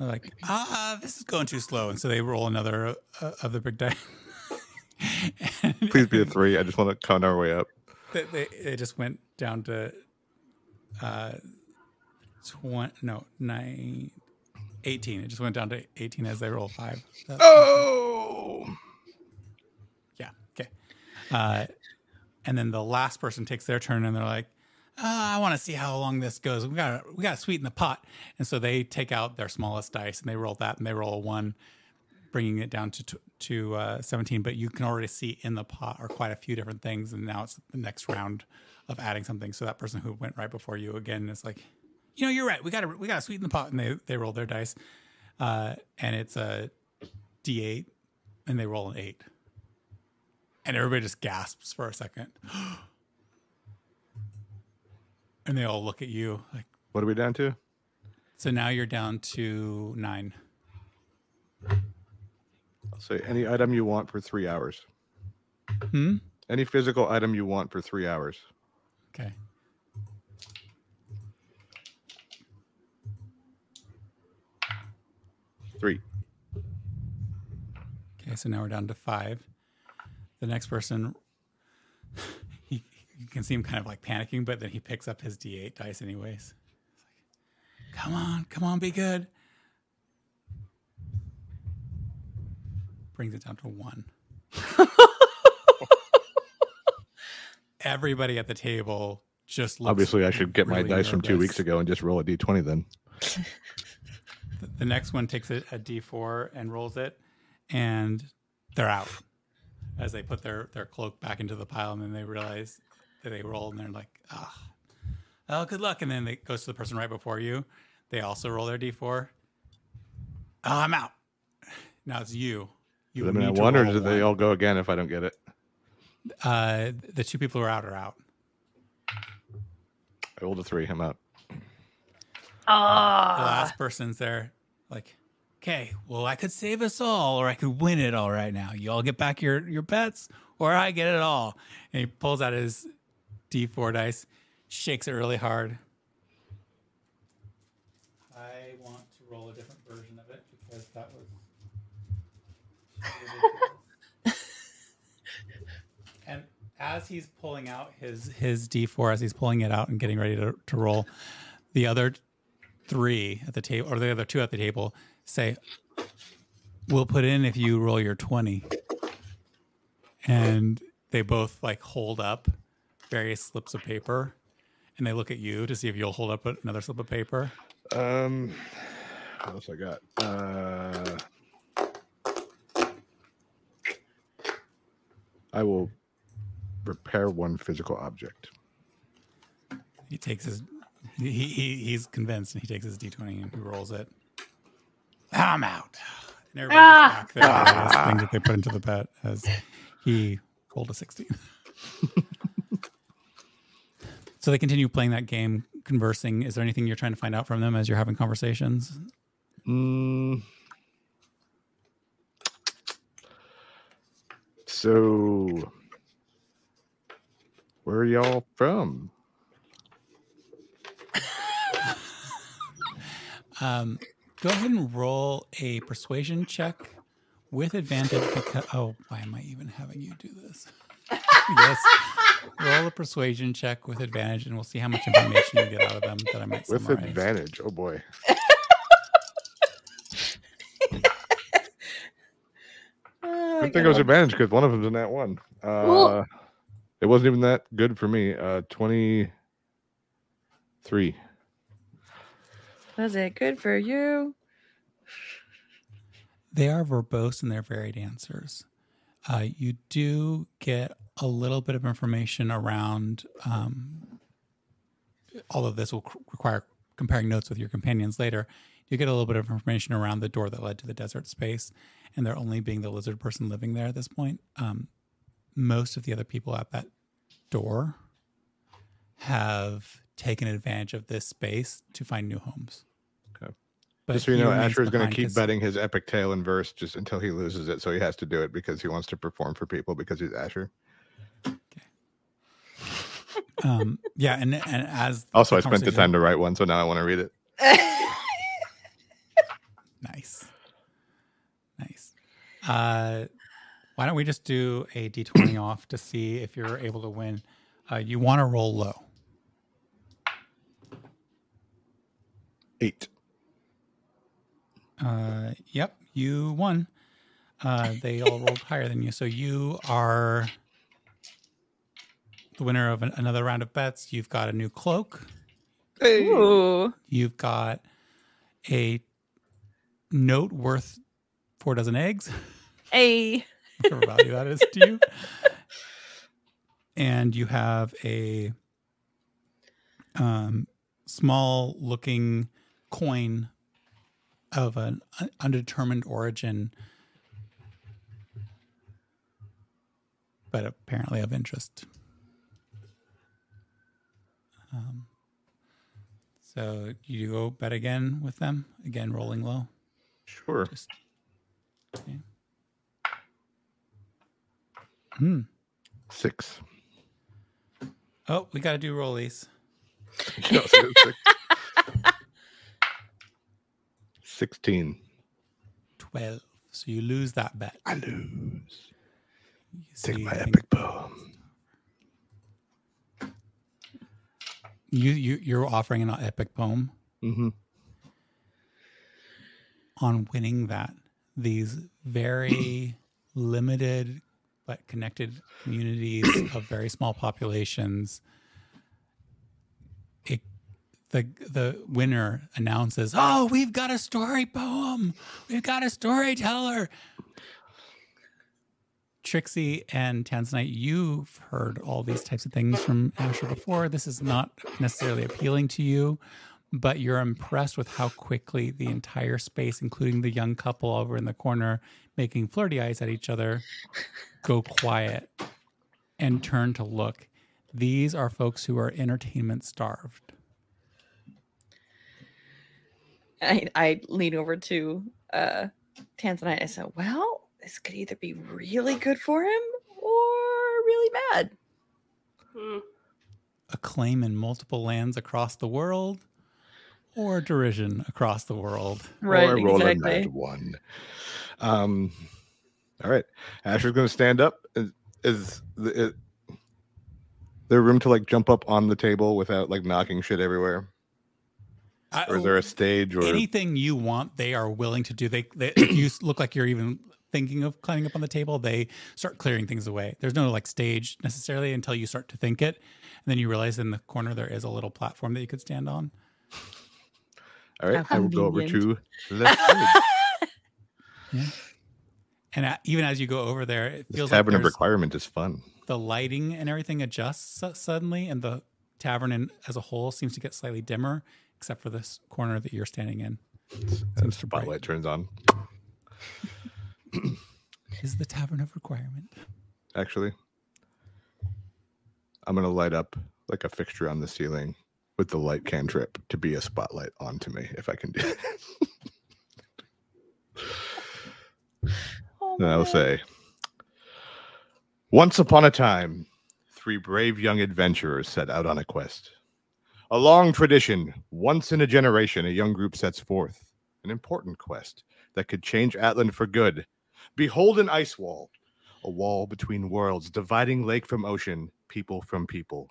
are like ah this is going too slow and so they roll another uh, of the big die And- Please be a three. I just want to count our way up. they, they, they just went down to uh 20 no 9 18 it just went down to 18 as they roll five That's- Oh, Yeah. Okay. Uh, and then the last person takes their turn, and they're like, oh, "I want to see how long this goes. We got we got to sweeten the pot." And so they take out their smallest dice, and they roll that, and they roll a one, bringing it down to to uh, seventeen. But you can already see in the pot are quite a few different things, and now it's the next round of adding something. So that person who went right before you again is like, "You know, you're right. We got to we got to sweeten the pot," and they they roll their dice, uh, and it's a D eight, and they roll an eight and everybody just gasps for a second. and they all look at you like, what are we down to? so now you're down to nine. I'll say any item you want for three hours. Hmm? Any physical item you want for three hours. Okay. Three. Okay, so now we're down to five. The next person, he, you can see him kind of like panicking, but then he picks up his D8 dice anyways. It's like, come on, come on, be good. Brings it down to one. Everybody at the table just looks Obviously, I should get my really dice from two weeks ago and just roll a d20 then. The- The next one takes a, a D4 and rolls it, and they're out as they put their, their cloak back into the pile, and then they realize that they rolled, and they're like, ah, oh, good luck. And then it goes to the person right before you. They also roll their D4. Oh, I'm out. Now it's you. You Does that mean I need to won, or do they all go again if I don't get it? Uh, the two people who are out are out. I rolled a three. I'm out. The Ah, last person's there, like, okay, well, I could save us all, or I could win it all right now. You all get back your your bets, or I get it all. And he pulls out his D4 dice, shakes it really hard. I want to roll a different version of it because that was. and as he's pulling out his his D4, as he's pulling it out and getting ready to, to roll, the other three at the table, or the other two at the table, say, "We'll put in if you roll your 20. And they both like hold up various slips of paper, and they look at you to see if you'll hold up another slip of paper. Um, what else I got? Uh, I will repair one physical object. He takes his, he, he he's convinced, and he takes his d20 and he rolls it. I'm out. And everybody Ah. gets back their various things that they put into the bet as he rolled a 16. so they continue playing that game, conversing. Is there anything you're trying to find out from them as you're having conversations? Mm. So, where are y'all from? Um, go ahead and roll a persuasion check with advantage because oh, why am I even having you do this? yes, roll a persuasion check with advantage, and we'll see how much information you get out of them that I might With summarize. advantage. Oh boy. Oh, Good thing it was advantage because one of them's in that one. Uh, Well- it It wasn't even that good for me. Uh, twenty three. Was it good for you? They are verbose in their varied answers. Uh, you do get a little bit of information around. Um, all of this will require comparing notes with your companions later. You get a little bit of information around the door that led to the desert space, and there only being the lizard person living there at this point. Um, most of the other people at that door have taken advantage of this space to find new homes. Okay. But just so you know, Asher is going to keep betting his epic tale in verse just until he loses it. So he has to do it because he wants to perform for people because he's Asher. um, yeah, and and as Also, I spent the time to write one, so now I want to read it. Nice. Nice. Uh, why don't we just do a d20 off to see if you're able to win? Uh, you want to roll low. Eight. Uh, yep, you won. Uh, they all rolled higher than you, so you are the winner of an, another round of bets. You've got a new cloak. Ooh. You've got a note worth four dozen eggs. Hey. whatever value that is to you. And you have a um, small looking coin of an undetermined origin, but apparently of interest. Um, so you go bet again with them, again rolling low. Sure. Just okay. Hmm. Six. Oh, we got to do rollies. No. Sixteen. 12. So you lose that bet. I lose. You Take my epic poem. You, you, you're offering an epic poem Mm-hmm. on winning that. These very limited but connected communities of very small populations. The the winner announces, "Oh, we've got a story poem. We've got a storyteller." Trixie and Tanzanite, you've heard all these types of things from Asher before. This is not necessarily appealing to you, but you're impressed with how quickly the entire space, including the young couple over in the corner making flirty eyes at each other, go quiet and turn to look. These are folks who are entertainment starved. I, I lean over to uh, Tanzanite. I said, "Well, this could either be really good for him or really bad." Hmm. Acclaim in multiple lands across the world, or derision across the world. Right, or roll a exactly. nat one. Um, all right. Asher's going to stand up. Is, is the, it, there room to like jump up on the table without like knocking shit everywhere? I- Or is there a stage or anything you want, they are willing to do. They, they if you look like you're even thinking of climbing up on the table, they start clearing things away. There's no like stage necessarily until you start to think it, and then you realize in the corner there is a little platform that you could stand on. all right? How I will go over to convenient. the left side. And uh, even as you go over there, it This feels like tavern of requirement is fun. the lighting and everything adjusts suddenly, and the tavern in, as a whole seems to get slightly dimmer, except for this corner that you're standing in. And Seems to brighten. spotlight turns on. Is the tavern of requirement? Actually, I'm going to light up like a fixture on the ceiling with the light cantrip to be a spotlight onto me if I can do it. Oh, And I'll say, Once upon a time, three brave young adventurers set out on a quest. A long tradition, once in a generation, a young group sets forth an important quest that could change Atlan for good. Behold an ice wall, a wall between worlds, dividing lake from ocean, people from people.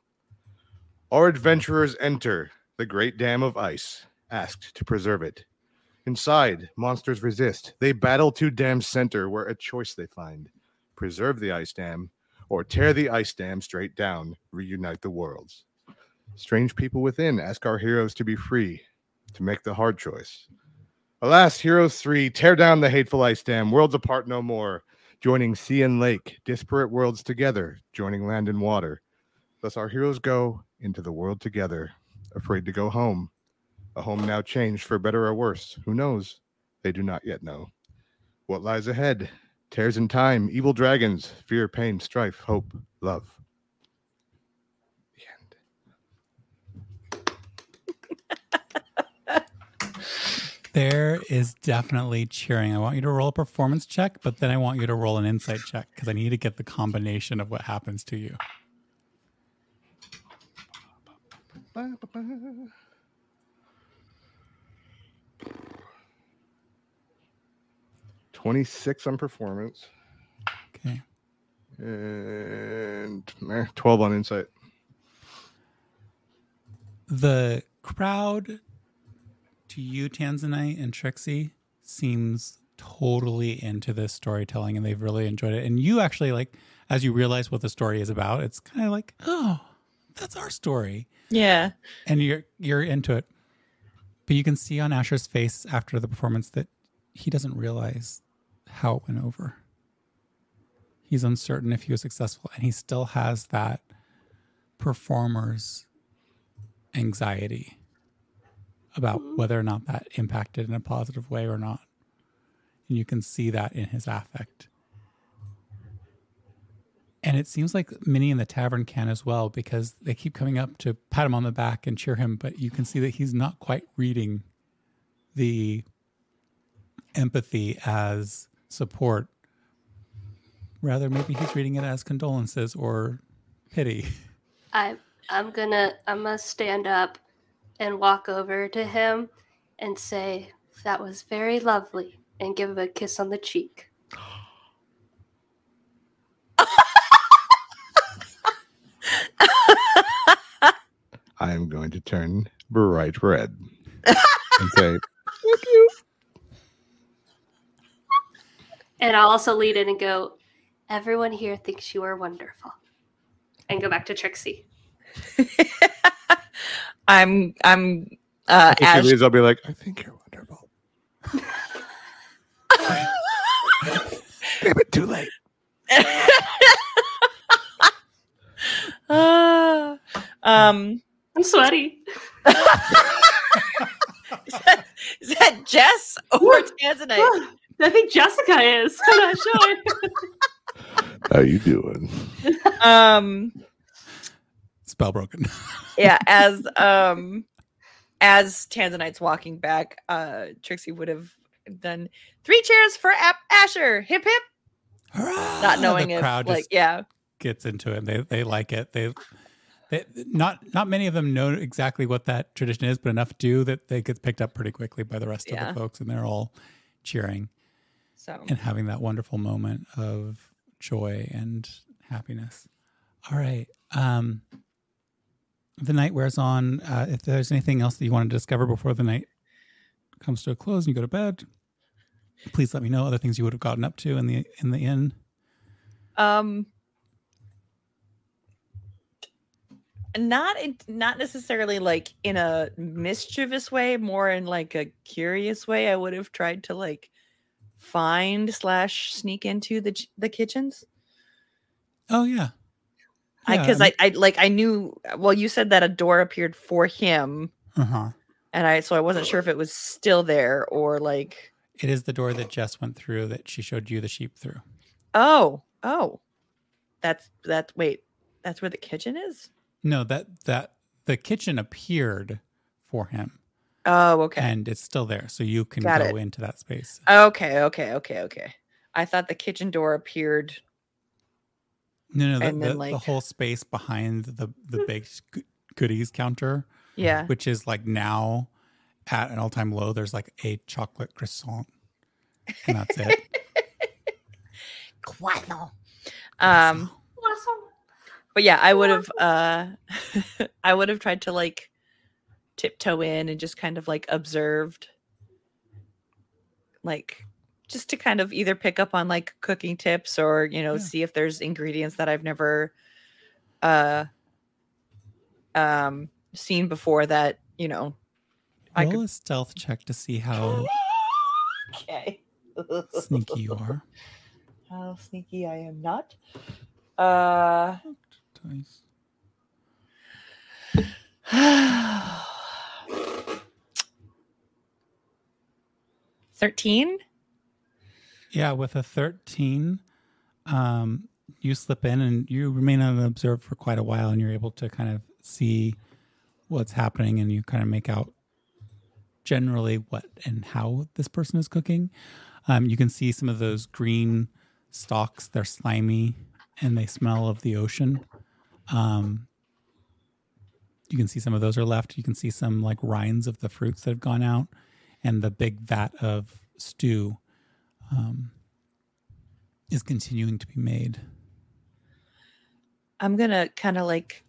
Our adventurers enter the great dam of ice, asked to preserve it. Inside, monsters resist. They battle to dam's center, where a choice they find preserve the ice dam or tear the ice dam straight down, reunite the worlds. Strange people within ask our heroes to be free, to make the hard choice. Alas, Heroes 3, tear down the hateful ice dam, worlds apart no more, joining sea and lake, disparate worlds together, joining land and water. Thus our heroes go into the world together, afraid to go home. A home now changed for better or worse. Who knows? They do not yet know. What lies ahead? Tears in time, evil dragons, fear, pain, strife, hope, love. The end. There is definitely cheering. I want you to roll a performance check, but then I want you to roll an insight check because I need to get the combination of what happens to you. Twenty-six on performance Okay. and eh, twelve on insight. The crowd to you, Tanzanite and Trixie, seems totally into this storytelling and they've really enjoyed it. And you actually like as you realize what the story is about, it's kind of like, oh, that's our story. Yeah. and you're you're into it. But you can see on Asher's face after the performance that he doesn't realize how it went over. He's uncertain if he was successful, and he still has that performer's anxiety about whether or not that impacted in a positive way or not. And you can see that in his affect. And it seems like many in the tavern can as well because they keep coming up to pat him on the back and cheer him, but you can see that he's not quite reading the empathy as support. Rather, maybe he's reading it as condolences or pity. I I'm gonna I'm gonna stand up and walk over to him and say that was very lovely and give him a kiss on the cheek. I am going to turn bright red and say, Thank you. And I'll also lead in and go, everyone here thinks you are wonderful. And go back to Trixie. I'm I'm uh if Ash he leaves, I'll be like, I think you're wonderful. Damn it, too late. Ah, um I'm sweaty. is that, is that Jess or Tanzanite? I think Jessica is. I'm not sure. How you doing? Um Spell broken. yeah, as um as Tanzanite's walking back, uh Trixie would have done three cheers for Ap- Asher. Hip hip. Hurrah! Not knowing the if crowd like just yeah. gets into it. They they like it. They, they not not many of them know exactly what that tradition is, but enough do that they get picked up pretty quickly by the rest Yeah. of the folks, and they're all cheering So and having that wonderful moment of joy and happiness. All right. Um, the night wears on. Uh, if there's anything else that you want to discover before the night comes to a close and you go to bed, please let me know. Other things you would have gotten up to in the in the inn. um not in, not necessarily like in a mischievous way more in like a curious way i would have tried to like find slash sneak into the the kitchens Oh yeah. I Yeah, because I, I like I knew well you said that a door appeared for him Uh huh. and I so I wasn't sure if it was still there or like It is the door that Jess went through that she showed you the sheep through. oh oh that's that's wait that's where the kitchen is No, that that the kitchen appeared for him, oh okay and it's still there, so you can Got go it. into that space. okay okay okay okay I thought the kitchen door appeared No, no, the, and then, the, the whole space behind the the baked goodies counter, yeah which is like now at an all time low. There's like a chocolate croissant, and that's it. Croissant. um but yeah i would have uh i would have tried to like tiptoe in and just kind of like observed like just to kind of either pick up on like cooking tips or you know Yeah. see if there's ingredients that I've never uh um seen before that you know I Roll could a stealth check to see how okay sneaky you are. how sneaky I am not uh Twice. 13 Yeah, with a 13, um, you slip in and you remain unobserved for quite a while and you're able to kind of see what's happening and you kind of make out generally what and how this person is cooking. Um, you can see some of those green stalks, they're slimy and they smell of the ocean. Um, you can see some of those are left. You can see some like rinds of the fruits that have gone out and the big vat of stew um, is continuing to be made. I'm gonna kind of like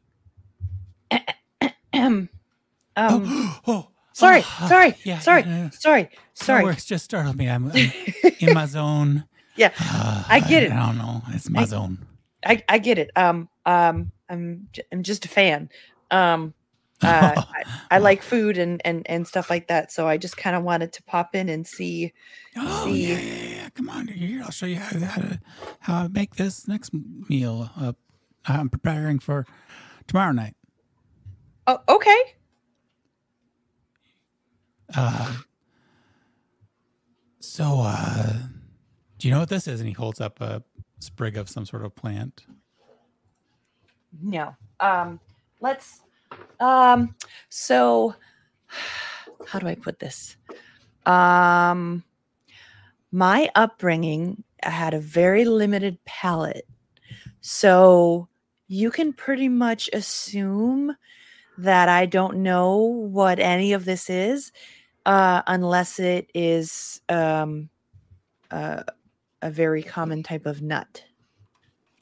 um oh, oh, sorry oh, sorry yeah, sorry yeah, no, no. sorry No sorry worries, just startled me. I'm, I'm in my zone. Yeah, Uh, I get it. I don't know. It's my I- zone. I, I get it um um i'm j- i'm just a fan um uh, I, I like food and, and and stuff like that so i just kind of wanted to pop in and see Oh see- yeah, yeah, yeah. Come on, here. I'll show you how, how to how I make this next meal. Uh, I'm preparing for tomorrow night. oh okay Uh, so, uh, do you know what this is? And he holds up a sprig of some sort of plant. no um let's um so how do i put this? Um my upbringing had a very limited palate. So you can pretty much assume that i don't know what any of this is uh unless it is um uh, a very common type of nut.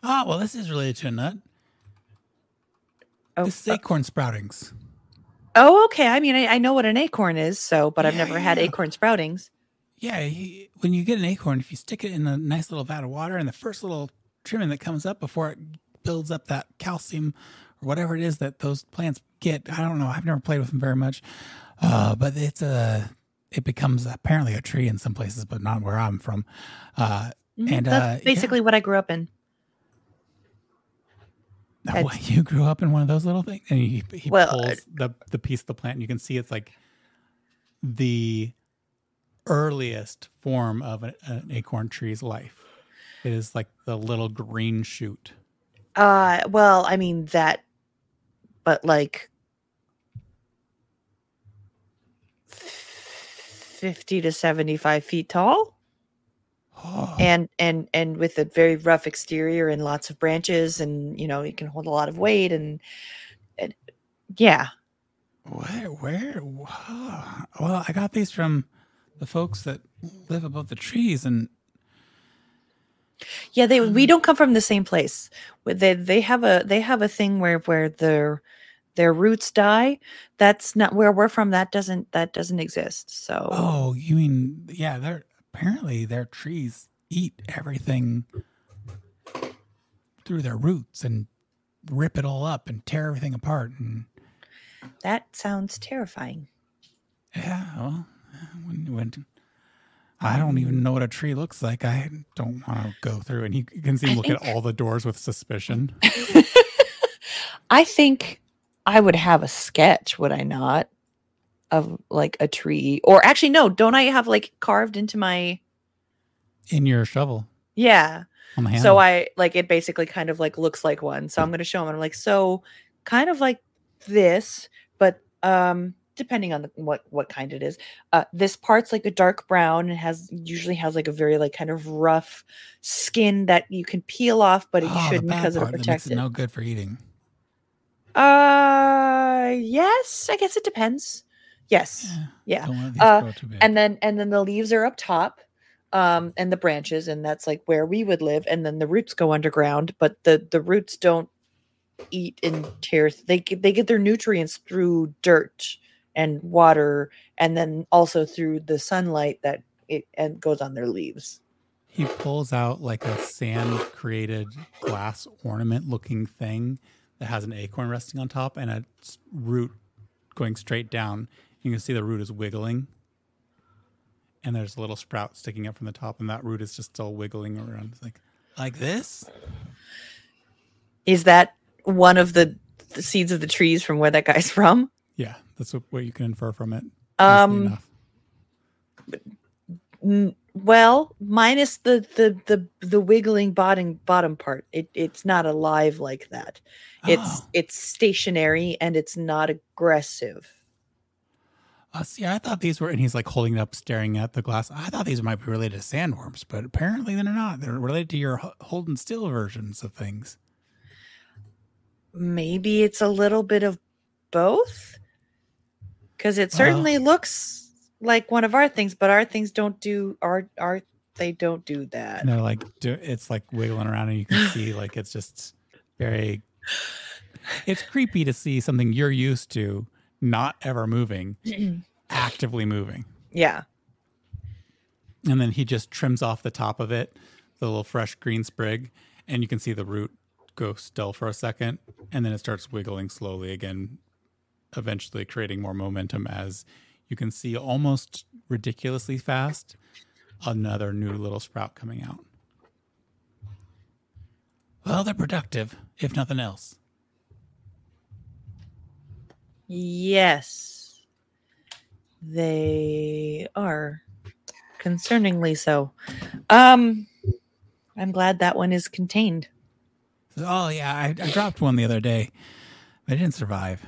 Oh, well, this is related to a nut. Oh, This is acorn sproutings. Oh, okay. I mean, I, I know what an acorn is, so, but I've Yeah, never had yeah. acorn sproutings. Yeah, he, when you get an acorn, if you stick it in a nice little vat of water, and the first little trimming that comes up before it builds up that calcium or whatever it is that those plants get, I don't know. I've never played with them very much, uh, but it's a it becomes apparently a tree in some places, but not where I'm from. Uh, Mhm, And, That's uh, yeah. basically what I grew up in. That's- what, you grew up in one of those little things, and he, he Well, pulls the the piece of the plant, and you can see it's like the earliest form of an, an acorn tree's life. It is like the little green shoot. Uh, well, I mean that, but like fifty to seventy-five feet tall, and and and with a very rough exterior and lots of branches, and you know it can hold a lot of weight, and, and yeah, where, where? Wow. Well, I got these from the folks that live above the trees, and Yeah, they we Um, don't come from the same place. They they have a they have a thing where where their their roots die. That's not where we're from. That doesn't that doesn't exist. So oh, you mean yeah? They're apparently their trees eat everything through their roots and rip it all up and tear everything apart and that sounds terrifying. Yeah, well, when, when I don't even know what a tree looks like, I don't want to go through. And you can see him I look at all the doors with suspicion. I think I would have a sketch, would I not? Of like a tree. Or actually no, don't I have like carved into my In your shovel yeah. on the handle. So I like it basically kind of like looks like one. So I'm going to show him. I'm like, so kind of like this, but um depending on the, what what kind it is. Uh this part's like a dark brown and has usually has like a very like kind of rough skin that you can peel off, but you Oh, shouldn't because it'll part that makes protect it it. no good for eating. Uh yes, I guess it depends. Yes. Yeah, Yeah. Don't let these Uh, and then and then the leaves are up top um and the branches and that's like where we would live and then the roots go underground but the the roots don't eat and tear they get, they get their nutrients through dirt and water and then also through the sunlight that it and goes on their leaves. He pulls out like a sand created glass ornament looking thing that has an acorn resting on top and a root going straight down. You can see the root is wiggling. And there's a little sprout sticking up from the top, and that root is just still wiggling around. It's like, like this? Is that one of the, the seeds of the trees from where that guy's from? Yeah, that's what, what you can infer from it. Um, enough. n- well, minus the the the the wiggling bottom bottom part. It it's not alive like that. It's Oh. it's stationary and it's not aggressive. Uh, see, I thought these were, and he's like holding it up, staring at the glass. I thought these might be related to sandworms, but apparently they're not. They're related to your holding still versions of things. Maybe it's a little bit of both. Because it certainly looks like one of our things, but our things don't do our our they don't do that. And they're like, do, it's like wiggling around, and you can see like it's just very. It's creepy to see something you're used to not ever moving, actively moving. yeah. And then he just trims off the top of it, the little fresh green sprig, and you can see the root go still for a second, and then it starts wiggling slowly again, eventually creating more momentum as you can see almost ridiculously fast another new little sprout coming out. Well, they're productive, if nothing else. Yes. They are concerningly so. Um I'm glad that one is contained. Oh yeah, I, I dropped one the other day, but it didn't survive.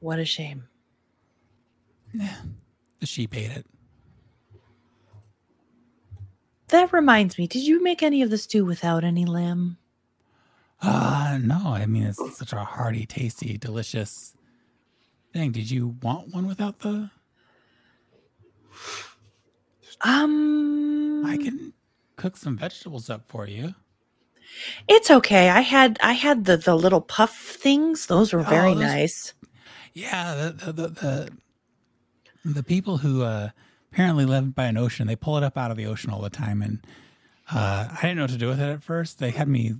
What a shame. Yeah, The sheep ate it. That reminds me, did you make any of the stew without any lamb? Uh no, I mean it's such a hearty, tasty, delicious thing. Did you want one without the Um I can cook some vegetables up for you. It's okay. I had I had the the little puff things. Those were very Oh, those- nice. Yeah, the the the, the, the people who uh, apparently live by an ocean, they pull it up out of the ocean all the time, and uh, I didn't know what to do with it at first. They had me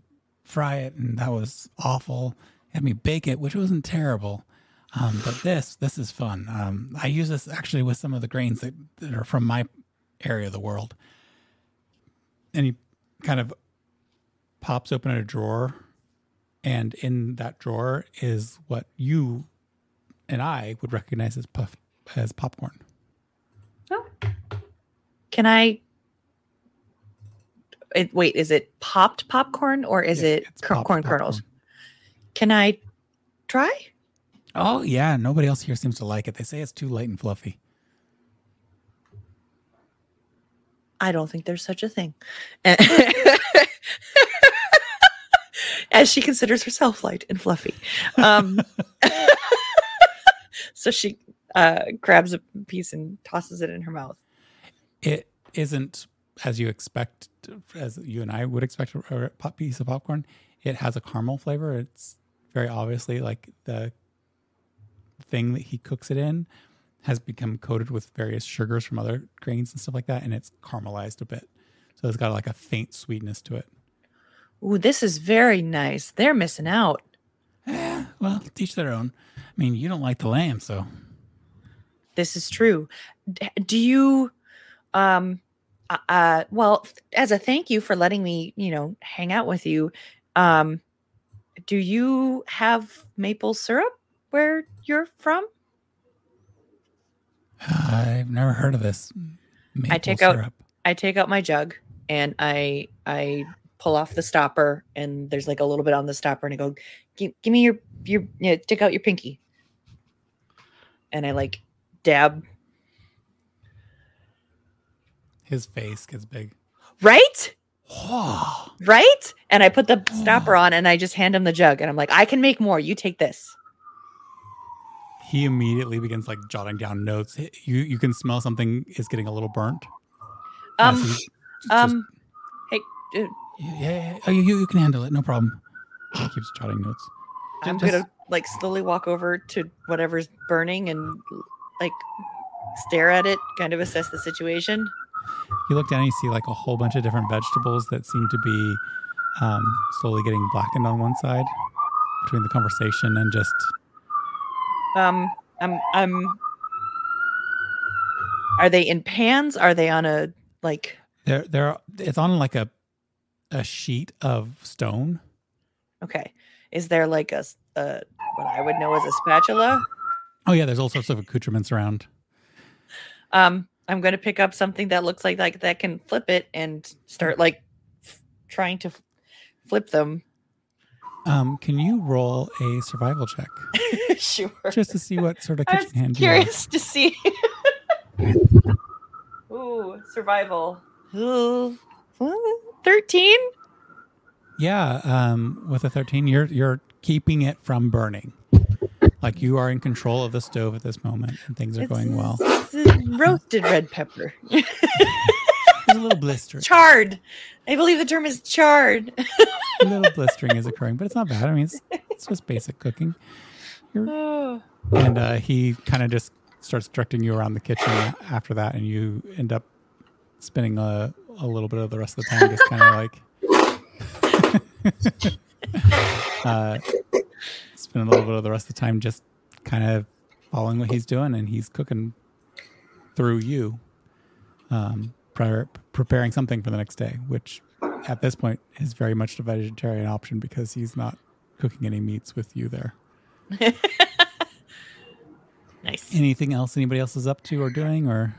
fry it, and that was awful. Had me bake it, which wasn't terrible. Um, but this this is fun. Um, I use this actually with some of the grains that, that are from my area of the world. And he kind of pops open a drawer, and in that drawer is what you and I would recognize as puff as popcorn. Oh, Can I it, wait, is it popped popcorn or is Yeah, it it's cor- popped corn kernels? Can I try? Oh yeah, nobody else here seems to like it. They say it's too light and fluffy. I don't think there's such a thing. As she considers herself light and fluffy. Um, so she uh, grabs a piece and tosses it in her mouth. It isn't as you expect, as you and I would expect a a piece of popcorn. It has a caramel flavor. It's very obviously like the thing that he cooks it in has become coated with various sugars from other grains and stuff like that, and it's caramelized a bit. So it's got like a faint sweetness to it. Ooh, this is very nice. They're missing out. Eh, well, teach their own. I mean, you don't like the lamb, so This is true. D- do you, um, uh, uh, well, as a thank you for letting me, you know, hang out with you, um, do you have maple syrup where you're from? I've never heard of this. Maple take out- I take out my jug and I I pull off the stopper and there's like a little bit on the stopper and I go, give, give me your your yeah, take out your pinky. And I like dab, His face gets big. right? Right? And I put the stopper on and I just hand him the jug and I'm like, I can make more. You take this. He immediately begins like jotting down notes. You you can smell something is getting a little burnt. Um, he just- um, hey, uh, yeah, yeah. Oh, you, you you can handle it. No problem. He keeps jotting notes. I'm Just- gonna like slowly walk over to whatever's burning and like stare at it, kind of assess the situation. You look down and you see like a whole bunch of different vegetables that seem to be um, slowly getting blackened on one side between the conversation and just Um, I'm, I'm. Are they in pans? Are they on a like? they're they're it's on like a a sheet of stone. Okay, is there like a what I would know as a spatula? Oh yeah, there's all sorts of accoutrements around. Um, I'm going to pick up something that looks like like that can flip it and start like f- trying to f- flip them. Um, can you roll a survival check sure. just to see what sort of kitchen hand you curious to see. Ooh, survival. Ooh, 13? Yeah, um, with a thirteen, you're you're keeping it from burning. Like you are in control of the stove at this moment, and things are going well. It's roasted red pepper. A little blistering. charred. I believe the term is charred. a little blistering is occurring, but it's not bad. I mean, it's, it's just basic cooking. Oh. and uh, he kind of just starts directing you around the kitchen after that, and you end up spending a, a little bit of the rest of the time just kind of like uh, spend a little bit of the rest of the time just kind of following what he's doing, and he's cooking through you, um, prior, preparing something for the next day, which at this point is very much the vegetarian option because he's not cooking any meats with you there. Nice. Anything else anybody else is up to or doing or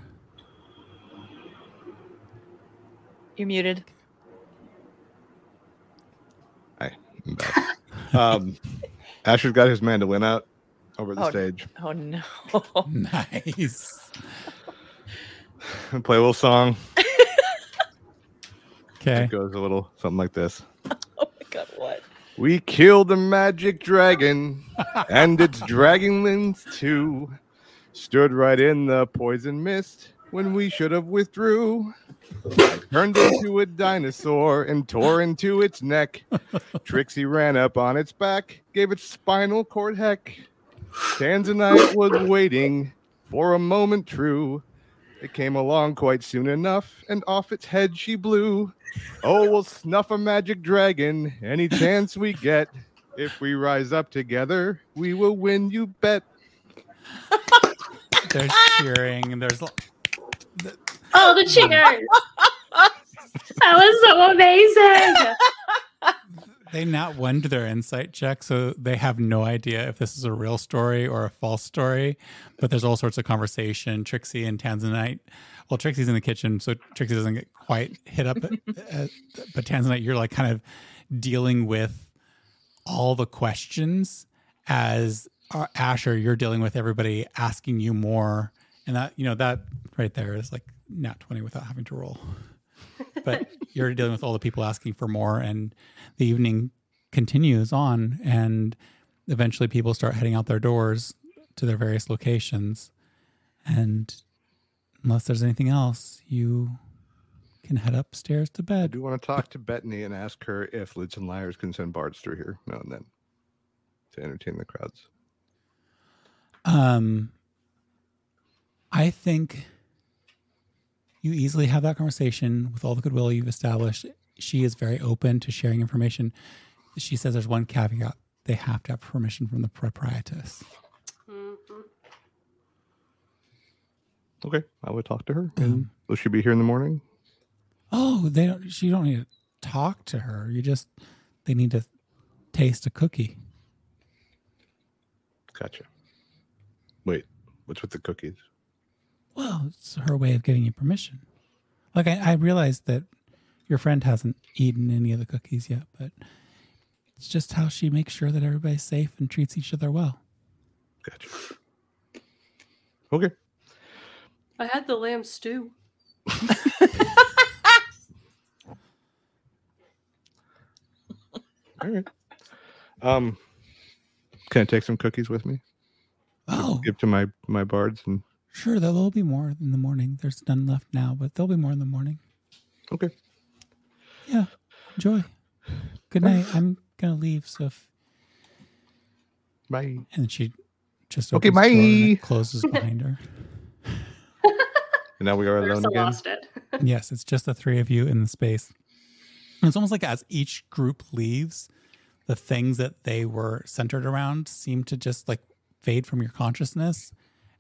You're muted. Hi, I'm back. um, Asher's got his mandolin out over the Oh. stage. Oh no. nice. and play a little song. Okay. It goes a little something like this. oh my god, what? We killed the magic dragon and its dragonlings too. Stood right in the poison mist when we should have withdrew. I turned into a dinosaur and tore into its neck. Trixie ran up on its back, gave its spinal cord heck. Tanzanite was waiting for a moment true. It came along quite soon enough, and off its head she blew. Oh, we'll snuff a magic dragon any chance we get. If we rise up together, we will win, you bet. There's cheering and there's Oh, the cheers! that was so amazing. they not won to their insight check, so they have no idea if this is a real story or a false story. But there's all sorts of conversation. Trixie and Tanzanite. Well, Trixie's in the kitchen, so Trixie doesn't get quite hit up. At, at, but Tanzanite, you're like kind of dealing with all the questions as uh, Asher. You're dealing with everybody asking you more, and that you know that right there is like not twenty without having to roll. But you're dealing with all the people asking for more, and the evening continues on and eventually people start heading out their doors to their various locations and unless there's anything else you can head upstairs to bed. I do want to talk to Bethany and ask her if Lids and Liars can send bards through here now and then to entertain the crowds. um i think you easily have that conversation with all the goodwill you've established she is very open to sharing information she says there's one caveat they have to have permission from the proprietress Mhm. Okay, I would talk to her. Um, Will she be here in the morning? Oh, they don't. She don't need to talk to her. You just they need to taste a cookie. Gotcha. Wait, what's with the cookies? Well, it's her way of giving you permission. Like I, I realized that your friend hasn't eaten any of the cookies yet, but it's just how she makes sure that everybody's safe and treats each other well. Gotcha. Okay. I had the lamb stew. All right. Um, can I take some cookies with me? Oh, Give to my my bards and sure. There will be more in the morning. There's none left now, but there'll be more in the morning. okay. Yeah. Enjoy. Good night. I'm gonna leave. So if Bye. and then she just Okay, opens the door and it bye. closes behind her. And now we are alone Larissa again. lost it. yes, it's just the three of you in the space. And it's almost like as each group leaves, the things that they were centered around seem to just like fade from your consciousness.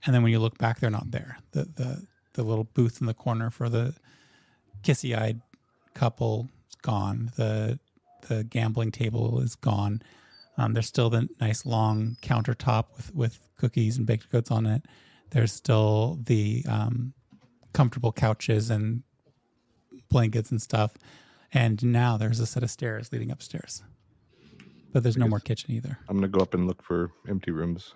And then when you look back, they're not there. The the the little booth in the corner for the kissy eyed couple is gone. The the gambling table is gone. Um, there's still the nice long countertop with with cookies and baked goods on it. There's still the um, comfortable couches and blankets and stuff. And now there's a set of stairs leading upstairs. But there's no more kitchen either. I'm gonna go up and look for empty rooms.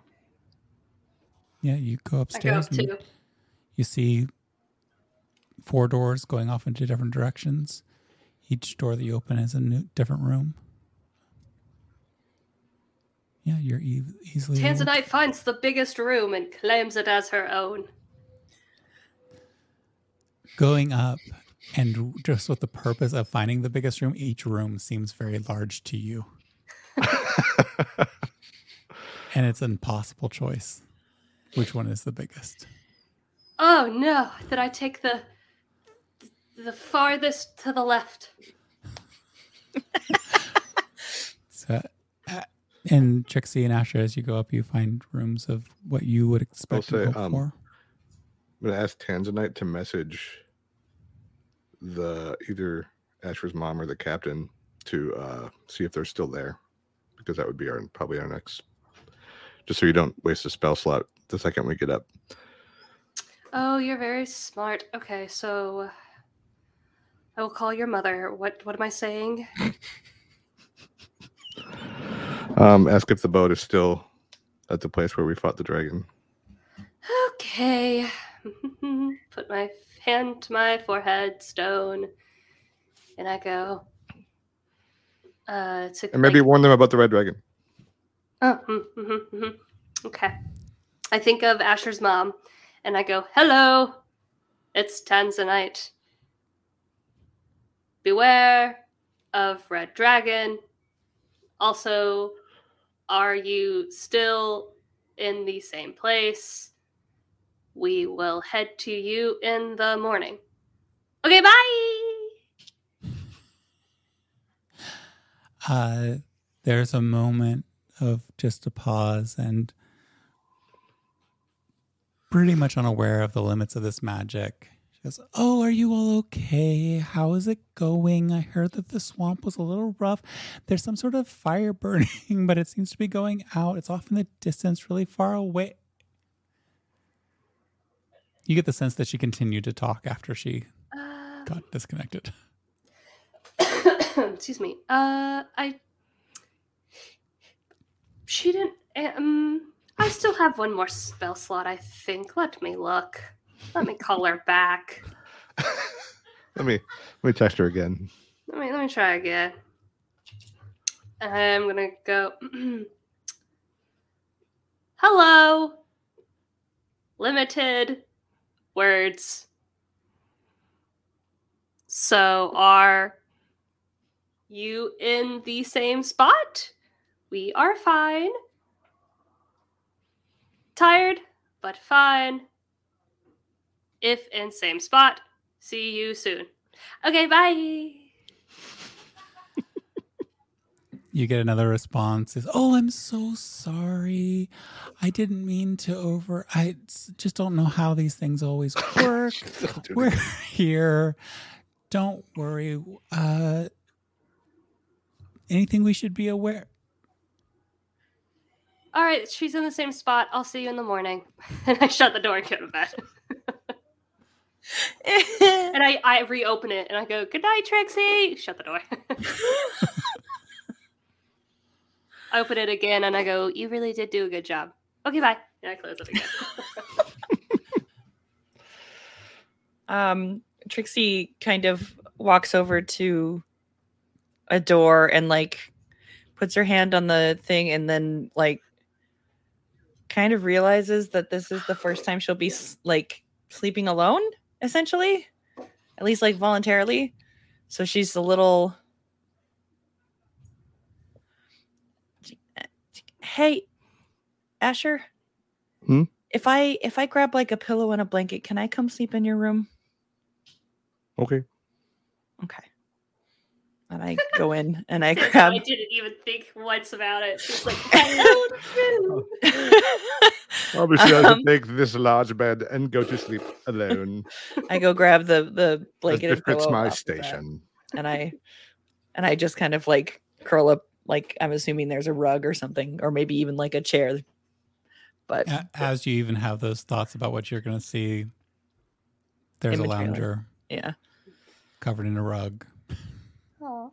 Yeah, you go I go upstairs up too. you see four doors going off into different directions. Each door that you open is a new, different room. Yeah, you're e- easily. able Tanzanite finds the biggest room and claims it as her own. going up and just with the purpose of finding the biggest room each room seems very large to you and it's an impossible choice which one is the biggest Oh no! Did I take the the farthest to the left? so uh, and trixie and asher as you go up you find rooms of what you would expect say, and hope um, for I'm gonna ask Tanzanite to message the either Asher's mom or the captain to uh, see if they're still there, because that would be our probably our next. Just so you don't waste a spell slot the second we get up. Oh, you're very smart. Okay, so I will call your mother. What what am I saying? Um, ask if the boat is still at the place where we fought the dragon. Okay. Put my hand to my forehead, stone, and I go. Uh, to And maybe like- warn them about the red dragon. Oh, mm, mhm, mhm. Okay. I think of Asher's mom and I go, Hello, it's Tanzanite. Beware of Red Dragon. Also, are you still in the same place? We will head to you in the morning. Okay, bye! uh, there's a moment of just a pause and pretty much unaware of the limits of this magic. She goes, Oh, are you all okay? How is it going? I heard that the swamp was a little rough. There's some sort of fire burning, but it seems to be going out. It's off in the distance, really far away. You get the sense that she continued to talk after she Uh, got disconnected. excuse me. Uh, I. She didn't. Um, I still have one more spell slot. I think. Let me look. Let me call her back. Let me let me text her again. Let me let me try again. I'm gonna go. Hello. Limited words. So are you in the same spot? We are fine. Tired, but fine. If in same spot, see you soon. Okay, bye. you get another response is oh i'm so sorry i didn't mean to over I just don't know how these things always work Don't do it we're here don't worry uh anything we should be aware All right, she's in the same spot. I'll see you in the morning. And I shut the door and go to bed. And I, I reopen it and I go, Good night, Trixie. Shut the door. I open it again and I go, You really did do a good job. Okay, bye. And I close it again. um trixie kind of walks over to a door and like puts her hand on the thing and then like kind of realizes that this is the first time she'll be s- like sleeping alone essentially at least like voluntarily so she's a little hey asher Hmm? if I if I grab like a pillow and a blanket, can I come sleep in your room? Okay. Okay. And I go in and I grab. I didn't even think once about it. It's like, hello, Obviously, I Um, should take this large bed and go to sleep alone. I go grab the the blanket and befits pillow my off the station. and I and I just kind of like curl up. Like I'm assuming there's a rug or something, or maybe even like a chair. But As you even have those thoughts about what you're going to see, there's a lounger yeah, covered in a rug. Aw.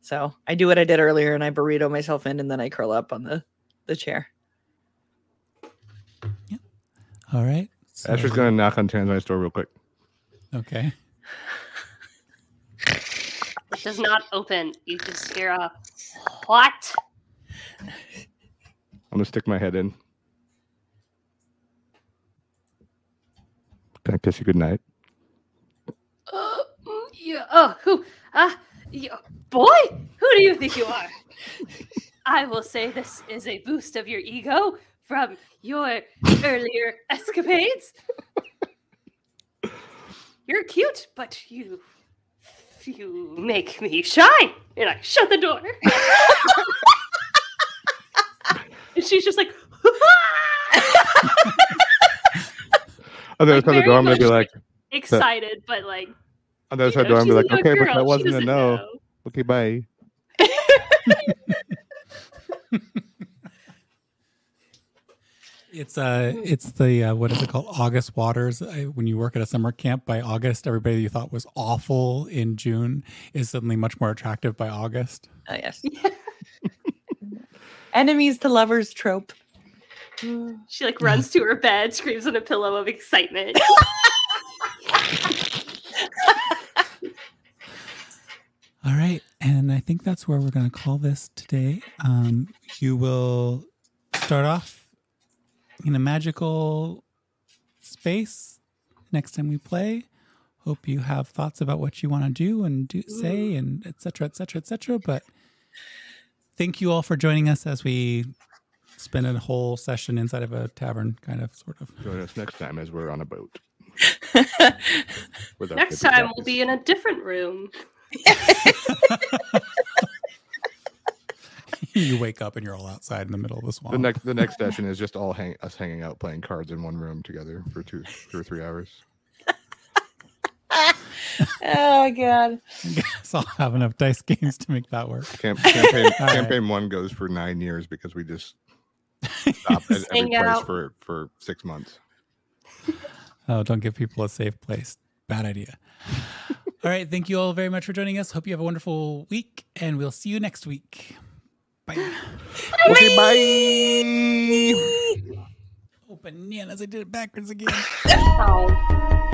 so I do what I did earlier, and I burrito myself in, and then I curl up on the the chair. Yep. All right. So- Asher's going to knock on Tanzanite's door real quick. Okay. It does not open. You just hear a what? I'm going to stick my head in. Can I kiss you goodnight? Uh, yeah, oh, who? Ah, you, boy, who do you think you are? I will say this is a boost of your ego from your earlier escapades. You're cute, but you you make me shy. And I shut the door. and she's just like, On the other Like, side of the door, I'm to be like, excited, but like, on the other you side of the door, know, I'm going to she's be like, young okay, but girl, that wasn't a no. know. Okay, bye. It's uh, it's the uh, what is it called? August waters. I, when you work at a summer camp, by August, everybody you thought was awful in June is suddenly much more attractive by August. Oh yes. Enemies to lovers trope. She like runs to her bed, screams on a pillow of excitement. All right, and I think that's where we're going to call this today. Um, you will start off in a magical space next time we play. Hope you have thoughts about what you want to do and do say and et cetera, et cetera, et cetera. But thank you all for joining us as we spend a whole session inside of a tavern, kind of, sort of. Join us next time as we're on a boat. Next fifty time we'll be in a different room. you wake up and you're all outside in the middle of the swamp. The next the next session is just all hang us hanging out playing cards in one room together for two two or three hours. oh god. guess I'll have enough dice games to make that work. Camp, campaign All right. campaign one goes for nine years because we just stopped at every Hang place out. for for six months. Oh, don't give people a safe place. Bad idea. All right. Thank you all very much for joining us. Hope you have a wonderful week, and we'll see you next week. Bye. Okay, bye. Oh, bananas. I did it backwards again. Oh.